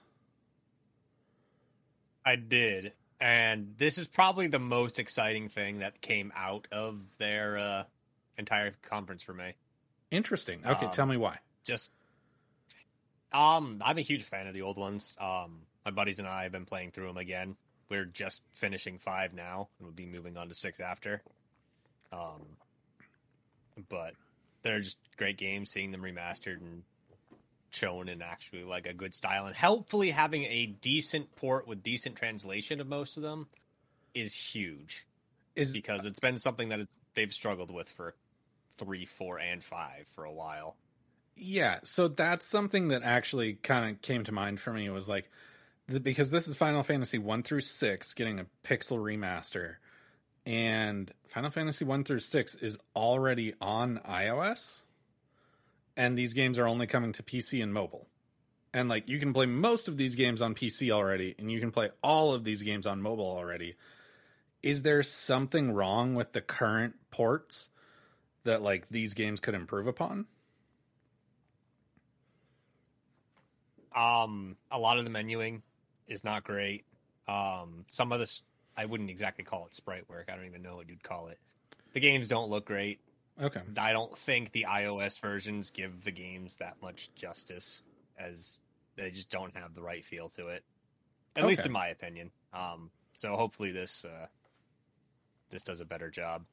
I did. And this is probably the most exciting thing that came out of their uh, entire conference for me. Interesting. Okay, Um, tell me why. Just, um, I'm a huge fan of the old ones. Um, my buddies and I have been playing through them again. We're just finishing five now, and we'll be moving on to six after. Um, but they're just great games. Seeing them remastered and shown in actually like a good style, and hopefully having a decent port with decent translation of most of them is huge. Is because it's been something that they've struggled with for three, four, and five for a while. Yeah, so that's something that actually kind of came to mind for me was like because this is Final Fantasy 1 through 6 getting a pixel remaster and Final Fantasy 1 through 6 is already on iOS and these games are only coming to PC and mobile. And like you can play most of these games on PC already and you can play all of these games on mobile already. Is there something wrong with the current ports that like these games could improve upon? Um, a lot of the menuing is not great. Um, some of this I wouldn't exactly call it sprite work. I don't even know what you'd call it. The games don't look great. Okay. I don't think the iOS versions give the games that much justice as they just don't have the right feel to it. At least in my opinion. Um, so hopefully this uh, this does a better job.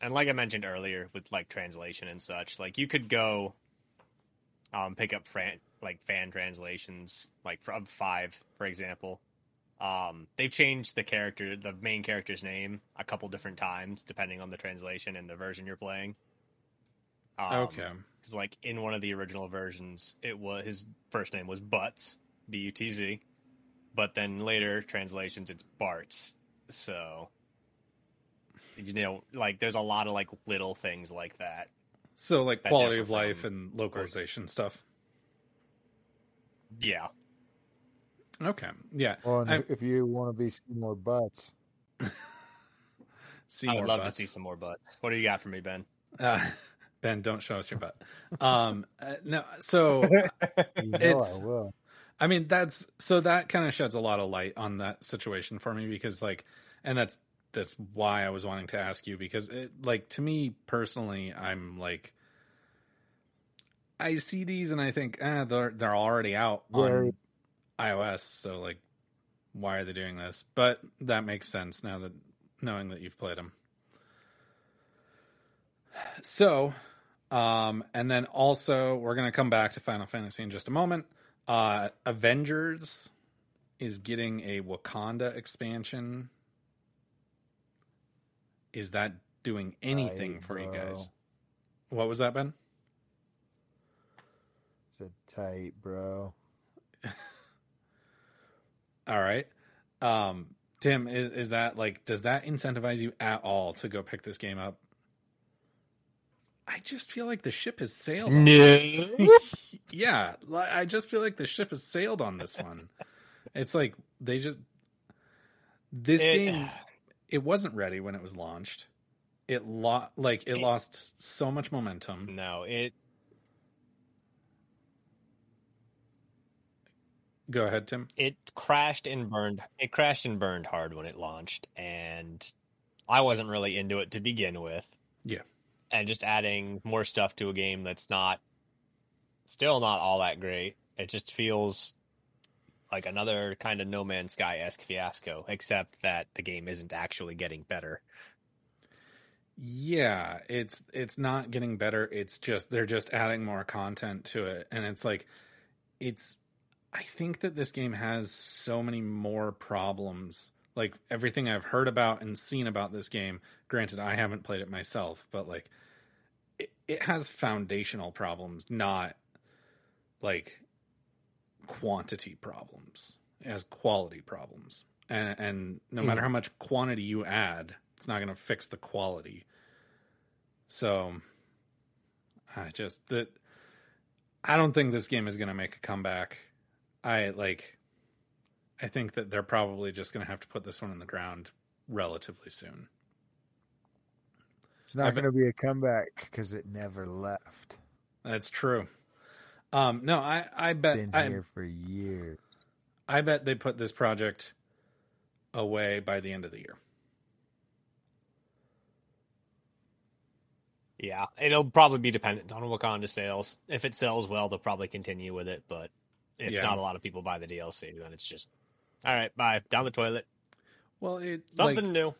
And like I mentioned earlier with like translation and such, like you could go um, pick up fan, like fan translations, like from five, for example. Um, they've changed the character, the main character's name, a couple different times depending on the translation and the version you're playing. Um, Okay. Because like in one of the original versions, it was his first name was Butts, B U T Z, but then later translations it's Bartz. So you know, like there's a lot of like little things like that. So like that quality of life and localization stuff. Yeah. Okay. Yeah. Well, I- if you want to be see more butts, see I would more love butts. to see some more butts. What do you got for me, Ben? Uh, ben, don't show us your butt. Um, uh, no, so you know it's. I will. I mean, that's so that kind of sheds a lot of light on that situation for me because, like, and that's that's why I was wanting to ask you because, it, like, to me personally, I'm like, I see these and I think, eh, they're they're already out on iOS, so like, why are they doing this? But that makes sense now that knowing that you've played them. So, um, and then also we're gonna come back to Final Fantasy in just a moment. Uh, Avengers is getting a Wakanda expansion. Is that doing anything Tight, for you guys? What was that, Ben? It's tight, bro. All right. Um, Tim, is, is that like, does that incentivize you at all to go pick this game up? I just feel like the ship has sailed. on No. yeah, I just feel like the ship has sailed on this one. It's like they just this It- game. It wasn't ready when it was launched. It lo- like it lost so much momentum. No, it Go ahead, Tim. it crashed and burned. It crashed and burned hard when it launched, and I wasn't really into it to begin with. Yeah. And just adding more stuff to a game that's not, still not all that great. It just feels like another kind of No Man's Sky esque fiasco, except that the game isn't actually getting better. Yeah, it's it's not getting better. It's just they're just adding more content to it and it's like it's I think that this game has so many more problems. Like everything I've heard about and seen about this game, granted I haven't played it myself, but like it, it has foundational problems, not like quantity problems. It has quality problems, and and no Hmm. matter how much quantity you add, it's not going to fix the quality. So, I just that I don't think this game is going to make a comeback. I like. I think that they're probably just going to have to put this one in the ground relatively soon. It's not going to be a comeback because it never left. That's true. Um, no, I I bet Been I, here for years. I bet they put this project away by the end of the year. Yeah, it'll probably be dependent on Wakanda sales. If it sells well, they'll probably continue with it. But if Yeah. not a lot of people buy the DLC, then it's just all right. Bye down the toilet. Well, it Something like, new.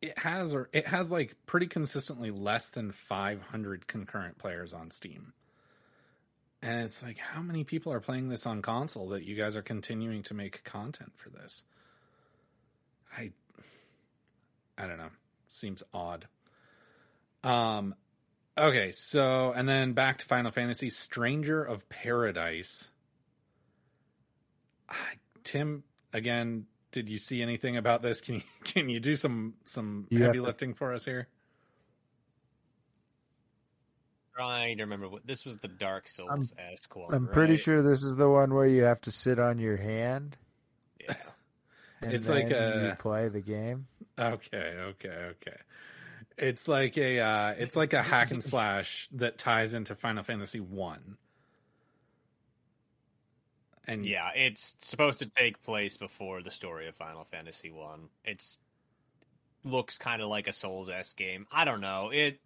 It has or it has like pretty consistently less than 500 concurrent players on Steam. And it's like how many people are playing this on console that you guys are continuing to make content for this? I I don't know. Seems odd. Um okay, so and then back to Final Fantasy Stranger of Paradise. Ah, Tim again, did you see anything about this? Can you can you do some some You have heavy lifting for us here? Trying to remember what this was the Dark Souls esque one. I'm pretty sure this is the one where you have to sit on your hand. Yeah. And It's like then you a- play the game. Okay, okay, okay. It's like a uh, it's like a hack and slash that ties into Final Fantasy One. And Yeah, it's supposed to take place before the story of Final Fantasy One. It's looks kind of like a Souls esque game. I don't know it.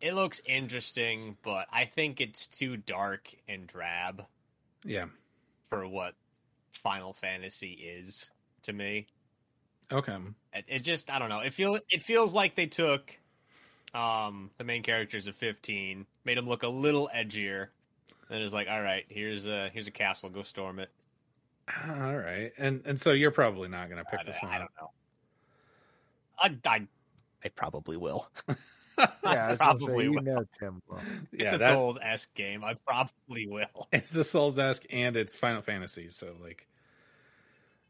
It looks interesting, but I think it's too dark and drab yeah, for what Final Fantasy is to me. okay, It, it just I don't know. It feel it feels like they took um the main characters of 15, made them look a little edgier, and it was like, all right, here's a here's a castle, go storm it. all right. And and so you're probably not going to pick I, this I one up. don't know. I, I I probably will. Yeah, I was gonna say, Probably you will. know Tim will. It's Yeah, a that- Souls esque game. I probably will. It's a Souls esque and it's Final Fantasy, so like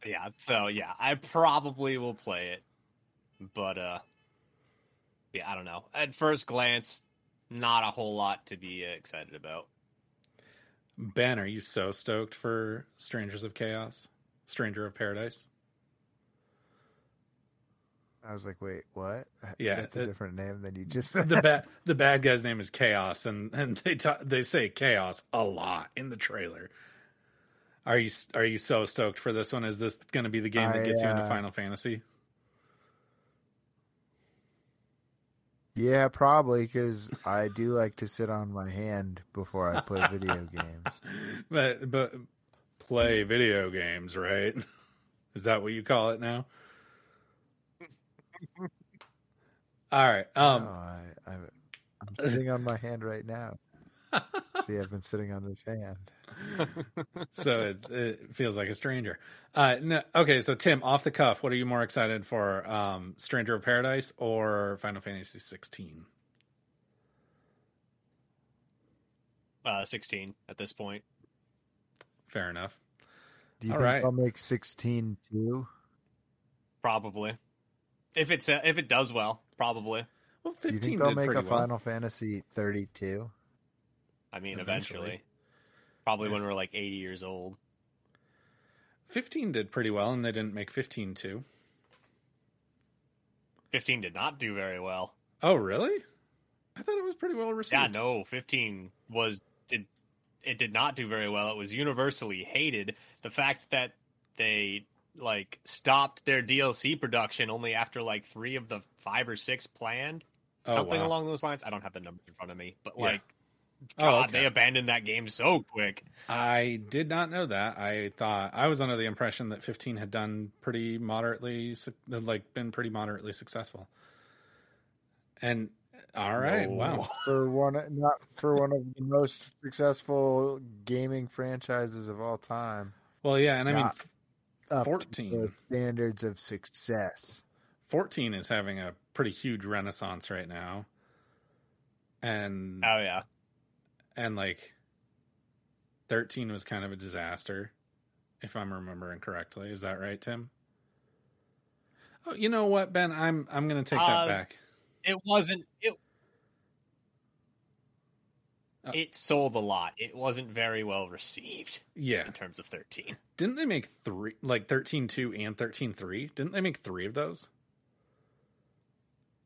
Yeah. So yeah, I probably will play it, but uh, yeah, I don't know. At first glance, not a whole lot to be uh, excited about. Ben, are you so stoked for Strangers of Chaos, Stranger of Paradise? I was like, wait, what? Yeah, that's a it- different name than you just said. the bad the bad guy's name is Chaos, and and they ta- they say Chaos a lot in the trailer. Are you are you so stoked for this one? Is this going to be the game that I, gets you into uh, Final Fantasy? Yeah, probably because I do like to sit on my hand before I play video games. But but play video games, right? Is that what you call it now? All right. Um, no, I, I, I'm sitting on my hand right now. See, I've been sitting on this hand. So it's, it feels like a stranger. Uh, no, okay, so Tim, off the cuff, what are you more excited for, um, Stranger of Paradise or Final Fantasy 16? Uh, 16 at this point. Fair enough. Do you All think right. I'll make 16 too? Probably. If it's uh, if it does well, probably. Well, Do you think they'll make a Final Fantasy 32? I mean, Eventually. eventually. Probably when we're like 80 years old. 15 did pretty well, and they didn't make 15 too. 15 did not do very well. Oh, really? I thought it was pretty well received. Yeah, no, 15 was did it did not do very well. It was universally hated. The fact that they like stopped their DLC production only after like 3 of the 5 or 6 planned. Oh, Something wow. along those lines. I don't have the numbers in front of me, but Yeah. like Oh, okay. they abandoned that game so quick. I did not know that. I thought I was under the impression that 15 had done pretty moderately, like been pretty moderately successful. And all right, No. wow. For one, not for one of the most successful gaming franchises of all time. Well, yeah, and I mean, Not f- to 14. the standards of success. 14 is having a pretty huge renaissance right now. and oh yeah, and like thirteen was kind of a disaster, if I'm remembering correctly. Is that right, Tim? Oh, you know what, Ben? I'm I'm gonna take that Uh, back. it wasn't it. Oh. It sold a lot. It wasn't very well received. Yeah. in terms of thirteen. Didn't they make three, like 13.2 and 13.3? Didn't they make three of those?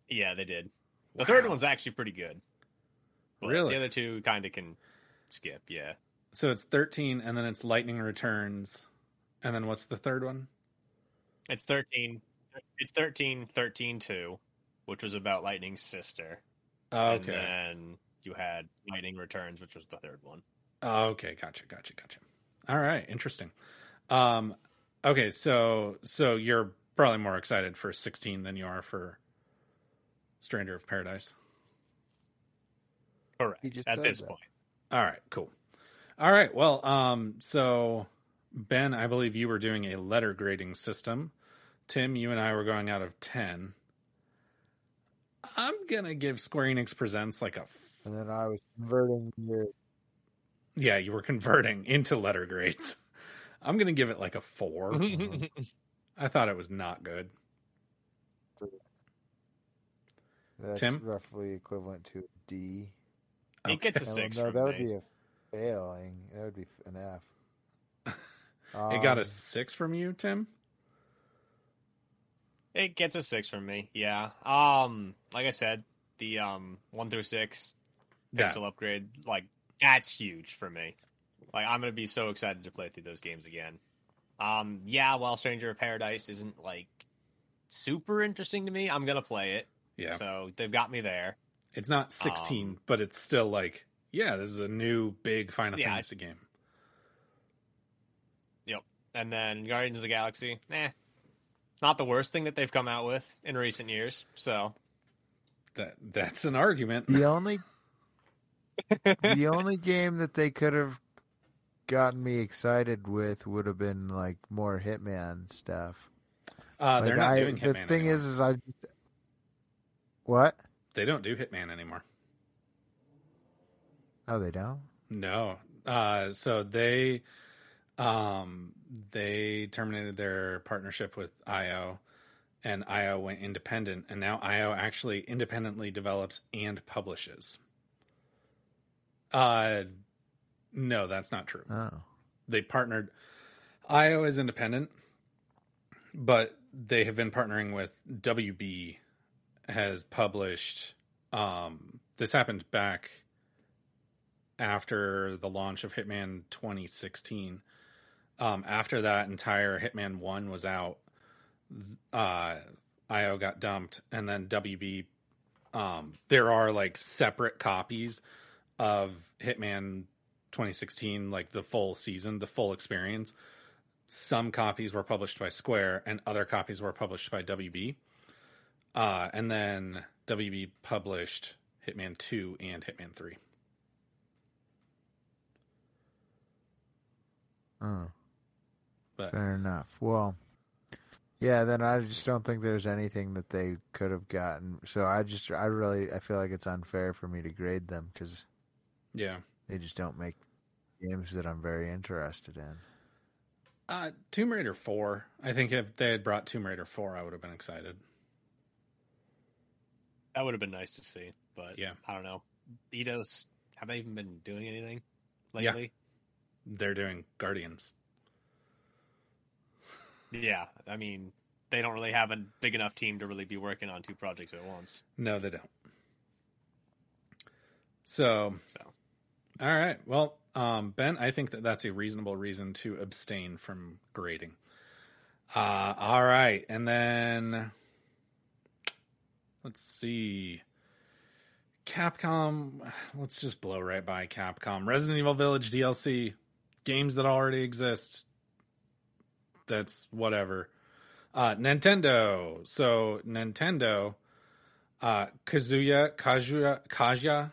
Yeah, they did. The Wow. third one's actually pretty good. But Really? The other two kind of can skip. Yeah. So it's 13, and then it's Lightning Returns, and then what's the third one? It's 13. It's 13, 13 2, which was about Lightning's sister. Oh, And then you had Lightning Returns, which was the third one. Oh, okay, gotcha, gotcha, gotcha. All right, interesting. Um, okay, so so you're probably more excited for 16 than you are for Stranger of Paradise. Correct. just At this that. point. All right, cool. All right, well, um, so Ben, I believe you were doing a letter grading system. Tim, you and I were going out of 10. I'm gonna give Square Enix Presents like a f- And then I was converting your. yeah, you were converting into letter grades. I'm gonna give it like a four. I thought it was not good. That's Tim? roughly equivalent to a D. It gets a No, six No, from that would me. be a failing. That would be an F. it got a Um, six from you, Tim. It gets a six from me. Yeah. Um, like I said, the um one through six That- pixel upgrade, like that's huge for me. Like I'm gonna be so excited to play through those games again. Um, yeah, while Stranger of Paradise isn't like super interesting to me, I'm gonna play it. Yeah. So they've got me there. It's not 16, Um, but it's still like, yeah, this is a new big Final Yeah, Fantasy game. Yep. And then Guardians of the Galaxy, eh. Not the worst thing that they've come out with in recent years. So That that's an argument. The only the only game that they could have gotten me excited with would have been like more Hitman stuff. Uh, they're not I- doing The thing anymore. is, is I what? They don't do Hitman anymore. Oh, they don't. No. Uh, so they um they terminated their partnership with IO and IO went independent and now IO actually independently develops and publishes. Uh no, that's not true. Oh, They partnered IO is independent, but they have been partnering with WB has published um this happened back after the launch of Hitman 2016. Um, after that entire Hitman 1 was out, uh, IO got dumped, and then WB. Um, there are like separate copies of Hitman 2016, like the full season, the full experience. Some copies were published by Square, and other copies were published by WB. Uh, and then WB published Hitman 2 and Hitman 3. oh, But fair enough. Well, yeah. Then I just don't think there's anything that they could have gotten. So I just, I really, I feel like it's unfair for me to grade them because yeah, they just don't make games that I'm very interested in. uh, Tomb Raider 4. I think if they had brought Tomb Raider 4, I would have been excited. That would have been nice to see. But Yeah. I don't know. Eidos, have they even been doing anything lately? Yeah. They're doing Guardians. Yeah. I mean, they don't really have a big enough team to really be working on two projects at once. No, they don't. So, So all right. Well, um, Ben, I think that that's a reasonable reason to abstain from grading. Uh, all right. And then let's see. Capcom, let's just blow right by Capcom. Resident Evil Village DLC, games that already exist. That's whatever. Uh, Nintendo. So Nintendo, uh, Kazuya Kazuya Kaja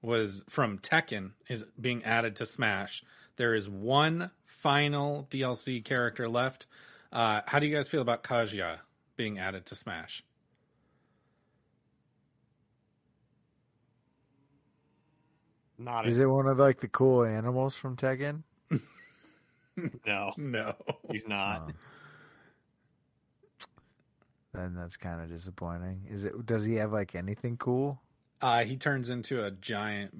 was from Tekken is being added to Smash. There is one final DLC character left. Uh, how do you guys feel about Kazuya being added to Smash? Not Is it one of like the cool animals from Tekken? no, no, he's not. Oh. Then that's kind of disappointing. Is it? Does he have like anything cool? Uh, he turns into a giant,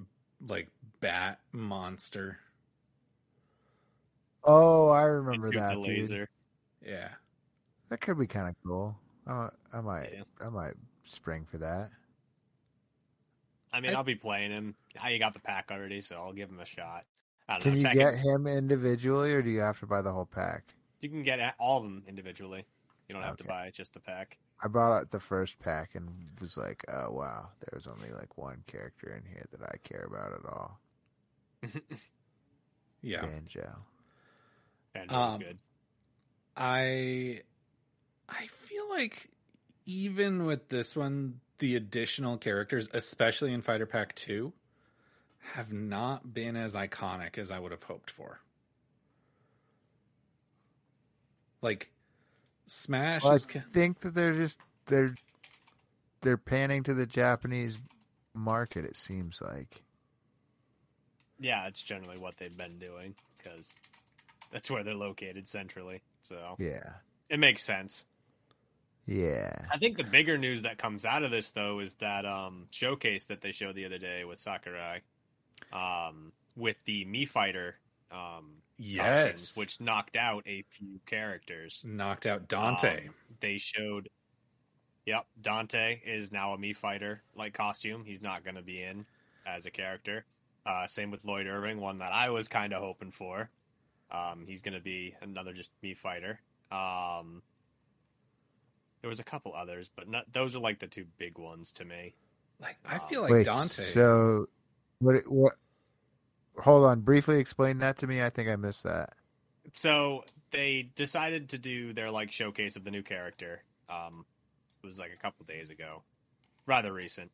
like bat monster. Oh, I remember that. a dude. Yeah. That could be kind of cool. I, I might, I might spring for that. I mean, I- I, will be playing him. I you got the pack already, so I'll give him a shot. I don't Can know. you Tekken- get him individually, or do you have to buy the whole pack? You can get all of them individually. You don't have to buy just the pack. I bought out the first pack and was like, "Oh wow, there's only like one character in here that I care about at all." Yeah. Banjo. Banjo's Um, good. I I feel like even with this one, the additional characters, especially in Fighter Pack 2, have not been as iconic as I would have hoped for. Like Smash Well, I is ca- think that they're just they're they're panning to the Japanese market. It seems like. Yeah, it's generally what they've been doing because that's where they're located centrally. So Yeah. it makes sense. Yeah. I think the bigger news that comes out of this though is that um, showcase that they showed the other day with Sakurai, um, with the Mii Fighter um, Yes. costumes, which knocked out a few characters. knocked out Dante. Um, they showed. Yep, Dante is now a Mii Fighter like costume. He's not going to be in as a character. Uh, same with Lloyd Irving, one that I was kind of hoping for. Um, he's going to be another just Mii Fighter. Um, there was a couple others, but not, those are like the two big ones to me. Like I feel like Wait, Dante. So, what? What? Hold on. Briefly explain that to me. I think I missed that. So they decided to do their like showcase of the new character. Um, it was like a couple days ago, rather recent,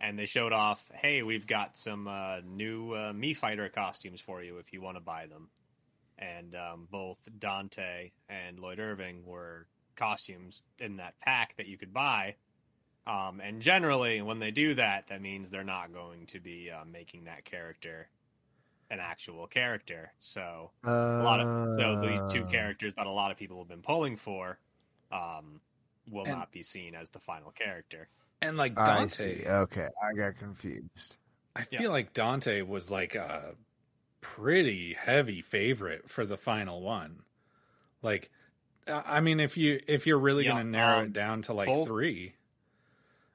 and they showed off. Hey, we've got some uh, new uh, Mii Fighter costumes for you if you want to buy them. And um, both Dante and Lloyd Irving were costumes in that pack that you could buy. Um, and generally, when they do that, that means they're not going to be uh, making that character an actual character. So a lot of so these two Uh. characters that a lot of people have been pulling for um, will And- not be seen as the final character. and like I Dante, see. Okay, I got confused. I feel like Dante was like a pretty heavy favorite for the final one. Like, uh, I mean, if you if you're really Yeah, going to narrow um, it down to like both- three,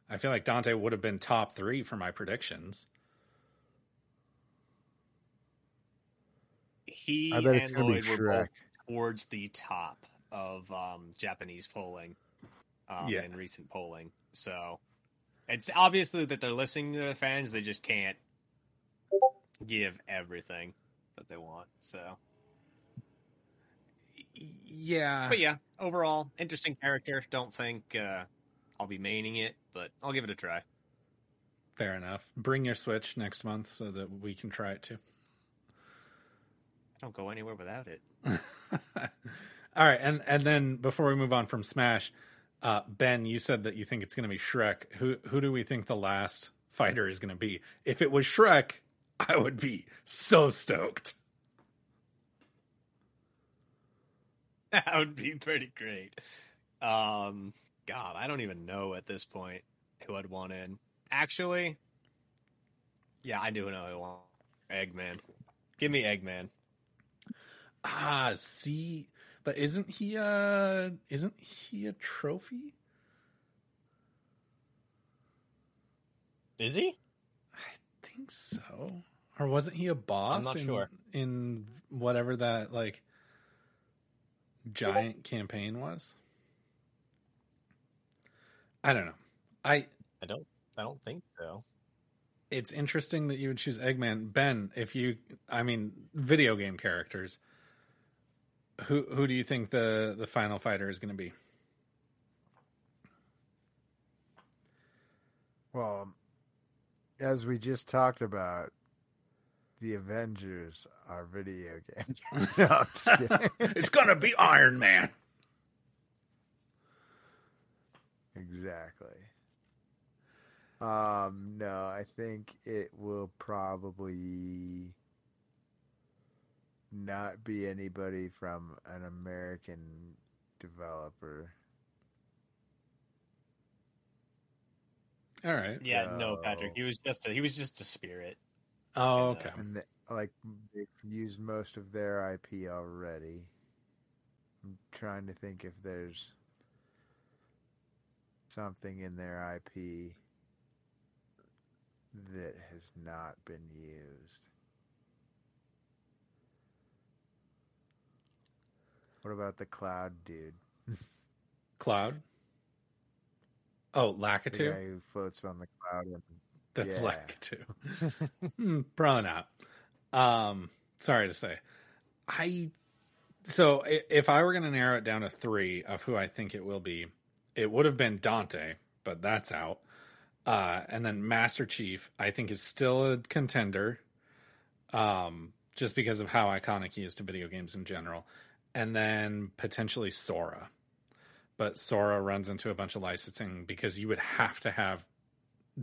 I feel like Dante would have been top three for my predictions. He I bet it's and gonna be Lloyd were both towards the top of um, Japanese polling um, Yeah. in recent polling. So it's obviously that they're listening to their fans. They just can't give everything that they want. So, Yeah, but yeah, overall interesting character. Don't think uh, I'll be maining it, but I'll give it a try. fair enough. Bring your Switch next month so that we can try it too. Don't go anywhere without it. All right, and and then before we move on from Smash, uh, Ben, you said that you think it's going to be Shrek. Who who do we think the last fighter is going to be? If it was Shrek, I would be so stoked. that would be pretty great. Um, God, I don't even know at this point who I'd want in. Actually, yeah, I do know who I want. Eggman. Give me Eggman. Ah, see, but isn't he uh isn't he a trophy? Is he? I think so. Or wasn't he a boss? I'm not in, sure. in whatever that like giant campaign was. I don't know. I I don't. I don't think so. it's interesting that you would choose Eggman. Ben, if you I mean video game characters, who who do you think the the final fighter is going to be? Well, as we just talked about, the Avengers are video games. no, I'm just kidding. it's going to be Iron Man. exactly. Um, no, I think it will probably not be anybody from an American developer. All right. Yeah, no, Patrick. He was just a, he was just a spirit. Oh, uh, okay. And the, like they've used most of their IP already. I'm trying to think if there's something in their IP that has not been used. What about the cloud dude? Cloud. Oh, The Lakitu. guy who floats on the cloud. And, That's yeah. Lakitu. Hmm, Probably not. Um, sorry to say. I so if I were going to narrow it down to three of who I think it will be, it would have been Dante, but that's out. Uh, and then Master Chief, I think is still a contender, um, just because of how iconic he is to video games in general. And then potentially Sora, but Sora runs into a bunch of licensing because you would have to have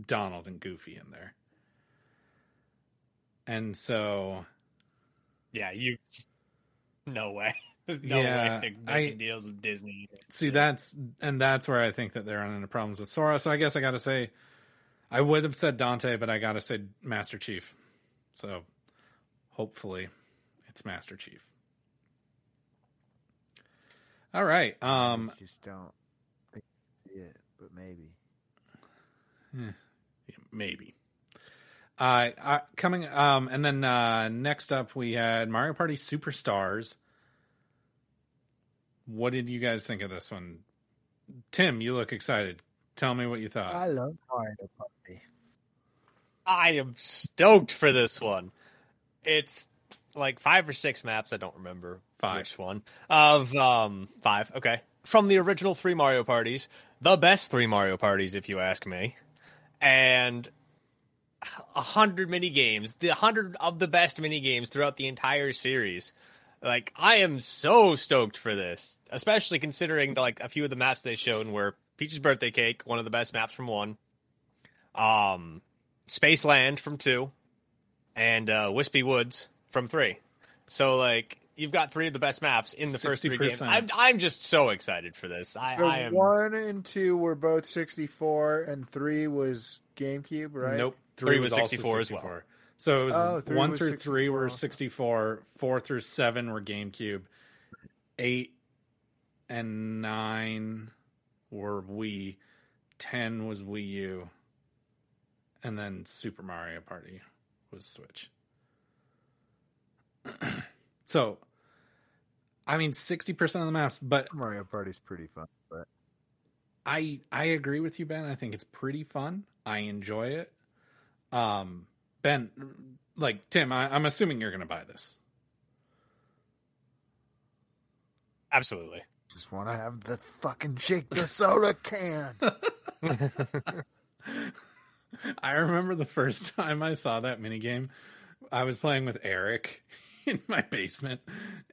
Donald and Goofy in there. And so Yeah, you. No way. There's no Yeah, way they're making I- deals with Disney. see that's and that's where I think that they're running into problems with Sora. So I guess I got to say, I would have said Dante, but I got to say Master Chief. So hopefully, it's Master Chief. All right. Um. I just don't think I see it, but maybe. eh, yeah, maybe. Uh, uh, coming um, and then uh, next up we had Mario Party Superstars. What did you guys think of this one? Tim, you look excited. Tell me what you thought. I love Mario Party. I am stoked for this one. It's like five or six maps. I don't remember Five. one of um five. Okay, from the original three Mario parties, the best three Mario parties, if you ask me, and a hundred mini games, the hundred of the best mini games throughout the entire series. Like I am so stoked for this, especially considering the, like a few of the maps they showed were Peach's Birthday Cake, one of the best maps from one. Um, Spaceland from two, and uh, Wispy Woods from three. So like you've got three of the best maps in the first three games. I'm I'm just so excited for this. I, So I am. one and two were both 64, and three was GameCube, right? Nope. Three Three was was, 64 also as well. So it was Oh, three one was through three were 64. 64, four through seven were GameCube, eight and nine were Wii, ten was Wii U, and then Super Mario Party was Switch. so, I mean, 60% of the maps, but Mario Party's pretty fun, but I I agree with you, Ben. I think it's pretty fun. I enjoy it. Um, Ben, like Tim, I, I'm assuming you're going to buy this. Absolutely. just want to have the fucking shake the soda can. I remember the first time I saw that minigame. I was playing with Eric in my basement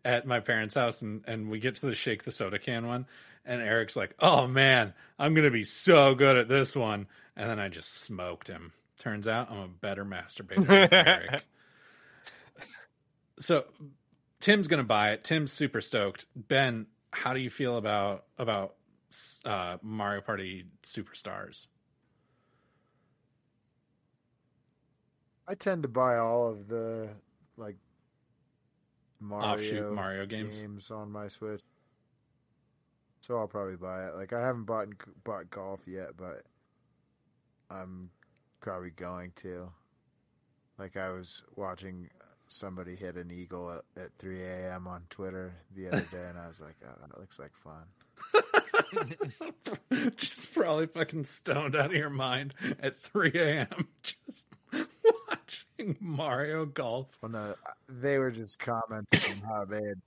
at my parents' house, and, and we get to the shake the soda can one. And Eric's like, oh man, I'm going to be so good at this one. And then I just smoked him. Turns out I'm a better masturbator than Eric. So Tim's going to buy it. Tim's super stoked. Ben, how do you feel about about uh, Mario Party Superstars? I tend to buy all of the like Mario, Offshoot Mario games. on my Switch, so I'll probably buy it. Like I haven't bought bought golf yet, but I'm probably going to. Like I was watching somebody hit an eagle at, at 3 a.m. on Twitter the other day, and I was like, oh, that looks like fun. just probably fucking stoned out of your mind at 3 a.m. Just watching Mario Golf. Well, no, they were just commenting on how they had.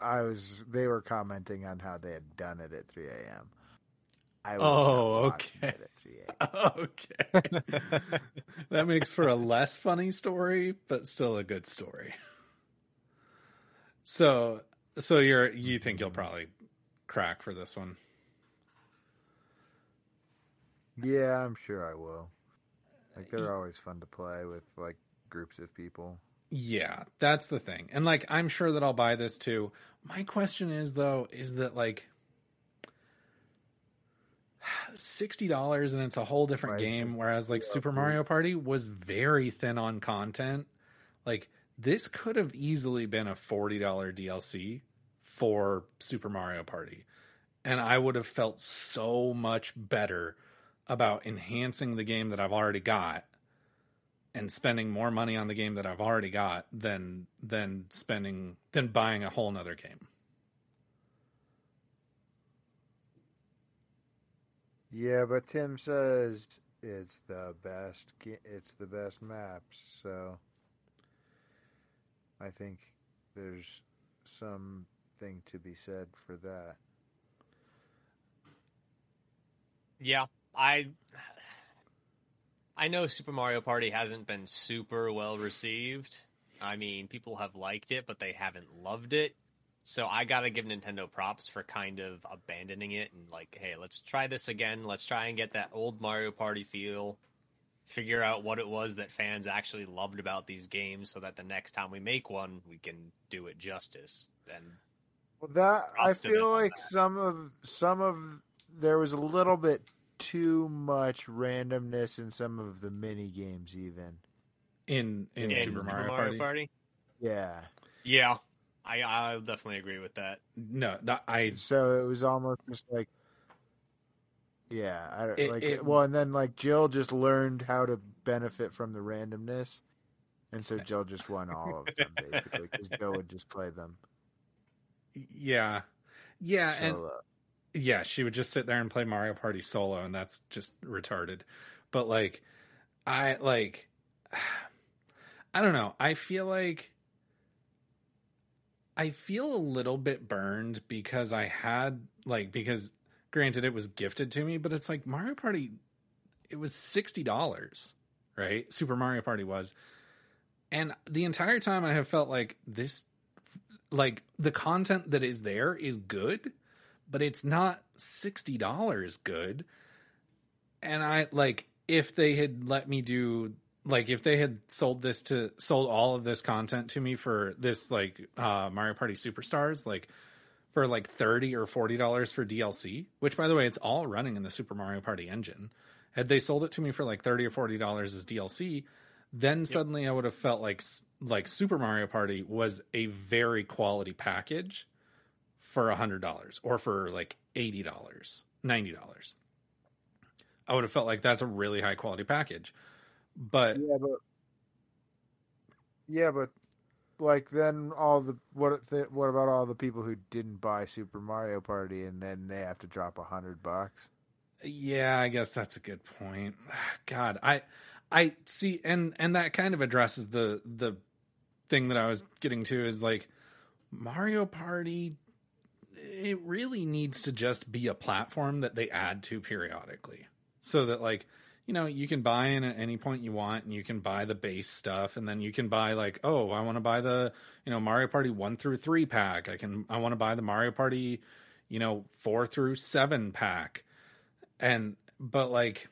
I was. They were commenting on how they had done it at 3 a.m. I was Oh, okay. it at 3 a.m. Okay. that makes for a less funny story, but still a good story. So, so you're you think you'll probably crack for this one? Yeah, I'm sure I will. Like they're always fun to play with like groups of people. Yeah, that's the thing. And like I'm sure that I'll buy this too. My question is though is that like $60 and it's a whole different Right. game whereas like Yeah, Super. Mario Party was very thin on content. Like this could have easily been a $40 DLC for Super Mario Party. And I would have felt so much better about enhancing the game that I've already got and spending more money on the game that I've already got than than spending than buying a whole nother game. Yeah, but Tim says it's the best. ga- It's the best maps. So I think there's something to be said for that. Yeah, I I know Super Mario Party hasn't been super well received. I mean, people have liked it, but they haven't loved it. So I got to give Nintendo props for kind of abandoning it and like, hey, let's try this again. Let's try and get that old Mario Party feel. Figure out what it was that fans actually loved about these games so that the next time we make one, we can do it justice. And Well, that I Props to them feel like some of some of there was a little bit too much randomness in some of the mini games, even. In in, in Super, Mario, Party. Yeah. Yeah, I I definitely agree with that. No, that, I So it was almost just like, yeah, I don't It- like. it- well, and then like Jill just learned how to benefit from the randomness, and so Jill just won all of them basically because Jill would just play them. Yeah. Yeah, and solo. Yeah, she would just sit there and play Mario Party solo and that's just retarded. But like I like I don't know. I feel like I feel a little bit burned because I had like because granted it was gifted to me, but it's like Mario Party it was $60, right? Super Mario Party was. And the entire time I have felt like this like the content that is there is good, but it's not $60 good. And I like if they had let me do like if they had sold this to sold all of this content to me for this like uh Mario Party Superstars like for like 30 or 40 dollars for DLC, which by the way it's all running in the Super Mario Party engine. Had they sold it to me for like 30 or 40 dollars as DLC, then suddenly I would have felt like like Super Mario Party was a very quality package for a hundred dollars or for like eighty dollars, ninety dollars. I would have felt like that's a really high quality package, but Yeah, but yeah, but like then all the what th- what about all the people who didn't buy Super Mario Party and then they have to drop a hundred bucks? Yeah, I guess that's a good point. God, I I see and and that kind of addresses the the thing that I was getting to is like Mario Party it really needs to just be a platform that they add to periodically. So that like you know, you can buy in at any point you want and you can buy the base stuff and then you can buy like, oh, I want to buy the, you know, Mario Party 1 through 3 pack. I can I want to buy the Mario Party, you know, 4 through 7 pack and but like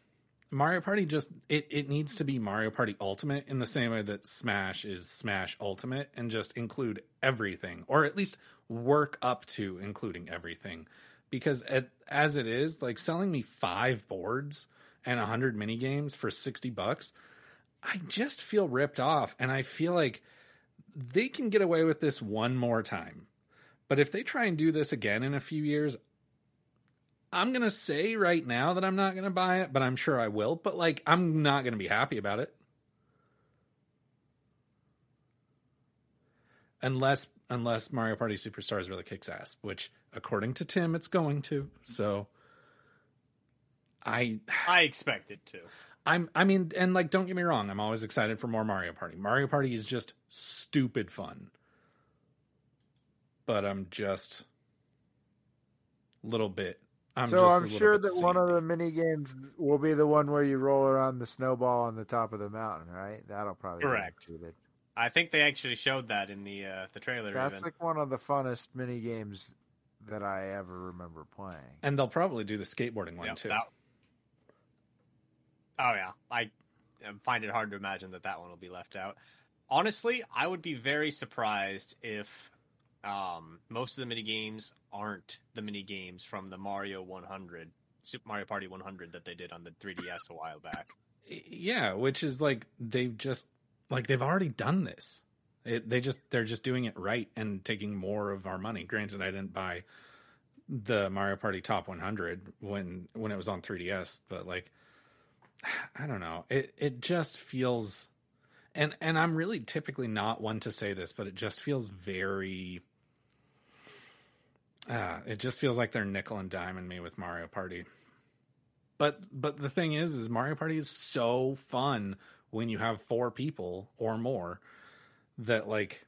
Mario Party just it it needs to be Mario Party Ultimate in the same way that Smash is Smash Ultimate and just include everything or at least work up to including everything because at, as it is like selling me 5 boards and 100 mini games for 60 bucks I just feel ripped off and I feel like they can get away with this one more time. But if they try and do this again in a few years, I'm going to say right now that I'm not going to buy it, but I'm sure I will. But like, I'm not going to be happy about it. Unless, unless Mario Party Superstars really kicks ass, which according to Tim, it's going to. So I, I expect it to. I'm, I mean, and like, don't get me wrong. I'm always excited for more Mario Party. Mario Party is just stupid fun. But I'm just a little bit. I'm so just a I'm little sure bit that one of the mini games will be the one where you roll around the snowball on the top of the mountain, right? That'll probably be Correct. I think they actually showed that in the uh, the trailer. That's even. like one of the funnest mini games that I ever remember playing. And they'll probably do the skateboarding one Yeah, too. that- Oh yeah, I I find it hard to imagine that that one will be left out. Honestly, I would be very surprised if um, most of the mini games aren't the mini games from the Mario 100, Super Mario Party 100 that they did on the 3DS a while back. Yeah, which is like they've just like they've already done this. It, they just they're just doing it right and taking more of our money. Granted, I didn't buy the Mario Party Top 100 when when it was on 3DS, but like I don't know. It it just feels and and I'm really typically not one to say this, but it just feels very uh, it just feels like they're nickel and diming me with Mario Party. But but the thing is is Mario Party is so fun when you have four people or more that like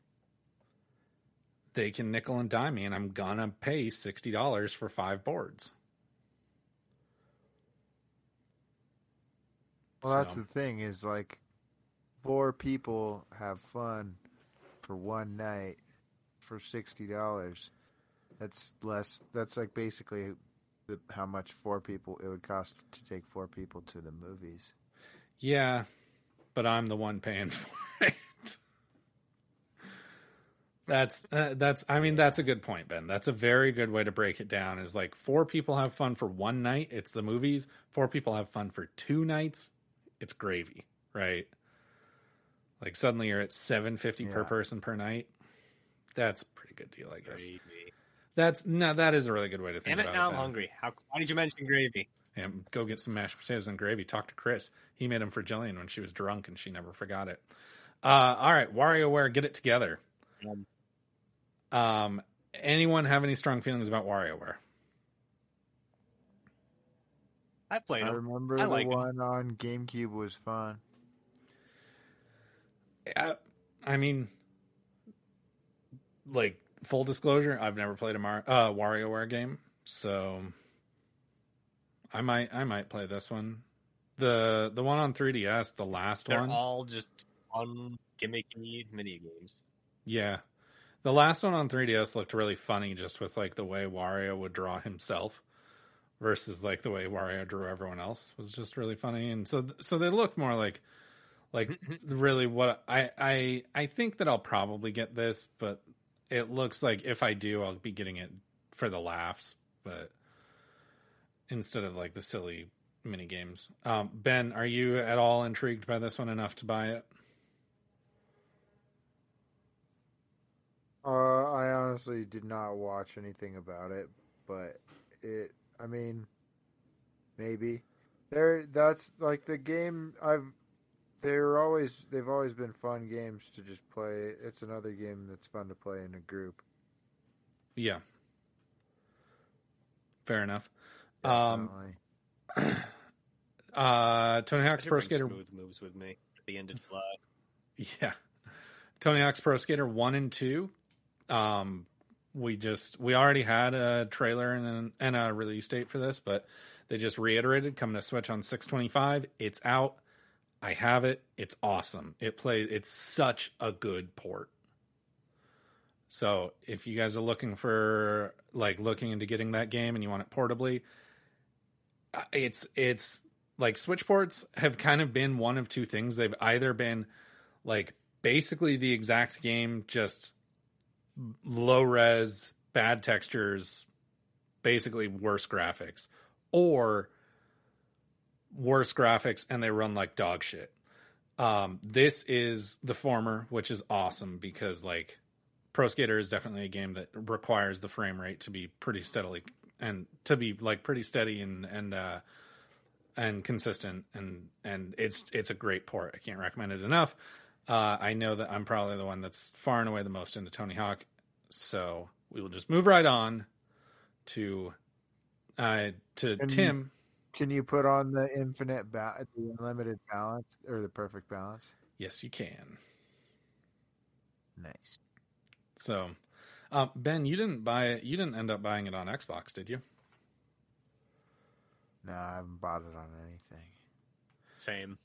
they can nickel and dime me and I'm gonna pay sixty dollars for five boards. Well, that's So- the thing is like four people have fun for one night for sixty dollars. That's less. That's like basically the, how much four people it would cost to take four people to the movies. Yeah, but I'm the one paying for it. That's uh, that's I mean that's a good point, Ben. That's a very good way to break it down. Is like four people have fun for one night, it's the movies. Four people have fun for two nights, it's gravy, right? Like suddenly you're at seven fifty per person per night. That's a pretty good deal, I guess. Gravy. That's no, that is a really good way to think Damn it! about Now it. I'm Ben. hungry. How? Why did you mention gravy? Yeah, go get some mashed potatoes and gravy. Talk to Chris. He made them for Jillian when she was drunk and she never forgot it. Uh, all right, WarioWare, get it together. Um, anyone have any strong feelings about WarioWare? I've played I remember I the like 'em. one on GameCube was fun. I, I mean, like full disclosure, I've never played a Mar- uh, WarioWare game, so I might I might play this one. the The one on 3DS, the last They're one, all just fun, gimmicky mini games. Yeah. The last one on 3DS looked really funny just with like the way Wario would draw himself versus like the way Wario drew everyone else was just really funny and so so they look more like like really what I I I think that I'll probably get this but it looks like if I do I'll be getting it for the laughs but instead of like the silly mini games. Um Ben, are you at all intrigued by this one enough to buy it? Uh, I honestly did not watch anything about it, but it. I mean, maybe there. That's like the game. I've. They're always. They've always been fun games to just play. It's another game that's fun to play in a group. Yeah. Fair enough. Um, uh, Tony Hawk's Pro Skater. smooth moves with me at the end of July. Yeah. Tony Hawk's Pro Skater 1 and 2. Um, we just, we already had a trailer and a, and a release date for this, but they just reiterated coming to Switch on 625. It's out. I have it. It's awesome. It plays, it's such a good port. So if you guys are looking for like looking into getting that game and you want it portably, uh, it's it's like Switch ports have kind of been one of two things. They've either been like basically the exact game, just low res, bad textures, basically worse graphics, or worse graphics and they run like dog shit. Um, this is the former, which is awesome because like Pro Skater is definitely a game that requires the frame rate to be pretty steadily and to be like pretty steady and and uh and consistent and and it's it's a great port. I can't recommend it enough. Uh I know that I'm probably the one that's far and away the most into Tony Hawk. So we will just move right on to uh to you- Tim. Can you put on the infinite ba- the unlimited balance or the perfect balance? Yes, you can. Nice. So um, Ben, you didn't buy it. You didn't end up buying it on Xbox, did you? No, I haven't bought it on anything. Same.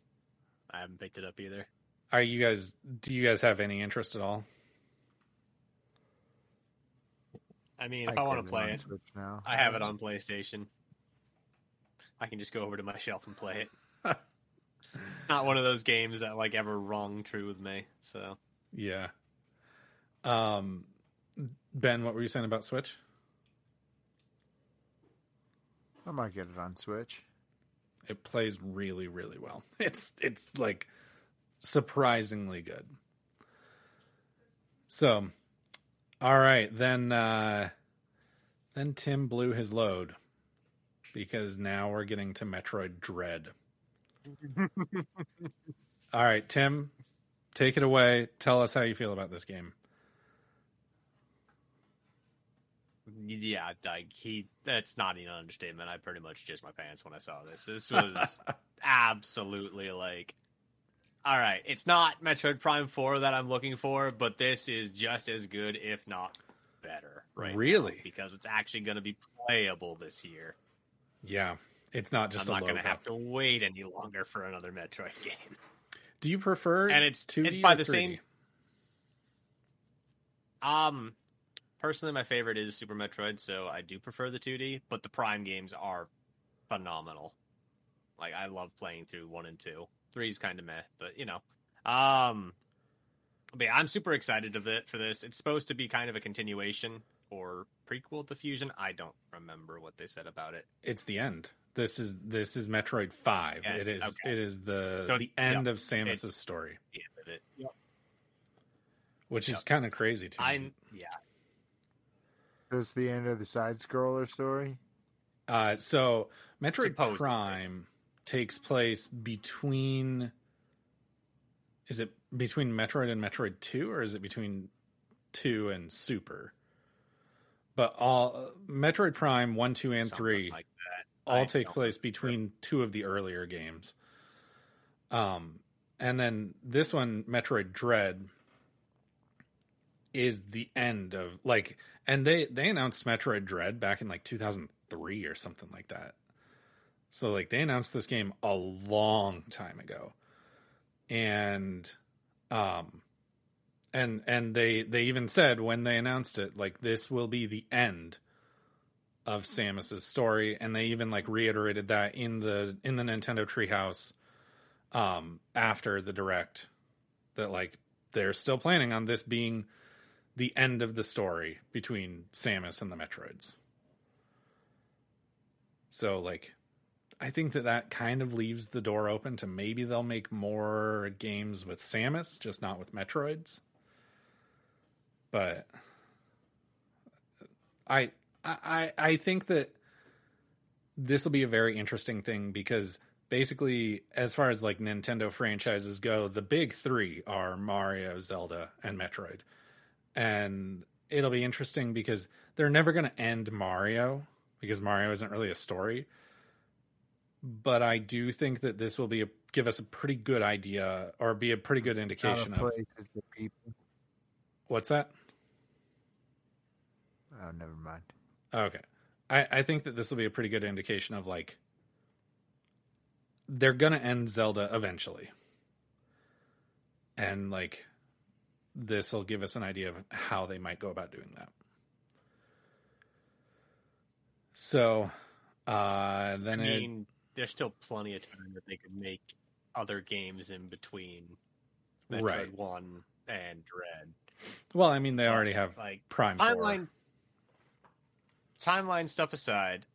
I haven't picked it up either. Are you guys? Do you guys have any interest at all? I mean, if I, want to play it, now. I have it on PlayStation. I can just go over to my shelf and play it. not one of those games that like ever rung true with me. So Yeah. Um, Ben, what were you saying about Switch? I might get it on Switch. It plays really, really well. It's it's like surprisingly good. So, all right, then uh then Tim blew his load because now we're getting to Metroid Dread. All right, Tim, take it away. Tell us how you feel about this game. yeah, like he that's not an understatement. I pretty much just my pants when I saw this. This was absolutely like all right, it's not Metroid Prime 4 that I'm looking for, but this is just as good if not better. Right Really? now, because it's actually going to be playable this year. Yeah, it's not just I'm not going to have to wait any longer for another Metroid game. Do you prefer and it's 2D it's by the 3D? same um personally my favorite is super metroid so i do prefer the 2d but the prime games are phenomenal. Like i love playing through one and two. Three's kind of meh but you know. Um but yeah, i'm super excited of it for this. It's supposed to be kind of a continuation or prequel to fusion i don't remember what they said about it It's the end. This is this is Metroid Five. It is okay. it is the So, the end yep, of Samus's it's- story, the end of it. Yep. which is kind of crazy to me. i yeah This is the end of the side scroller story. Uh, so Metroid Supposedly. Prime takes place between. Is it between Metroid and Metroid Two, or is it between Two and Super? But all Metroid Prime One, Two, and Something Three like all I take place between two of the earlier games. Um, and then this one, Metroid Dread, is the end of like, and they they announced Metroid Dread back in like 2003 or something like that. So like they announced this game a long time ago, and um, and and they they even said when they announced it like this will be the end of Samus's story, and they even like reiterated that in the in the Nintendo Treehouse um, after the direct that like they're still planning on this being the end of the story between Samus and the Metroids. So like I think that that kind of leaves the door open to maybe they'll make more games with Samus, just not with Metroids. But I I I think that this will be a very interesting thing because basically as far as like Nintendo franchises go, the big 3 are Mario, Zelda, and Metroid. And it'll be interesting because they're never going to end Mario because Mario isn't really a story. But I do think that this will be a, give us a pretty good idea or be a pretty good indication of place, it's people. what's that? Oh, never mind. Okay. I, I think that this will be a pretty good indication of like they're gonna end Zelda eventually. And like this will give us an idea of how they might go about doing that. So uh then I it there's still plenty of time that they could make other games in between Metroid Right. One and Dread. well, I mean they already have like Prime 4. timeline timeline stuff aside,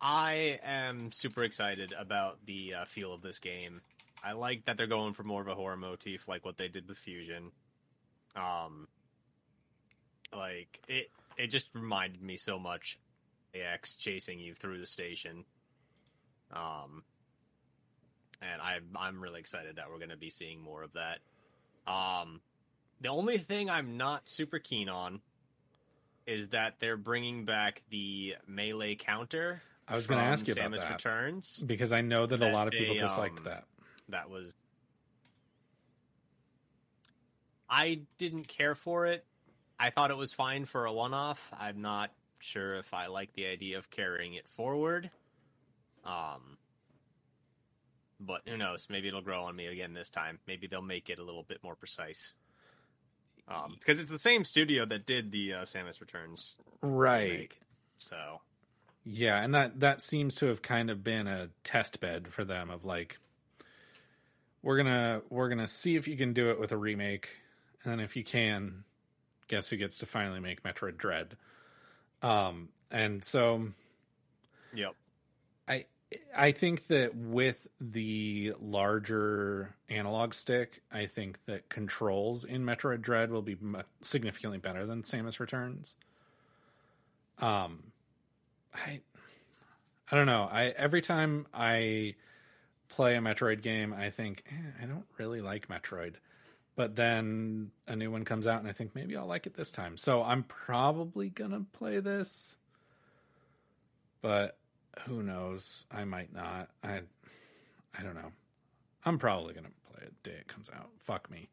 I am super excited about the uh, feel of this game. I like that they're going for more of a horror motif, like what they did with Fusion. Um, like it, it just reminded me so much SA-X chasing you through the station. Um, and I'm I'm really excited that we're going to be seeing more of that. Um, the only thing I'm not super keen on is that they're bringing back the melee counter. I was going to ask you about Samus that Returns because I know that, a lot of people they, disliked um, that. that was I didn't care for it. I thought it was fine for a one-off. I'm not sure if I like the idea of carrying it forward. Um but who knows? Maybe it'll grow on me again this time. Maybe they'll make it a little bit more precise. Um, because it's the same studio that did the uh, Samus Returns, Right. remake. so Yeah, and that that seems to have kind of been a test bed for them of like we're gonna we're gonna see if you can do it with a remake, and then if you can, guess who gets to finally make Metroid Dread. Um, and so Yep. I think that with the larger analog stick, I think that controls in Metroid Dread will be significantly better than Samus Returns. Um, I I don't know. I every time I play a Metroid game, I think eh, I don't really like Metroid, but then a new one comes out, and I think maybe I'll like it this time. So I'm probably gonna play this, but who knows? I might not. I I don't know. I'm probably gonna play it the day it comes out. Fuck me.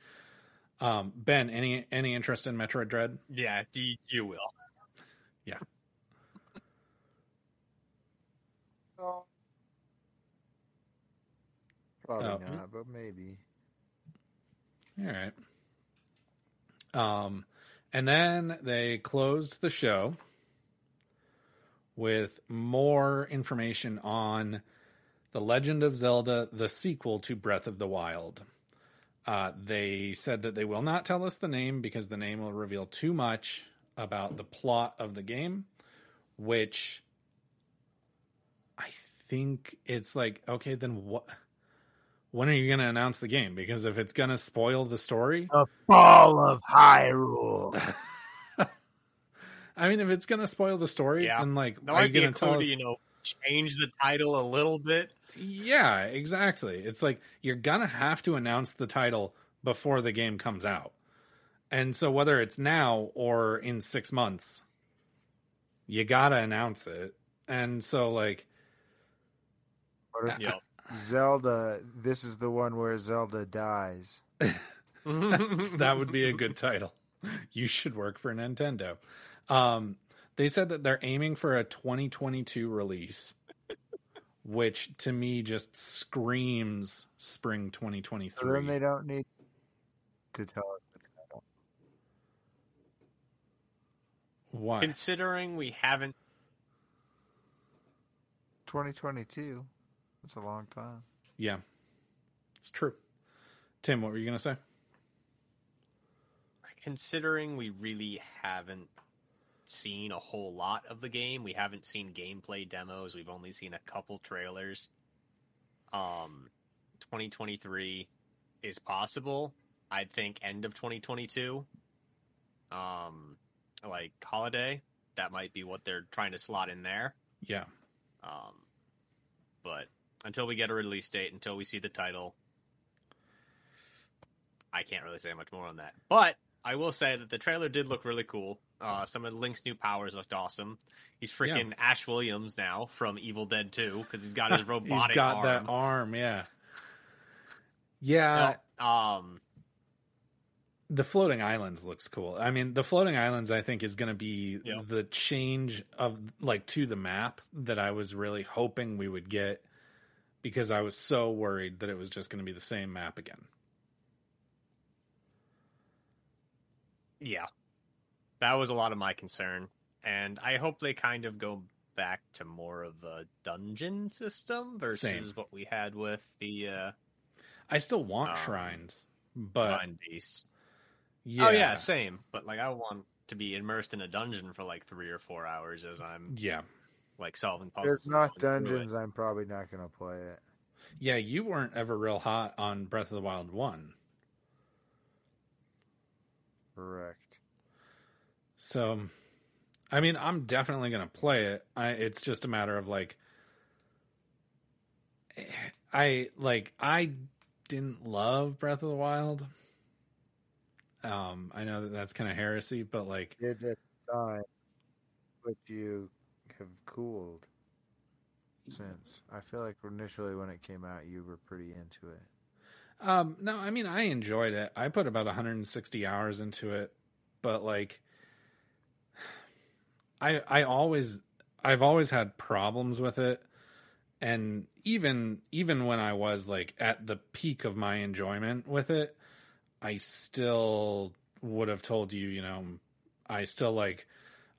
Um, ben, any any interest in Metroid Dread? Yeah, you, you will. Yeah. Probably Oh. not, but maybe. All right. Um, and then they closed the show with more information on The Legend of Zelda, the sequel to Breath of the Wild. Uh, they said that they will not tell us the name because the name will reveal too much about the plot of the game, which I think it's like, okay, then what? When are you going to announce the game? Because if it's going to spoil the story, The fall of Hyrule. I mean, if it's going to spoil the story, Yeah. then like, That are you might be going a to tell clue us? to, you know, change the title a little bit. Yeah, exactly. It's like you're gonna have to announce the title before the game comes out. And so whether it's now or in 6 months, you got to announce it. And so like What if Yeah. Zelda, this is the one where Zelda dies. That would be a good title. You should work for Nintendo. Um, they said that they're aiming for a 2022 release, which to me just screams spring So then 2023. they don't need to tell us the title. Why? Considering we haven't 2022. That's a long time. Yeah, it's true. Tim, what were you going to say? considering we really haven't seen a whole lot of the game. We haven't seen gameplay demos. We've only seen a couple trailers. Um 2023 is possible. I think end of 2022. Um like holiday, that might be what they're trying to slot in there. Yeah. Um but until we get a release date, until we see the title, I can't really say much more on that. But I will say that the trailer did look really cool. Uh, some of Link's new powers looked awesome. He's freaking Ash Williams now from Evil Dead 2 because he's got his robotic He's got arm. that arm, yeah. Yeah, No, um, the floating islands looks cool. I mean, the floating islands I think is going to be Yeah. the change of like to the map that I was really hoping we would get because I was so worried that it was just going to be the same map again. yeah, that was a lot of my concern, and I hope they kind of go back to more of a dungeon system versus Same. what we had with the uh, I still want Um, shrines, but Shrine Beast. yeah, Oh yeah, same. But like, I want to be immersed in a dungeon for like three or four hours as I'm yeah, like solving If puzzles. There's not and going through it. dungeons. I'm probably not going to play it. yeah. You weren't ever real hot on Breath of the Wild one, Correct. So I mean, I'm definitely going to play it. I, it's just a matter of like, I like I didn't love Breath of the Wild. Um, I know that that's kind of heresy, but like, Did it time, but you have cooled since. I feel like initially when it came out, you were pretty into it. Um, no, I mean I enjoyed it. I put about 160 hours into it, but like I I always I've always had problems with it. And even even when I was like at the peak of my enjoyment with it, I still would have told you, you know, I still like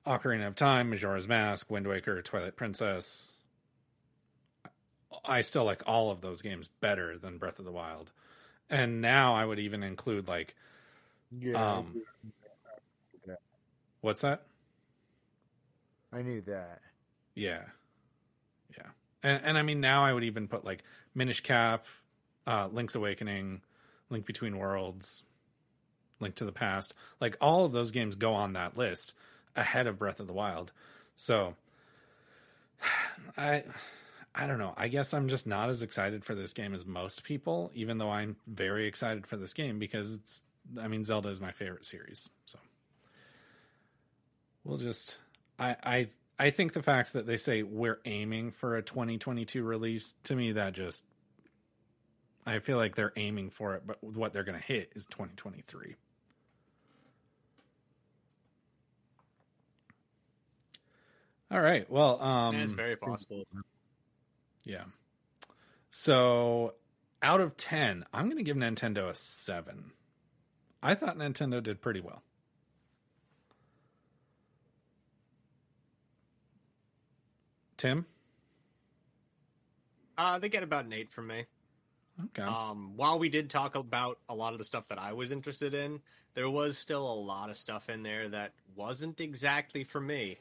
Ocarina of Time, Majora's Mask, Wind Waker, Twilight Princess. I still like all of those games better than Breath of the Wild. And now I would even include like Yeah. um what's that? I knew that. Yeah. Yeah. And and I mean now I would even put like Minish Cap, uh Link's Awakening, Link Between Worlds, Link to the Past. Like all of those games go on that list ahead of Breath of the Wild. So I I don't know. I guess I'm just not as excited for this game as most people, even though I'm very excited for this game because it's I mean Zelda is my favorite series. So we'll just I I I think the fact that they say we're aiming for a 2022 release to me that just I feel like they're aiming for it, but what they're going to hit is 2023. All right. Well, um Yeah, it's very possible. yeah. So, out of 10, I'm going to give Nintendo a 7. I thought Nintendo did pretty well. Tim? Uh, they get about an eight from me. Okay. Um, while we did talk about a lot of the stuff that I was interested in, there was still a lot of stuff in there that wasn't exactly for me.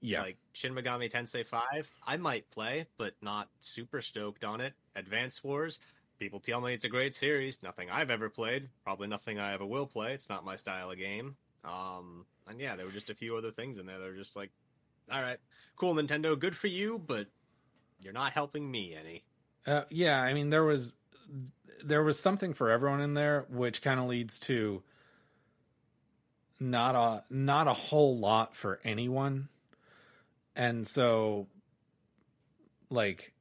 Yeah. Like Shin Megami Tensei 5, I might play, but not super stoked on it. Advance Wars, people tell me it's a great series. Nothing I've ever played. Probably nothing I ever will play. It's not my style of game. Um, and yeah, there were just a few other things in there that were just like, all right, cool, Nintendo, good for you, but you're not helping me any. Uh, yeah, I mean there was there was something for everyone in there, which kind of leads to not a not a whole lot for anyone, and so like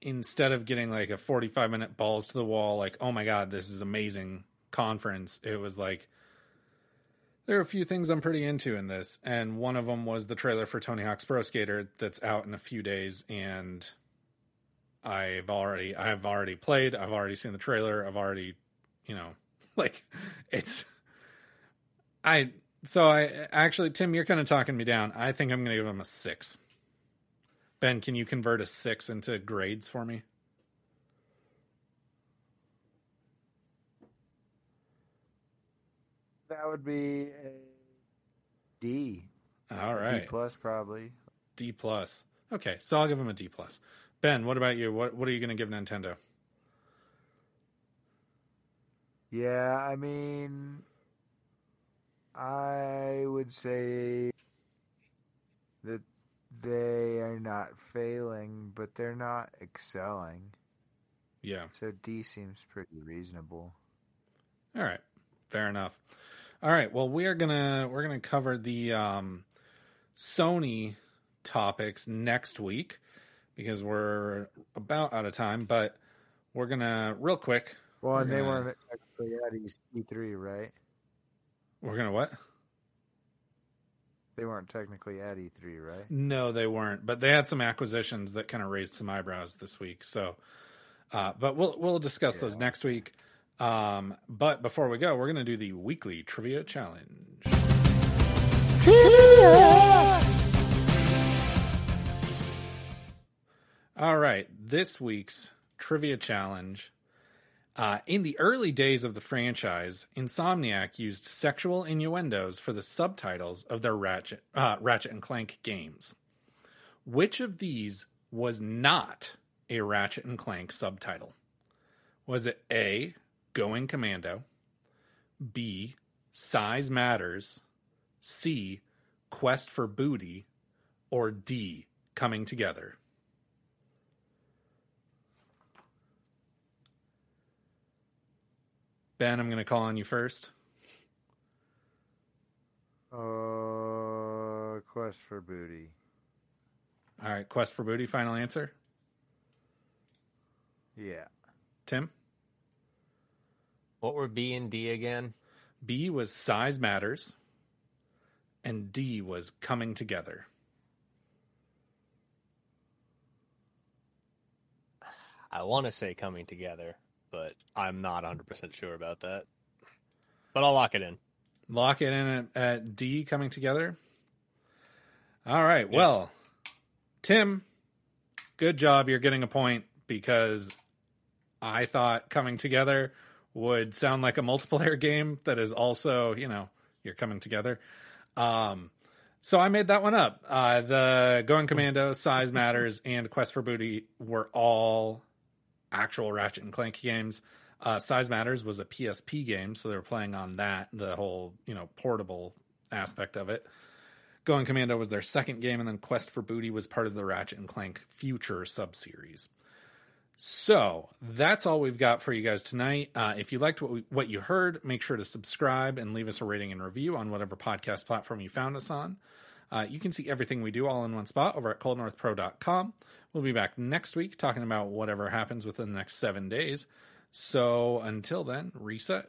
instead of getting like a 45 minute balls to the wall like oh my god this is amazing conference it was like there are a few things i'm pretty into in this and one of them was the trailer for tony hawk's pro skater that's out in a few days and i've already i've already played i've already seen the trailer i've already you know like it's i so i actually tim you're kind of talking me down i think i'm gonna give him a six Ben, can you convert a six into grades for me? That would be a D. All right. D plus probably. D plus. Okay, so I'll give him a D plus. Ben, what about you? What what are you going to give Nintendo? Yeah, I mean, I would say that they are not failing, but they're not excelling. Yeah. So D seems pretty reasonable. All right. Fair enough. All right. Well, we are gonna we're gonna cover the um, Sony topics next week because we're about out of time. But we're gonna real quick. Well, and they gonna- weren't actually at E three, right? We're gonna what? They weren't technically at E three, right? No, they weren't. But they had some acquisitions that kind of raised some eyebrows this week. So, uh, but we'll we'll discuss those next week. Um, but before we go, we're gonna do the weekly trivia challenge. All right, this week's trivia challenge. Uh, in the early days of the franchise, Insomniac used sexual innuendos for the subtitles of their Ratchet, uh, Ratchet and Clank games. Which of these was not a Ratchet and Clank subtitle? Was it A, Going Commando, B, Size Matters, C, Quest for Booty, or D, Coming Together? Ben, I'm going to call on you first. Uh, Quest for Booty. All right, Quest for Booty, final answer. Yeah. Tim? What were B and D again? B was Size Matters, and D was Coming Together. I want to say coming together, but I'm not 100% sure about that. But I'll lock it in. Lock it in at, at D, Coming Together. All right, well, Tim, good job. You're getting a point because I thought Coming Together would sound like a multiplayer game that is also, you know, you're coming together. Um, so I made that one up. Uh, the Going Commando, Size Matters, and Quest for Booty were all actual Ratchet and Clank games. Uh, Size Matters was a PSP game, so they were playing on that, the whole you know portable aspect of it. Going Commando was their second game, and then Quest for Booty was part of the Ratchet and Clank Future subseries. So that's all we've got for you guys tonight. Uh, if you liked what we, what you heard, make sure to subscribe and leave us a rating and review on whatever podcast platform you found us on. Uh, you can see everything we do all in one spot over at coldnorthpro.com. We'll be back next week talking about whatever happens within the next seven days. So until then, reset.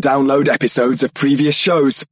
Download episodes of previous shows